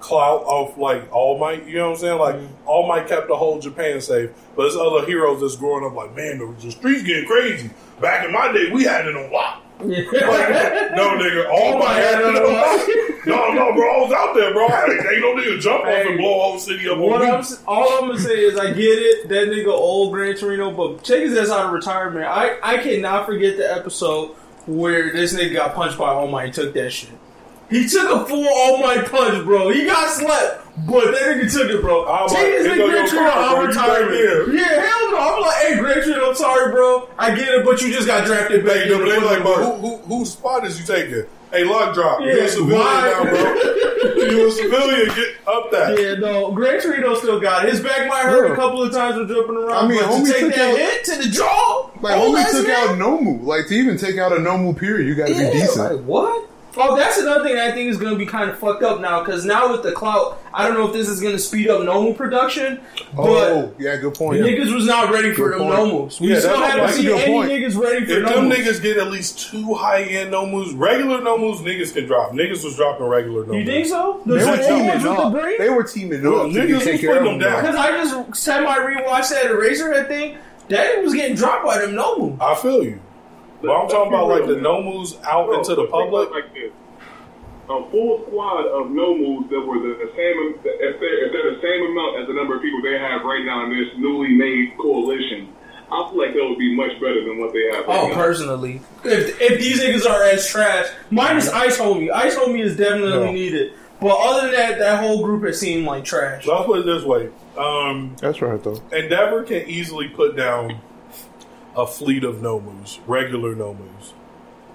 clout off like All Might. You know what I'm saying? Like mm-hmm. All Might kept the whole Japan safe, but there's other heroes that's growing up like, man, the, the streets getting crazy. Back in my day, we had it on lock. Like, no nigga, All Might had it on lock. No, no, bro, I was out there, bro. Ain't, ain't no nigga jump off Hey, and blow whole city up What I'm, all I'm gonna say is I get it. That nigga old Gran Torino, but check his ass out of retirement. I, I cannot forget the episode where this nigga got punched by All Might and took that shit. He took a full All Might punch, bro. He got slapped, but that nigga took it, bro. All Take this nigga go Gran your Torino car, out bro. You retirement. Yeah, hell no. I'm like, hey, Gran Torino, I'm sorry, bro. I get it, but you just got drafted back. Hey, but the they like, but who, who, whose spot is you taking? Hey, lock drop. you Yeah, a civilian now, bro. you a civilian. Get up that. Yeah, no, Gran Torino still got it. His back might hurt Yeah. a couple of times with jumping around. I mean, but homie to take took that out- hit to the jaw, Like homie took man? out Nomu. Like to even take out a Nomu period, you got to Yeah, be decent. Like, what? Oh, that's another thing I think is going to be kind of fucked up now because now with the clout, I don't know if this is going to speed up normal production, oh, but Oh, yeah, good point. niggas was not ready for Good them point. Nomus. We Yeah, still that's- haven't that's seen any point. niggas ready for If them Nomus. niggas get at least two high end Nomus, regular Nomus, niggas can drop. Niggas was dropping regular no You think so? The They were small teaming ones with the up. They were teaming up to niggas was take care of putting them. them down. Because I just semi rewatched that Eraserhead thing. That was getting dropped by them nomu. I feel you. But I'm talking about like the no moves out Bro, into the think about it public. Like this. A full squad of Nomus that were the, the same, if they're, if they're the same amount as the number of people they have right now in this newly made coalition, I feel like that would be much better than what they have. Right Oh, now. personally, if if these niggas are as trash, minus Ice Homie, Ice Homie is definitely No. needed. But other than that, that whole group has seemed like trash. So I'll put it this way. Um, That's right, though. Endeavor can easily put down a fleet of Nomus, regular Nomus.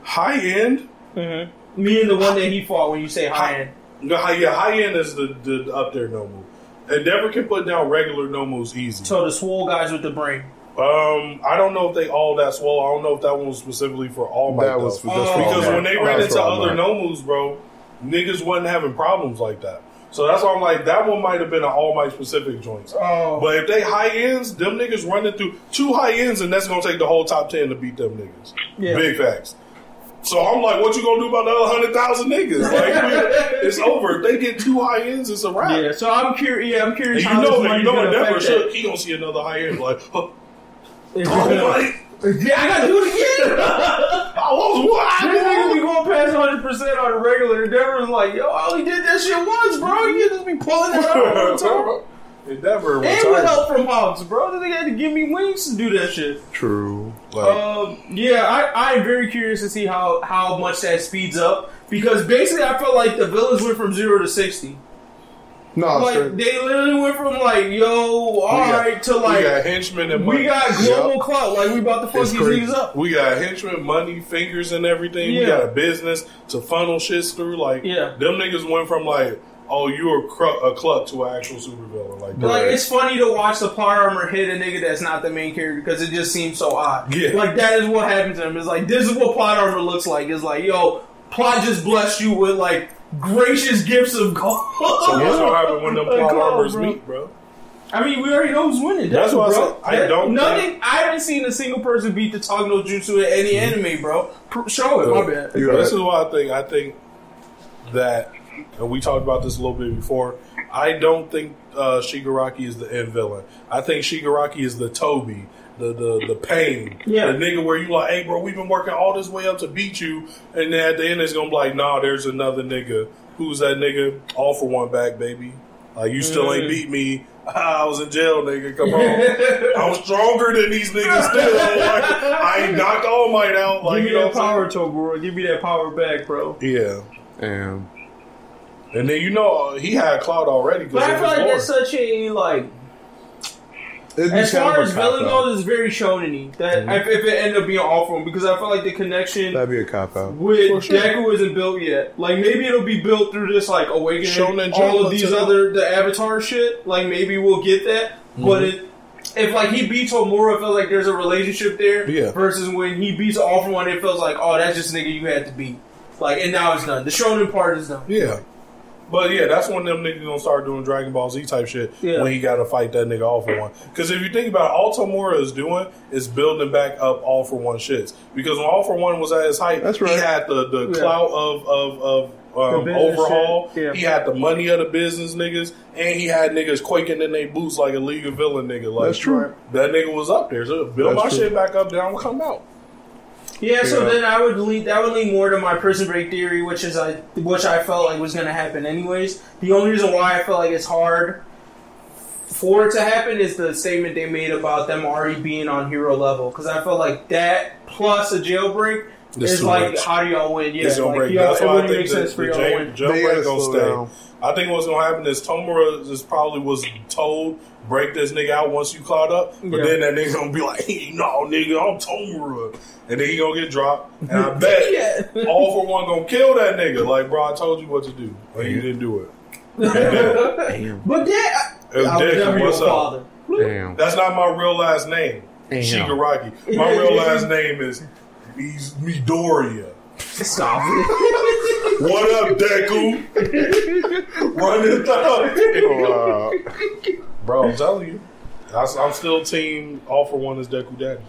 High end, Mm-hmm. Me and the one that he fought when you say high end. no, high, yeah, high end is the, the up there Nomu. Endeavor can put down regular Nomus easy. So the swole guys with the brain. Um, I don't know if they all that swell. I don't know if that one was specifically for All Might. That was for just Oh, for All because when they ran into other Might. Nomus, bro, niggas wasn't having problems like that. So that's why I'm like, that one might have been an All Might specific joint. Oh, But if they high ends, them niggas running through two high ends, and that's gonna take the whole top ten to beat them niggas. Yeah. Big facts. So I'm like, what you gonna do about the other hundred thousand niggas? Like, [LAUGHS] it's over. If they get two high ends, it's a wrap. yeah. So I'm curious. Yeah, I'm And curious you know, you know, Endeavor should. He gonna see another high end like, oh, oh my, yeah, I gotta do it again. [LAUGHS] I was what? This nigga be going past 100 percent on a regular. Endeavor's like, yo, I only did that shit once, bro. You just be pulling it out all the [LAUGHS] time. Endeavor And with retired. help from Hawks, bro. They had to give me wings to do that shit. True. Like, Um, yeah, I, I'm very curious to see how, how much that speeds up because basically I felt like the Village went from zero to sixty. No, like they literally went from like yo, all got- right, to we like got henchmen and we got global clout. Like we about to fuck It's these crazy. niggas up. We got henchmen, money, fingers, and everything. We got a business to funnel shits through. Like, Yeah. them niggas went from like, oh, you're a, cru- a cluck to an actual supervillain. Like, Like it's funny to watch the plot armor hit a nigga that's not the main character because it just seems so odd. Yeah. Like that is what happened to him. It's like this is what plot armor looks like. It's like yo, plot just blessed you with like gracious gifts of gold. so what's gonna happen when them [LAUGHS] Like, plot come armors bro. meet, bro? I mean, we already know who's winning. That's Deku, what I said. I That- don't Nothing. I haven't seen a single person beat the Talk no Jutsu in any anime, bro. Pr- Show it. My bad. You This is why I think. I think that, and we talked about this a little bit before. I don't think uh, Shigaraki is the end villain. I think Shigaraki is the Tobi, the the the pain, Yeah. the nigga where you like, hey, bro, we've been working all this way up to beat you, and then at the end it's gonna be like, nah, there's another nigga. Who's that nigga? All for one back, baby. Like you still ain't Mm. beat me. [LAUGHS] I was in jail, nigga. Come on. [LAUGHS] I'm stronger than these niggas still. Like, I knocked All Might out. Like, Give me you know that what I'm power, Give me that power back, bro. Yeah. Damn. And then you know he had cloud already. But I of feel like that's such a like. It'd As far as villain cop-out. goes, it's very shonen That if, if it ended up being all for him, because I feel like the connection That'd be a cop out. with For sure. Deku isn't built yet. Like maybe it'll be built through this like awakening Shonen all of these other the Avatar shit. Like maybe we'll get that, but Mm-hmm. it. If like he beats Tomura, it feels like there's a relationship there. Yeah. Versus when he beats all for one, it feels like oh that's just a nigga you had to beat. Like and now it's done. The shonen part is done. Yeah. But yeah, that's when them niggas gonna start doing Dragon Ball Z type shit Yeah. when he got to fight that nigga all for one. Because if you think about it, all Tomura is doing is building back up all for one shits. Because when all for one was at his height, That's he had the the Yeah. clout of of of um, overhaul. yeah. He had the money of the business niggas, and he had niggas quaking in their boots like a League of Villain nigga. Like That's true. That nigga was up there. So build That's my true. shit back up, then I'm gonna come out. Yeah, so then I would lean that would lean more to my prison break theory, which is I which I felt like was going to happen anyways. The only reason why I felt like it's hard for it to happen is the statement they made about them already being on hero level because I felt like that plus a jailbreak It's is like much. how do y'all win? Yeah, it's like, break. y'all, That's it why I think make the, sense for the y'all to win. They gotta gonna stay. down. I think what's gonna happen is Tomura just probably was told break this nigga out once you caught up, but Yeah. then that nigga gonna be like, [LAUGHS] hey, no, nigga, I'm Tomura, and then he gonna get dropped, and I bet [LAUGHS] Yeah. all for one gonna kill that nigga. Like, bro, I told you what to do, and you didn't do it. Damn. [LAUGHS] But that It I was Dick, never your up? father. Damn. That's not my real last name, Damn. Shigaraki. My real last name is Midoriya. Stop it. what up, Deku? Running through. Wow. Bro, I'm telling you. I- I'm still team all for one is Deku Daddy.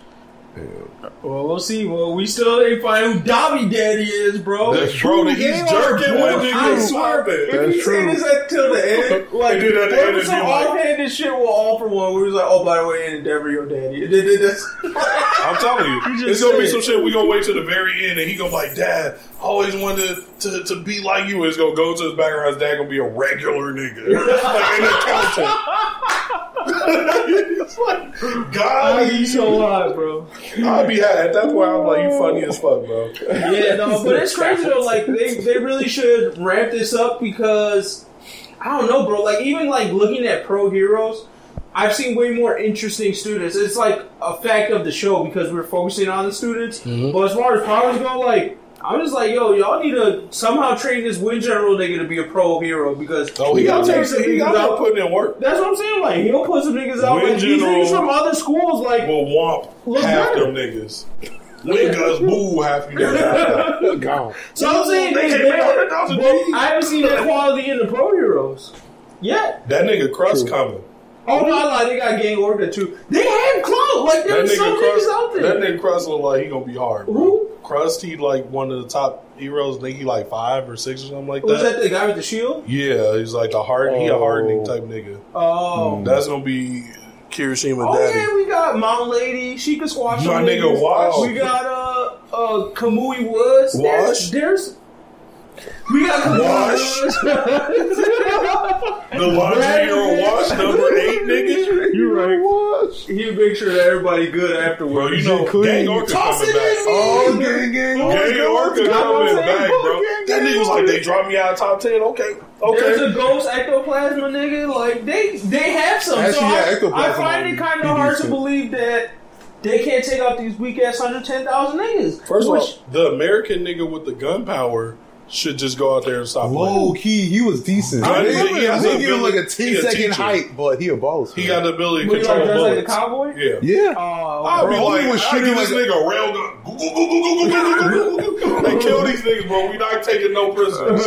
Well, we'll see. Well, we still ain't find who Dabi Daddy is, bro. That's Bro, true. he's jerking bro. with I niggas. swear, Stop it. if That's you say true. this until the end, [LAUGHS] like, And then at the there end was some be like- shit with all for one. We was like, oh, by the way, and Endeavor your daddy. And then- then that's- [LAUGHS] I'm telling you, You it's gonna be some shit. We gonna wait till the very end, and he gonna be like, "Dad, I always wanted to, to be like you." It's gonna go to his background. His dad gonna be a regular nigga, [LAUGHS] like an accountant. [LAUGHS] it's like, God, I be so hot, bro. I'll be happy. At that point, I'm like, you funny as fuck, bro. Yeah, no, but [LAUGHS] it's crazy though. Like they, they really should ramp this up because I don't know, bro. Like even like looking at pro heroes, I've seen way more interesting students. It's like a fact of the show because we're focusing on the students. Mm-hmm. But as far as powers go, like I'm just like, yo, y'all need to somehow train this wind general nigga to be a pro hero because Oh, he got take to some he niggas got to out. put in work. That's what I'm saying. Like he'll put some niggas out. Wind Like these general niggas from other schools, like Will womp Look half better. them niggas. Win guns boo half you niggas. [LAUGHS] Gone. So I'm saying They they, can't they, make 100,000 but G's. I haven't seen that quality in the pro heroes yet. That nigga crust coming. Oh no, I lied. They got Gang Orca too. They have clout. Like That there's nigga some crust. niggas out there. That nigga crust look like he gonna be hard. Bro. Who? Crust, he like one of the top heroes. I think he like five or six or something like that. Was that. that the guy with the shield? Yeah, he's like a hard. He a Oh. hardening type nigga. Oh. That's gonna be Kirishima Oh Daddy. yeah, we got Mount Lady. She can squash My nigga niggas. Wash. We got uh uh Kamui Woods. There's- Wash. There's, we got Kamui Wash. Woods. [LAUGHS] The laundry hero wash number eight nigga. You're right. What? He'll make sure that everybody good Bro, afterwards. you know clean. Gang Orca Toss coming it back. Oh, man. gang, oh, gang. Gang Orca That's what I'm coming back, bro. Gang, That gang, nigga was like, they dropped me out of top ten. Okay, okay. There's a ghost ectoplasma nigga. Like they they have some. Actually, so yeah, I, I find it kind of hard to believe that they can't take out these weak ass hundred ten thousand niggas. First of all, the American nigga with the gun power should just go out there and stop Low key, he was decent. I, I he, was he like a 10 a second teacher. height, but he a boss. Man. He got the ability to control like, bullets. Like cowboy? Yeah. Yeah. Uh, I'll bro, be like, was I'll give like, this nigga a they kill these niggas, bro. We not taking no prisoners.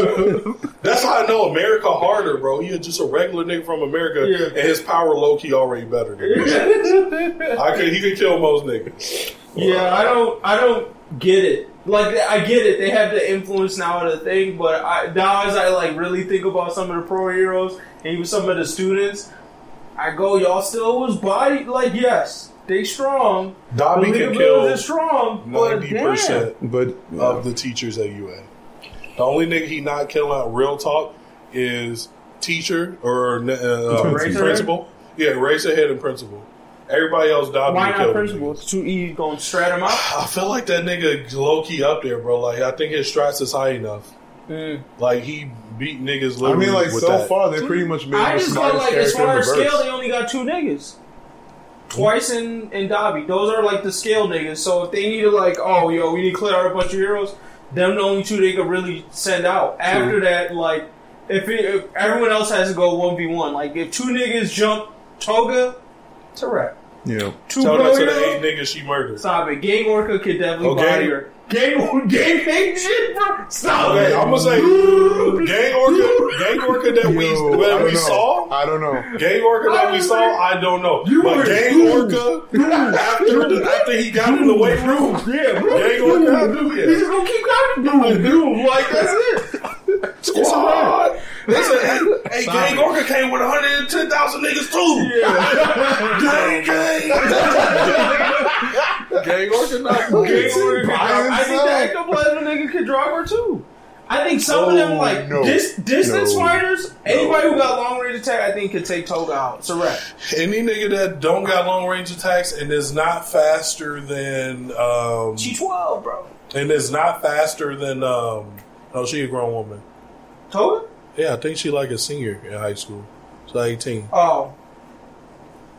That's how I know America harder, bro. He just a regular nigga from America, yeah. and his power low key already better. Than I can he can kill most niggas. Yeah, I don't, I don't get it like I get it, they have the influence now of the thing, but I, now as I like really think about some of the pro heroes and even some of the students, I go, y'all still was body like yes, they strong. Dabi The can kill is strong, but ninety percent But of the teachers at UA. The only nigga he not killing out real talk is teacher or uh, [LAUGHS] Eraserhead? principal. Yeah, Eraserhead and principal. Everybody else Dabi Why not kill principal? them too easy going to strat him out. I feel like that nigga low key up there, bro. Like I think his strats is high enough. Mm. Like he beat niggas. I mean, like with so that. far, they pretty much made I just feel like as far as scale, verse. they only got two niggas. Twice and, and Dabi. Those are like the scale niggas. So if they need to like, oh yo, we need to clear out a bunch of heroes, them the only two they could really send out. After that, like if, it, if everyone else has to go one v one, like if two niggas jump Toga, it's a wrap. Yeah. Two Tell pro that to the eight niggas she murdered. Stop it. Gang Orca could definitely Okay. body her. Gang Gang Gang shit, bro. Stop Okay, it. I'm gonna say [LAUGHS] gang orca, gang orca that we Yo, that don't we know. saw. I don't know. Gang orca that we saw, I don't know. You but were- gang orca after the, after he got in the weight room, Yeah, bro. gang orca, He's just gonna keep coming. Dude, dude, like that's it. Squad. They said, hey, hey gang orca came with 110,000 niggas too. gang, gang. [LAUGHS] gang orca not Gang Orca could by I think himself. the ectoplasm nigga could drop her too. I think some of them Oh, like no. dis- distance No. fighters. Anybody who got long range attack, I think could take Toga out. It's a wrap. Any nigga that don't got long range attacks and is not faster than um G twelve, bro. and is not faster than um no she a grown woman. Toga? Yeah, I think she like a senior in high school. She's like eighteen. Oh,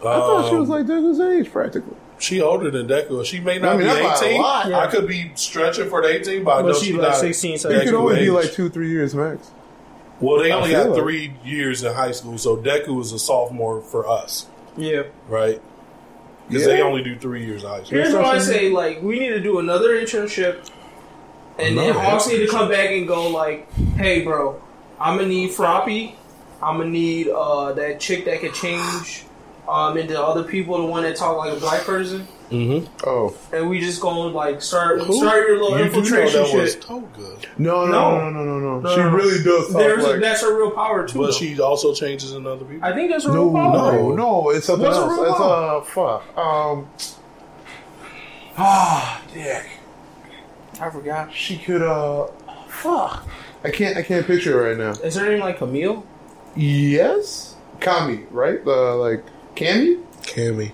I thought she was Um, like Deku's age, practically. she older than Deku. She may not I mean, be that's by a eighteen. lot. I could be stretching for the eighteen, but I But know she she's like not 16, so It could only be like two, three years max. Well, they only feel got like- three years in high school, so Deku is a sophomore for us, yeah. right? Because Yeah. they only do three years of high school. Here's why I say like we need to do another internship And No, then Hawks that's need to come back and go like, "Hey, bro, I'm gonna need Froppy. I'm gonna need uh, that chick that could change um, into other people, the one that talk like a black person." Mm-hmm. Oh And we just gonna like start start your little you do know infiltration that shit. Toga, no, no, No. no, no, no, no, No, She no. really does talk There's like. that's her real power too. but though. she also changes in other people. I think that's her no, real power. no, no, it's something What's her else. real It's power? uh, fuck. Um, ah, dick. I forgot. She could uh, fuck. I can't, I can't picture it right now. Is her name like Camille? Yes, Kami, right? The like Kami. Cammy,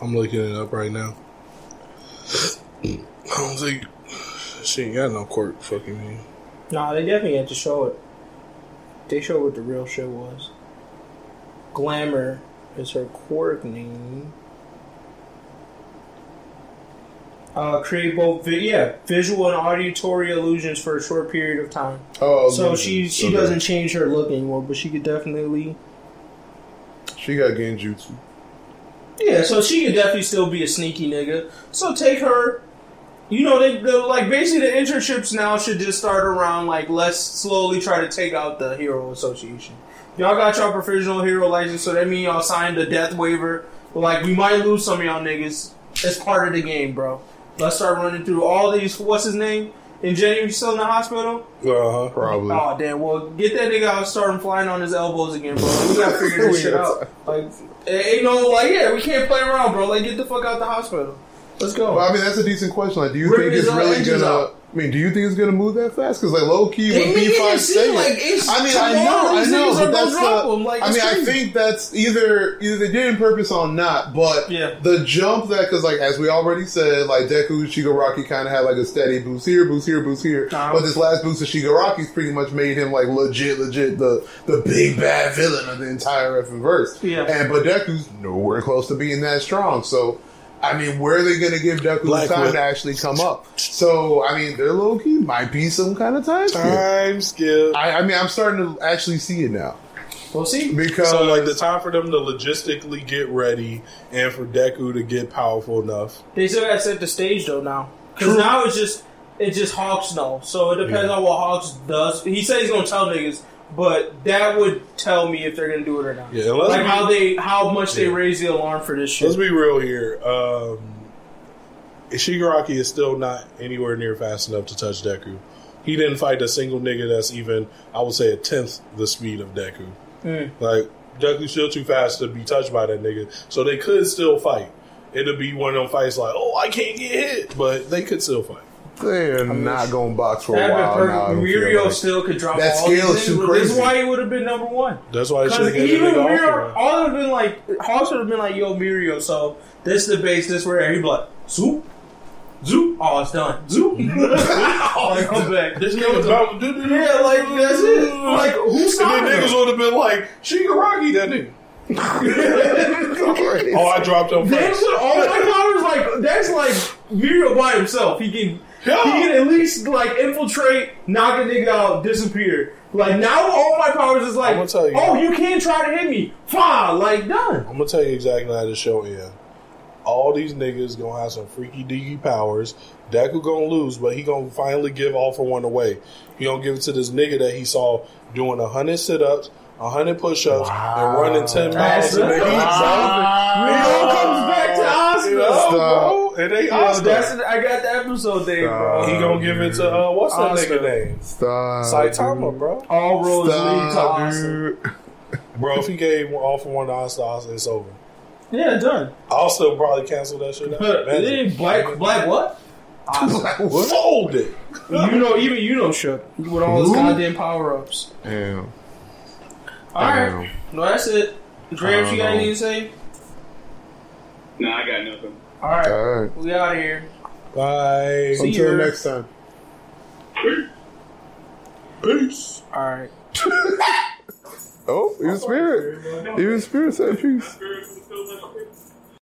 I'm looking it up right now. I don't think she ain't got no quirk Fucking me. Nah, they definitely had to show it. They showed what the real shit was. Glamour is her quirk name. Uh, create both vi- yeah visual and auditory illusions for a short period of time. Oh, So she she Okay. doesn't change her look anymore, but she could definitely She got genjutsu. yeah. So she could definitely still be a sneaky nigga. So take her. You know they like basically the internships now should just start around like let's slowly try to take out the hero association. Y'all got y'all professional hero license, so that means y'all signed the death waiver. Like we might lose some of y'all niggas. It's part of the game, bro. Let's start running through all these. What's his name? Ingenium still in the hospital? Uh huh. Probably. Oh damn! Well, get that nigga out, and start him flying on his elbows again, bro. We gotta figure this shit out. [LAUGHS] Like, ain't no like, yeah, we can't play around, bro. Like, get the fuck out the hospital. Let's go. Well, I mean, that's a decent question. Like, do you Ripping think it's really gonna? out. I mean, do you think it's gonna move that fast? Because like low key, They when B five seem say like I mean, I know, I know, but that's gonna drop the. 'em. Like, I it's mean, I think that's either either they did in purpose or not. But Yeah. the jump that because like as we already said, like Deku Shigaraki kind of had like a steady boost here, boost here, boost here. But this last boost of Shigaraki's pretty much made him like legit, legit the the big bad villain of the entire effing verse. Yeah. And but Deku's nowhere close to being that strong. So. I mean, where are they going to give Deku Black the time Whip. to actually come up? So, I mean, their low key might be some kind of time skip. Time skip. I, I mean, I'm starting to actually see it now we'll see. because So like the time for them to logistically get ready and for Deku to get powerful enough. They still gotta set the stage though now, because now it's just it's just Hawks know. So it depends Yeah. on what Hawks does. He said he's gonna tell niggas, but that would tell me if they're gonna do it or not. Yeah, like be- how they how much they Yeah. raise the alarm for this shit. Let's be real here. Um, Shigaraki is still not anywhere near fast enough to touch Deku. He didn't fight a single nigga that's even, I would say, a tenth the speed of Deku. Mm. Like Deku's still too fast to be touched by that nigga, so they could still fight. It'll be one of them fights like, oh, I can't get hit, but they could still fight. They're not going to box for a That'd while now. I perfect. don't feel Mirio like. still could drop That all scale is too things, but This is crazy. why he would have been number one. That's why should Because have even given the nigga Mirio, off. all would have been like Hawks would have been like, "Yo, Mirio, so this the base, this where he be like, zoop, zoop, oh, it's done, zoop, oh, [LAUGHS] like, come back. This nigga about to do Yeah, like that's it. Like who's And then niggas would have been like, Shigaraki, that nigga. [LAUGHS] Oh, I dropped him Damn, first. so all my powers like that's like Mirio by himself. He can Yeah. he can at least like infiltrate, knock a nigga out, disappear. Like now all my powers is like, I'ma tell you. oh, you can't try to hit me. Fine, like done. I'm gonna tell you exactly how this show ends. All these niggas gonna have some freaky deaky powers. Deku gonna lose, but he gonna finally give all for one away. He gonna give it to this nigga that he saw doing a hundred sit ups, a hundred push ups, and running ten miles in the heat. Mirio comes back to You know, Oscar. bro. And Yo, Oscar. that's I got the episode there, bro. he gonna give it to uh, what's that Oscar. nigga name? Stop. Saitama, bro. All roads lead to Stop, Oscar. dude. [LAUGHS] Bro, if he gave all for one to Oscar, Oscar, it's over. Yeah, done. I'll still probably cancel that shit out. It Black, black what? Oscar. Fold it. you know, even you know, shook with all his Who? goddamn power ups. Damn. All right, Damn. well that's it. Grams, you got know. anything to say? Nah, I got nothing. All right, All right. we out of here. Bye. See Until you. next time. Peace. All right. [LAUGHS] Oh, even spirit. Even spirit said peace. Spiritual